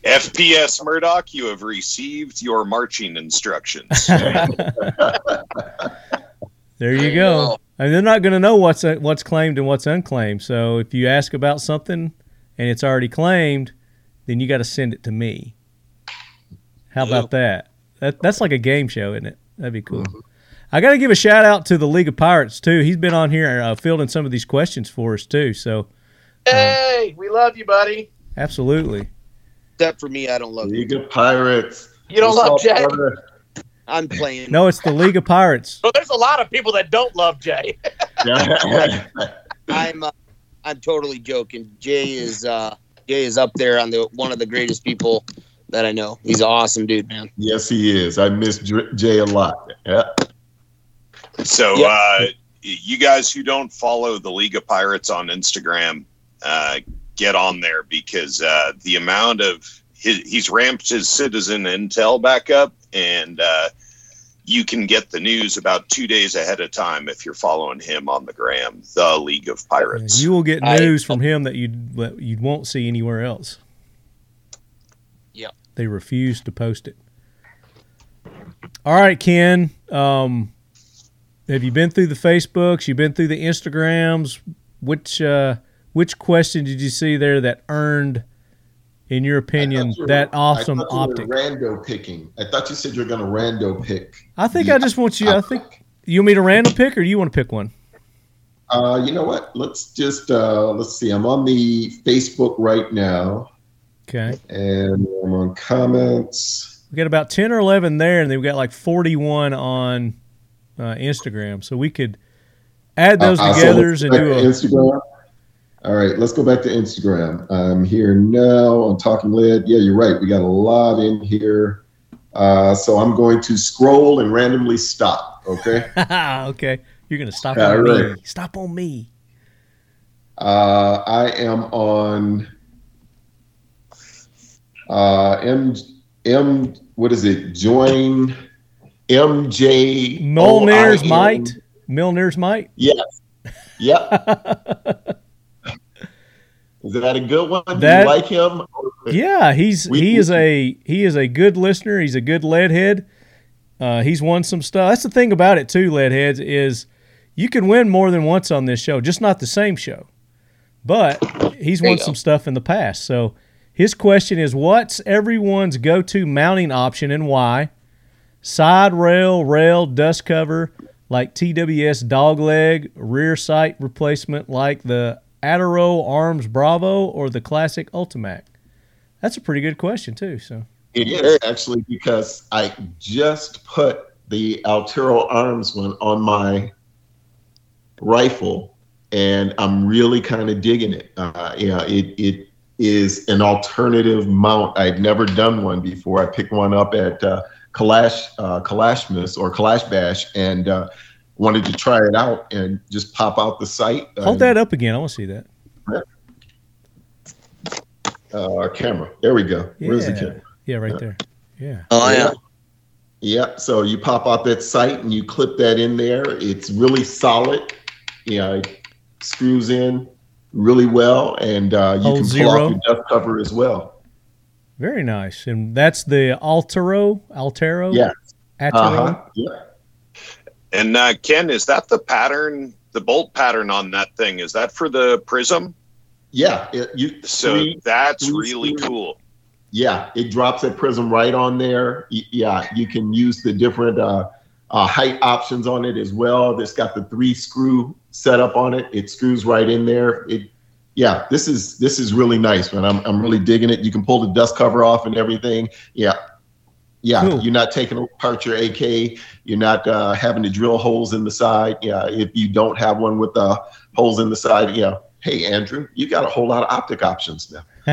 FPS (laughs) Murdoch, you have received your marching instructions. (laughs) There you go. go. And they're not going to know what's uh, what's claimed and what's unclaimed. So if you ask about something and it's already claimed, then you got to send it to me. How about that? That that's like a game show, isn't it? That'd be cool. I got to give a shout out to the League of Pirates too. He's been on here uh, fielding some of these questions for us too. So hey, we love you, buddy. absolutely. Except for me, I don't love League of Pirates. You don't love What's up, Jay. brother? I'm playing. No, it's the League of Pirates. Well, there's a lot of people that don't love Jay. (laughs) (laughs) I'm uh, I'm totally joking. Jay is uh, Jay is up there on the one of the greatest people that I know. He's an awesome dude, man. yes, he is. I miss Jay a lot. Yeah. So, Yep. uh, you guys who don't follow the League of Pirates on Instagram, uh, get on there because uh, the amount of his, he's ramped his citizen intel back up, and uh, you can get the news about two days ahead of time if you're following him on the gram. The League of Pirates. You will get I- news from him that you you won't see anywhere else. Yep. They refuse to post it. All right, Ken. Um, have you been through the Facebooks? You've been through the Instagrams. Which uh, which question did you see there that earned in your opinion, you were- that awesome I thought you were optic? rando picking. I thought you said you were going to rando pick. I think I just want you. I think optic. you want me to random pick, or do you want to pick one? Uh, you know what? Let's just uh, let's see. I'm on the Facebook right now, Okay, and I'm on comments. we got about ten or eleven there, and then we got like forty-one on uh, Instagram. So we could add those Uh, together and do a. Instagram. All right, let's go back to Instagram. I'm here now on Talking Lead. Yeah, you're right. We got a lot in here. Uh, so I'm going to scroll and randomly stop. Okay. (laughs) okay, you're gonna stop All on me. Stop on me. Uh, I am on uh, M M. What is it? Join MJ Milner's OIN. might. Milner's might. Yes. Yep. (laughs) is that a good one? Do That- you like him? Yeah, he's We- he we- is a he is a good listener. He's a good leadhead. Uh, he's won some stuff. That's the thing about it too, leadheads is you can win more than once on this show, just not the same show. But he's won some stuff in the past. So his question is, what's everyone's go-to mounting option and why? Side rail, rail, dust cover like TWS dogleg, rear sight replacement like the Adaro Arms Bravo or the classic UltiMAK. That's a pretty good question too. So It is actually because I just put the Altero Arms one on my rifle, and I'm really kind of digging it. Uh, yeah, it it is an alternative mount. I'd never done one before. I picked one up at uh, Kalash uh, Kalashmas or Kalash Bash, and uh, wanted to try it out and just pop out the sight. hold that up again. I want to see that. Uh, our camera. There we go. Where's the Yeah. camera? Yeah, right there. Yeah. Oh yeah. Yeah, so you pop out that sight and you clip that in there. It's really solid. You know, it screws in really well, and uh, you Hold can pull zero. off your dust cover as well. Very nice. And that's the Altero. Altero. Yeah. Atero. Uh-huh. Yeah. And uh, Ken, is that the pattern, the bolt pattern on that thing? Is that for the prism? Yeah. It, you, So three- that's three really screws. cool. Yeah, it drops that prism right on there. Y- Yeah, you can use the different uh, uh, height options on it as well. It's got the three screw setup on it. It screws right in there. It, yeah, this is this is really nice, man. I'm I'm really digging it. You can pull the dust cover off and everything. Yeah, yeah. Cool. You're not taking apart your AK. You're not uh, having to drill holes in the side. Yeah, if you don't have one with uh, holes in the side, yeah. Hey, Andrew, you got a whole lot of optic options now. (laughs)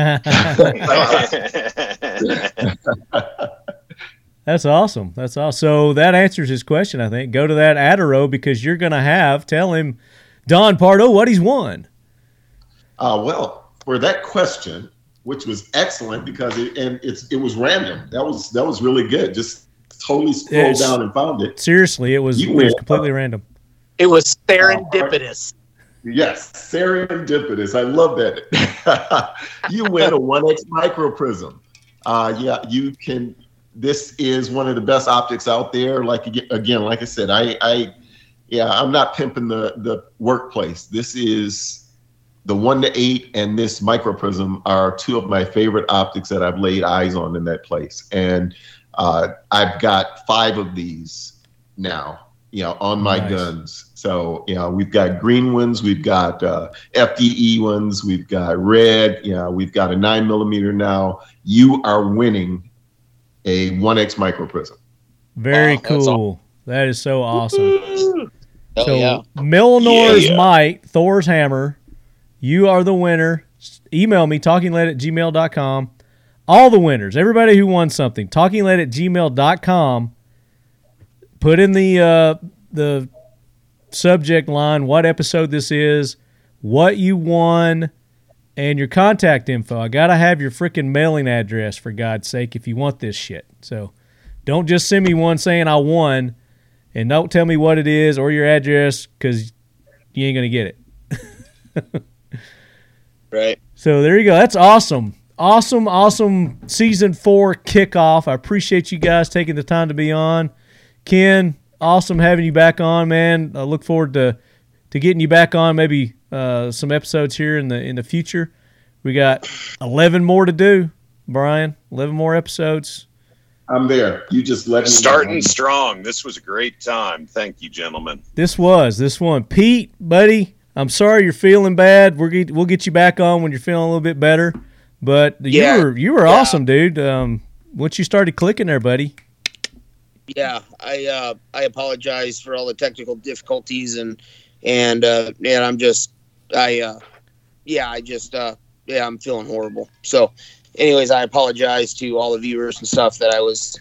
That's awesome. That's awesome. So that answers his question, I think. Go to that Adaro because you're going to have, tell him, Don Pardo, what he's won. Uh, well, for that question, which was excellent because it and it's it was random. That was that was really good. Just totally scrolled It's- down and found it. Seriously, it was, You it was completely random. It was serendipitous. Yes, serendipitous. I love that. (laughs) you win a 1x micro prism. Uh, yeah, you can. This is one of the best optics out there. Like again, like I said, I, I, yeah, I'm not pimping the the workplace. This is the one to eight and this micro prism are two of my favorite optics that I've laid eyes on in that place. And uh, I've got five of these now, you know, on my Nice. guns. So, you know, we've got green ones, we've got uh, FDE ones, we've got red, you know, we've got a nine millimeter now. You are winning a 1X micro prism. Very Wow, that's cool. That is so awesome. Hell so yeah. Milnor's Yeah. Might, Thor's Hammer, you are the winner. Email me, talkinglead at gmail.com. All the winners, everybody who won something, talkinglead at gmail.com. Put in the uh, the subject line what episode this is, what you won, and your contact info. I got to have your freaking mailing address, for God's sake, if you want this shit. So don't just send me one saying I won and don't tell me what it is or your address because you ain't gonna get it. (laughs) Right. So there you go. That's awesome, awesome, awesome season four kickoff. I appreciate you guys taking the time to be on. Ken, awesome having you back on, man. I look forward to to getting you back on. Maybe uh, some episodes here in the in the future. We got eleven more to do. Brian. Eleven more episodes. I'm there. You just let me know. Starting strong. This was a great time. Thank you, gentlemen. This was this one, Pete, buddy. I'm sorry you're feeling bad. We're get, we'll get you back on when you're feeling a little bit better. But Yeah. you were you were Yeah. awesome, dude. Um, once you started clicking there, buddy. Yeah, I uh, I apologize for all the technical difficulties and and uh, and I'm just I uh, yeah I just uh, yeah I'm feeling horrible. So, anyways, I apologize to all the viewers and stuff that I was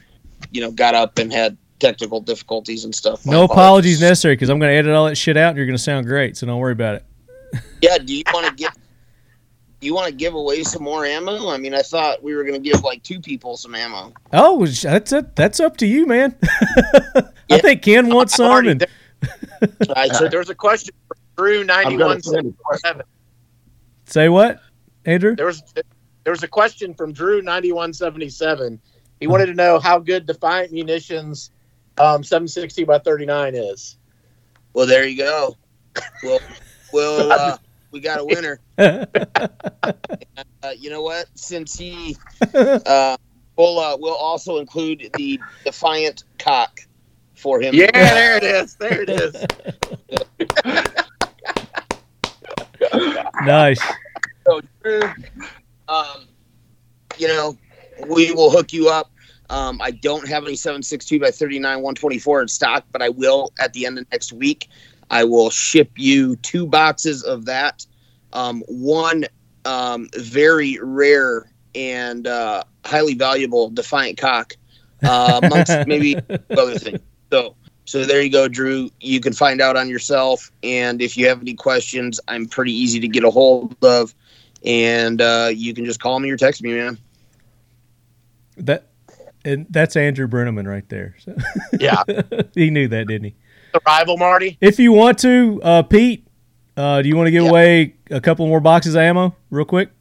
you know got up and had technical difficulties and stuff. No apologies necessary because I'm going to edit all that shit out and you're going to sound great. So don't worry about it. (laughs) Yeah, do you want to give? Do you want to give away some more ammo? I mean, I thought we were going to give like two people some ammo. Oh, that's it. That's up to you, man. (laughs) I think Ken wants some. Marty, And I there- (laughs) there's a question from Drew I'm ninety gonna one send a question. seven. say what, Andrew? There was there was a question from Drew ninety one seventy seven. He wanted to know how good Defiant Munitions um, seven sixty by thirty nine is. Well, there you go. Well, well, (laughs) uh, we got a winner. (laughs) Uh, you know what? Since he, (laughs) uh, we'll uh, we'll also include the defiant cock for him. Yeah, there it is. There it is. nice. So, Drew, um, you know, we will hook you up. Um, I don't have any 762 by 39 124 in stock, but I will at the end of next week. I will ship you two boxes of that. Um, one um, very rare and uh, highly valuable Defiant cock, uh, amongst (laughs) maybe other things. So, so there you go, Drew. You can find out on yourself. And if you have any questions, I'm pretty easy to get a hold of. And uh, you can just call me or text me, man. That and that's Andrew Brenneman right there. So (laughs) Yeah, he knew that, didn't he? the rival Marty. If you want to, uh, Pete, uh, do you want to give Yeah. away a couple more boxes of ammo real quick?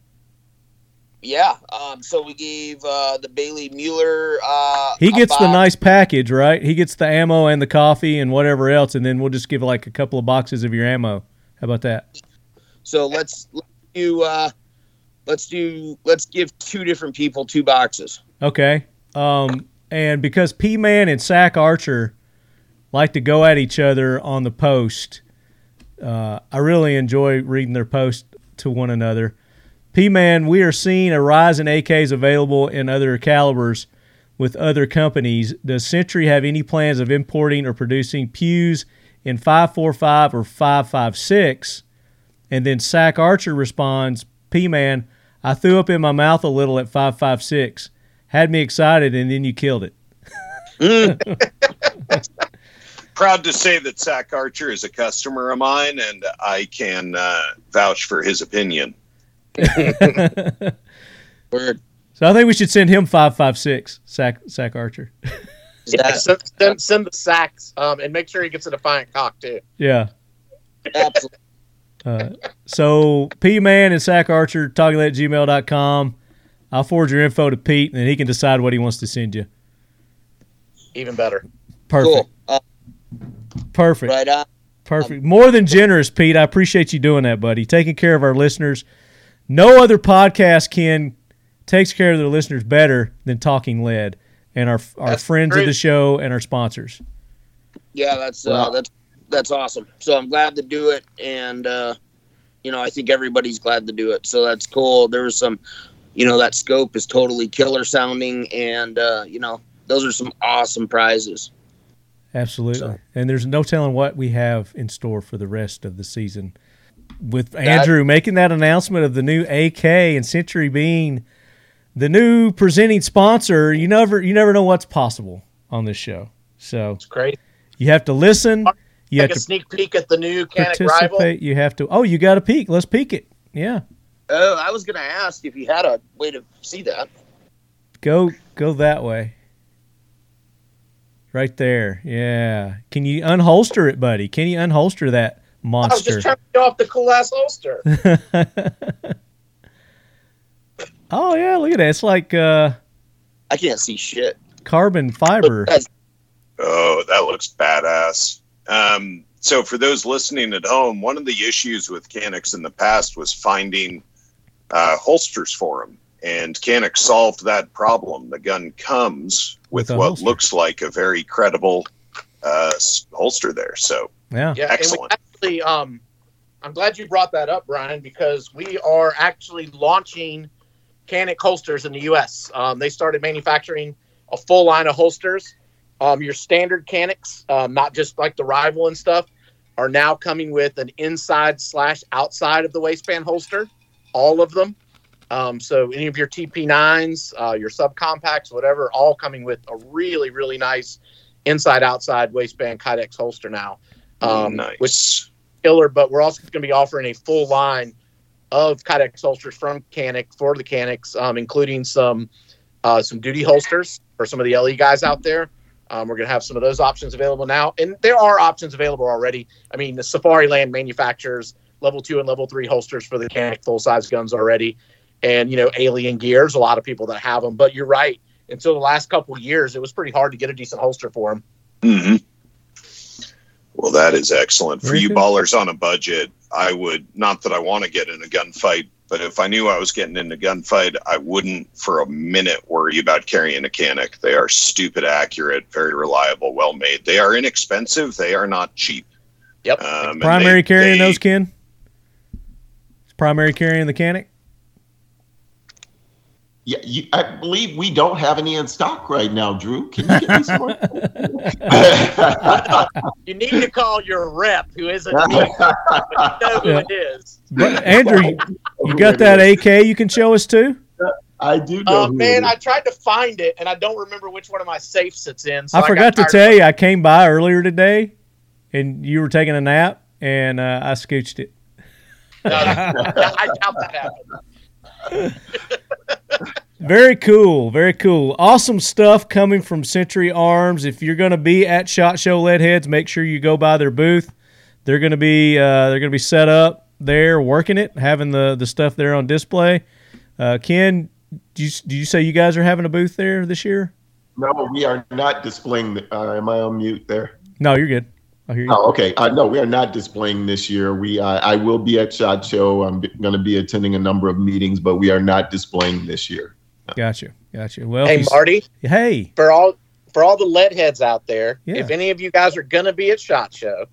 Yeah. Um, so we gave uh, the Bailey Mueller. Uh, He gets the nice package, right? He gets the ammo and the coffee and whatever else, and then we'll just give like a couple of boxes of your ammo. How about that? So let's let's do uh, let's do let's give two different people two boxes. Okay. Um, and because P Man and Sack Archer like to go at each other on the post, uh, I really enjoy reading their post to one another. P Man, we are seeing a rise in AKs available in other calibers with other companies. Does Century have any plans of importing or producing pews in 545 or 556? And then Sack Archer responds, P Man, I threw up in my mouth a little at 556. Had me excited, and then you killed it. (laughs) Proud to say that Zach Archer is a customer of mine, and I can uh, vouch for his opinion. (laughs) Word. So I think we should send him 556, Sack, Sack Archer. Is (laughs) Yeah, send, send, send the sacks um, and make sure he gets a Defiant cock too. Yeah. absolutely. Uh, so P Man and Sack Archer, talking at gmail.com. I'll forward your info to Pete, and then he can decide what he wants to send you. Even better. Perfect. Cool. Uh, Perfect. right on. Perfect. More than generous, Pete. I appreciate you doing that, buddy. Taking care of our listeners. No other podcast can takes care of their listeners better than Talking Lead and our our That's friends of the show and our sponsors. Yeah, that's uh, that's that's awesome. So I'm glad to do it, and uh, you know I think everybody's glad to do it. So that's cool. There was some, you know, that scope is totally killer sounding, and uh, you know those are some awesome prizes. Absolutely. So- And there's no telling what we have in store for the rest of the season. With Andrew making that announcement of the new AK and Century being the new presenting sponsor, you never you never know what's possible on this show. So It's great. you have to listen. You Take have a to sneak peek at the new Canik rival. participate. You have to. Oh, you got to peek. Let's peek it. Yeah, Oh, I was gonna ask if you had a way to see that. go go that way. Right there. Yeah. Can you unholster it, buddy? Can you unholster that monster? I was just trying to get off the cool ass holster. (laughs) oh yeah, look at that. It's like uh, I can't see shit. carbon fiber. Oh, that looks badass. Um, so, for those listening at home, one of the issues with Caniks in the past was finding uh, holsters for them. And Canik solved that problem. The gun comes with, With what holster. looks like a very credible uh, holster there. So Yeah. Yeah, Excellent. Actually, um, I'm glad you brought that up, Brian, because we are actually launching Canik holsters in the U.S. Um, they started manufacturing a full line of holsters. Um, your standard Caniks, um, not just like the rival and stuff, are now coming with an inside slash outside of the waistband holster. All of them. Um, so any of your TP9s, uh, your subcompacts, whatever, all coming with a really, really nice inside outside waistband Kydex holster now. Um, nice. Which killer, but we're also going to be offering a full line of Kydex holsters from Canik for the Caniks, um, including some uh, some duty holsters for some of the LE guys out there. Um, we're going to have some of those options available now, and there are options available already. I mean, the Safariland manufactures level two and level three holsters for the Canik full size guns already, and you know, Alien Gears, a lot of people that have them. But you're right. Until the last couple of years, it was pretty hard to get a decent holster for them. hmm Well, that is excellent. For you ballers on a budget, I would not that I want to get in a gunfight, but if I knew I was getting in a gunfight, I wouldn't for a minute worry about carrying a Canik. They are stupid accurate, very reliable, well made. They are inexpensive. They are not cheap. Yep. Um, Primary they- carrying they- those, Ken? Is primary carrying the Canik? Yeah, you, I believe we don't have any in stock right now, Drew. Can you get me some more? (laughs) You need to call your rep, who isn't (laughs) me, but you know who Yeah. it is. But Andrew, you, you got that AK you can show us too? I do know. Uh, man, I tried to find it, and I don't remember which one of my safes it's in. So I forgot to tell tired you, I came by earlier today, and you were taking a nap, and uh, I scooched it. Of- No, I doubt that happened. (laughs) Very cool, very cool. Awesome stuff coming from Century Arms. If you're going to be at Shot Show Leadheads, make sure you go by their booth. They're going to be uh, they're going to be set up there, working it, having the the stuff there on display. Uh, Ken, do you, do you say you guys are having a booth there this year? No, we are not displaying. The, uh, am I on mute there? No, you're good. I hear you. Oh, okay. Uh, no, we are not displaying this year. We, uh, I will be at Shot Show. I'm going to be attending a number of meetings, but we are not displaying this year. Gotcha, gotcha. Well, Hey, Marty, hey, for all for all the lead heads out there, Yeah. if any of you guys are gonna be at Shot Show,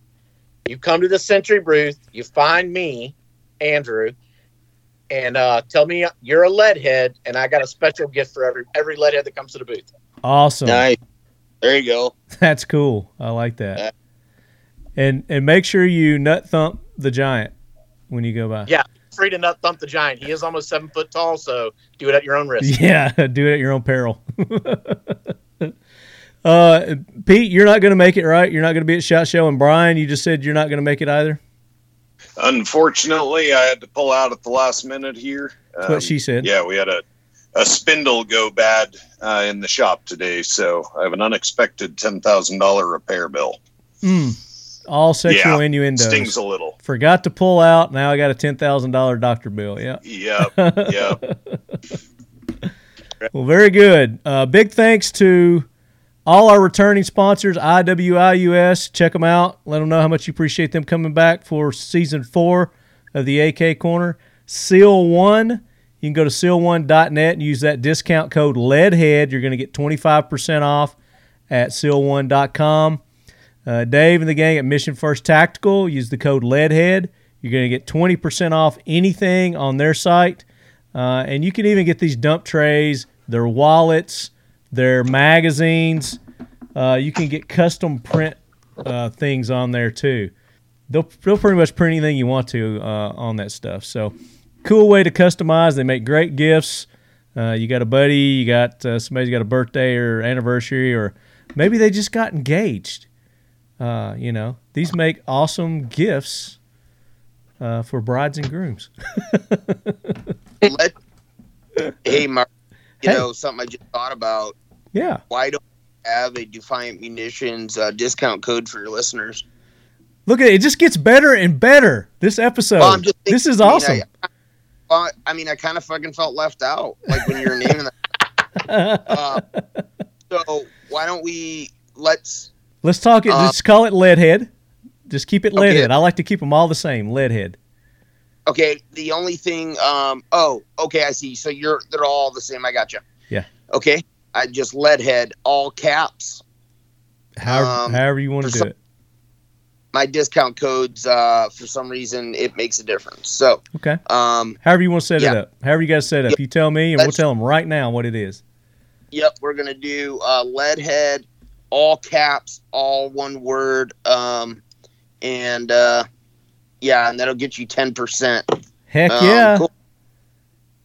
you come to the Century booth, you find me, Andrew, and uh, tell me you're a lead head, and I got a special gift for every every lead head that comes to the booth. awesome. Nice. There you go. (laughs) That's cool. I like that. Yeah. And and make sure you nut thump the giant when you go by. Yeah. Free to nut thump the giant. He is almost seven foot tall, so do it at your own risk. (laughs) Yeah, do it at your own peril. (laughs) uh, Pete, you're not going to make it, right? You're not going to be at Shot Show. And Brian, you just said you're not going to make it either. Unfortunately, I had to pull out at the last minute here. That's what Um, she said. Yeah, we had a, a spindle go bad uh, in the shop today, so I have an unexpected ten thousand dollar repair bill. Mm. All sexual Yeah, innuendos. Stings a little. Forgot to pull out. Now I got a ten thousand dollar doctor bill. Yeah. Yep, yep. (laughs) Well, very good. Uh, big thanks to all our returning sponsors, IWIUS. Check them out. Let them know how much you appreciate them coming back for season four of the AK Corner. Seal One. You can go to seal1.net and use that discount code LEADHEAD. You're going to get 25% off at seal1.com. Uh, Dave and the gang at Mission First Tactical use the code LEADHEAD. You're going to get 20% off anything on their site. Uh, and you can even get these dump trays, their wallets, their magazines. Uh, you can get custom print uh, things on there too. They'll, they'll pretty much print anything you want to uh, on that stuff. So, cool way to customize. They make great gifts. Uh, you got a buddy, you got somebody's got a birthday or anniversary, or maybe they just got engaged. Uh, you know, these make awesome gifts uh, for brides and grooms. (laughs) Let, hey, Mark. You Hey. know something I just thought about. yeah. Why don't we have a Defiant Munitions uh, discount code for your listeners? Look at it. It just gets better and better. This episode. Well, thinking- this is I mean, awesome. I, well, I mean, I kind of fucking felt left out, like when you were naming (laughs) that. Uh, so why don't we let's Let's talk it. uh, just call it Leadhead. Just keep it Okay. Leadhead. I like to keep them all the same. Leadhead. Okay, the only thing. Um. Oh, okay. I see. So you're they're all the same. I got you. Yeah. Okay. I just leadhead all caps. However, Um, however you want to do some- it. My discount codes. Uh, for some reason, it makes a difference. So, Okay. um, However you want to set it up. However you guys set it up. You tell me, and we'll tell them right now what it is. Yep, we're gonna do uh, leadhead, all caps, all one word, um, and uh, yeah, and that'll get you ten percent. Heck Um, yeah, cool.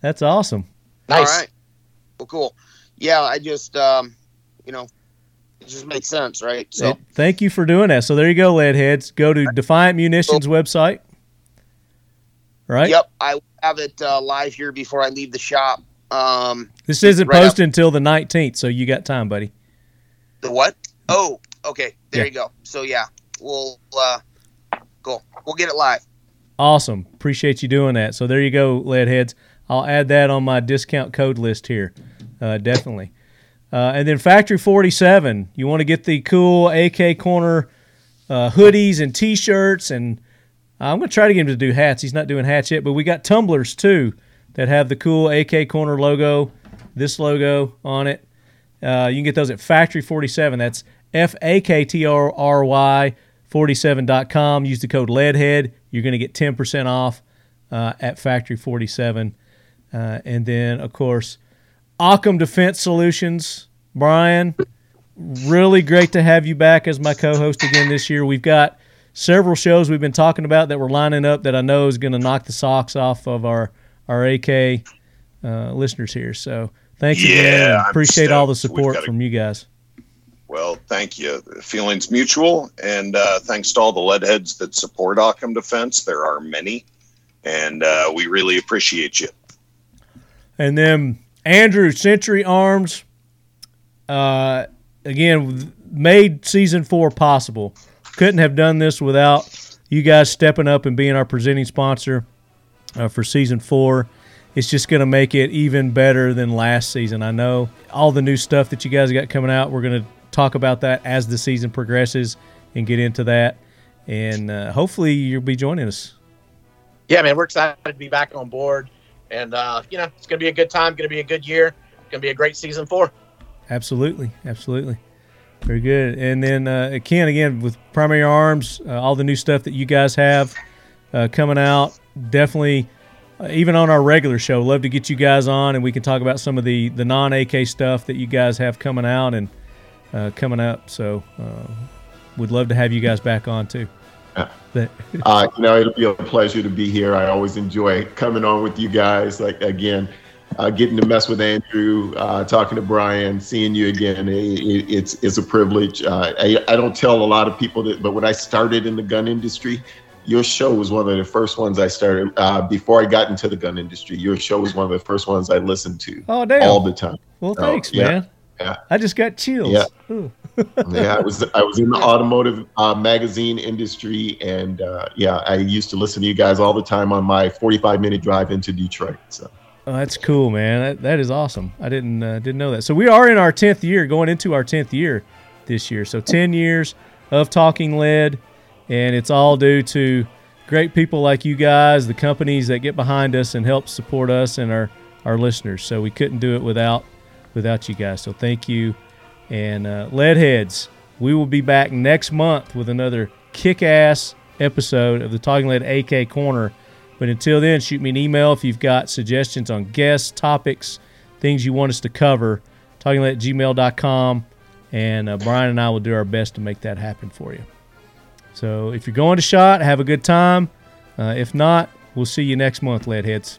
that's awesome. Nice. All right, well, cool. Yeah, I just um, you know, it just makes sense, right? So It- thank you for doing that. So there you go, lead heads. Go to Defiant Munitions website. Right. yep, I have it uh, live here before I leave the shop. Um, This isn't Right up. posted until the nineteenth, so you got time, buddy. the what? Oh, okay, there Yeah. you go. So yeah, we'll uh, cool. We'll get it live. Awesome. Appreciate you doing that. So there you go, lead heads. I'll add that on my discount code list here. Uh, definitely. Uh, and then Factory 47, you want to get the cool AK Corner uh, hoodies and t shirts. And I'm going to try to get him to do hats. He's not doing hats yet, but we got tumblers too that have the cool AK Corner logo, this logo on it. Uh, you can get those at Factory 47. That's F A K T R R Y 47.com. Use the code LEADHEAD. You're going to get 10% off uh, at Factory 47. Uh, and then, of course, Occam Defense Solutions. Brian, really great to have you back as my co host again this year. We've got several shows we've been talking about that we're lining up that I know is going to knock the socks off of our, our AK uh, listeners here. So thanks again. Yeah, I'm appreciate all the support from you guys. Well, thank you. Feeling's mutual, and uh, thanks to all the lead heads that support Occam Defense. There are many, and uh, we really appreciate you. And then Andrew Century Arms, uh, again, made season four possible. Couldn't have done this without you guys stepping up and being our presenting sponsor uh, for season four. It's just going to make it even better than last season. I know all the new stuff that you guys got coming out. We're going to talk about that as the season progresses and get into that. And uh, hopefully you'll be joining us. Yeah, man, we're excited to be back on board, and uh, you know it's gonna be a good time, gonna be a good year, gonna be a great season four. Absolutely, absolutely, very good. And then uh, Ken, again with Primary Arms, uh, all the new stuff that you guys have uh, coming out, definitely. Uh, even on our regular show, love to get you guys on, and we can talk about some of the the non AK stuff that you guys have coming out and uh, coming up. So, uh, would love to have you guys back on too. (laughs) Uh, you know, it'll be a pleasure to be here. I always enjoy coming on with you guys. Like again, uh, getting to mess with Andrew, uh, talking to Brian, seeing you again. It, it, it's it's a privilege. Uh, I, I don't tell a lot of people that, but when I started in the gun industry, your show was one of the first ones I started uh, before I got into the gun industry. Your show was one of the first ones I listened to oh damn! all the time. well, Oh, thanks, yeah, man. Yeah. I just got chills. Yeah. (laughs) Yeah, I was I was in the automotive uh, magazine industry, and uh, yeah, I used to listen to you guys all the time on my 45 minute drive into Detroit. So Oh, that's cool, man. That, that is awesome. I didn't uh, didn't know that. So we are in our tenth year, going into our tenth year this year. So ten years of talking lead, and it's all due to great people like you guys, the companies that get behind us and help support us and our our listeners. So we couldn't do it without without you guys. So thank you. And uh, Leadheads, we will be back next month with another kick-ass episode of the Talking Lead AK Corner. But until then, shoot me an email if you've got suggestions on guests, topics, things you want us to cover. Talkinglead at gmail.com. And uh, Brian and I will do our best to make that happen for you. So if you're going to shot, have a good time. Uh, if not, we'll see you next month, Leadheads.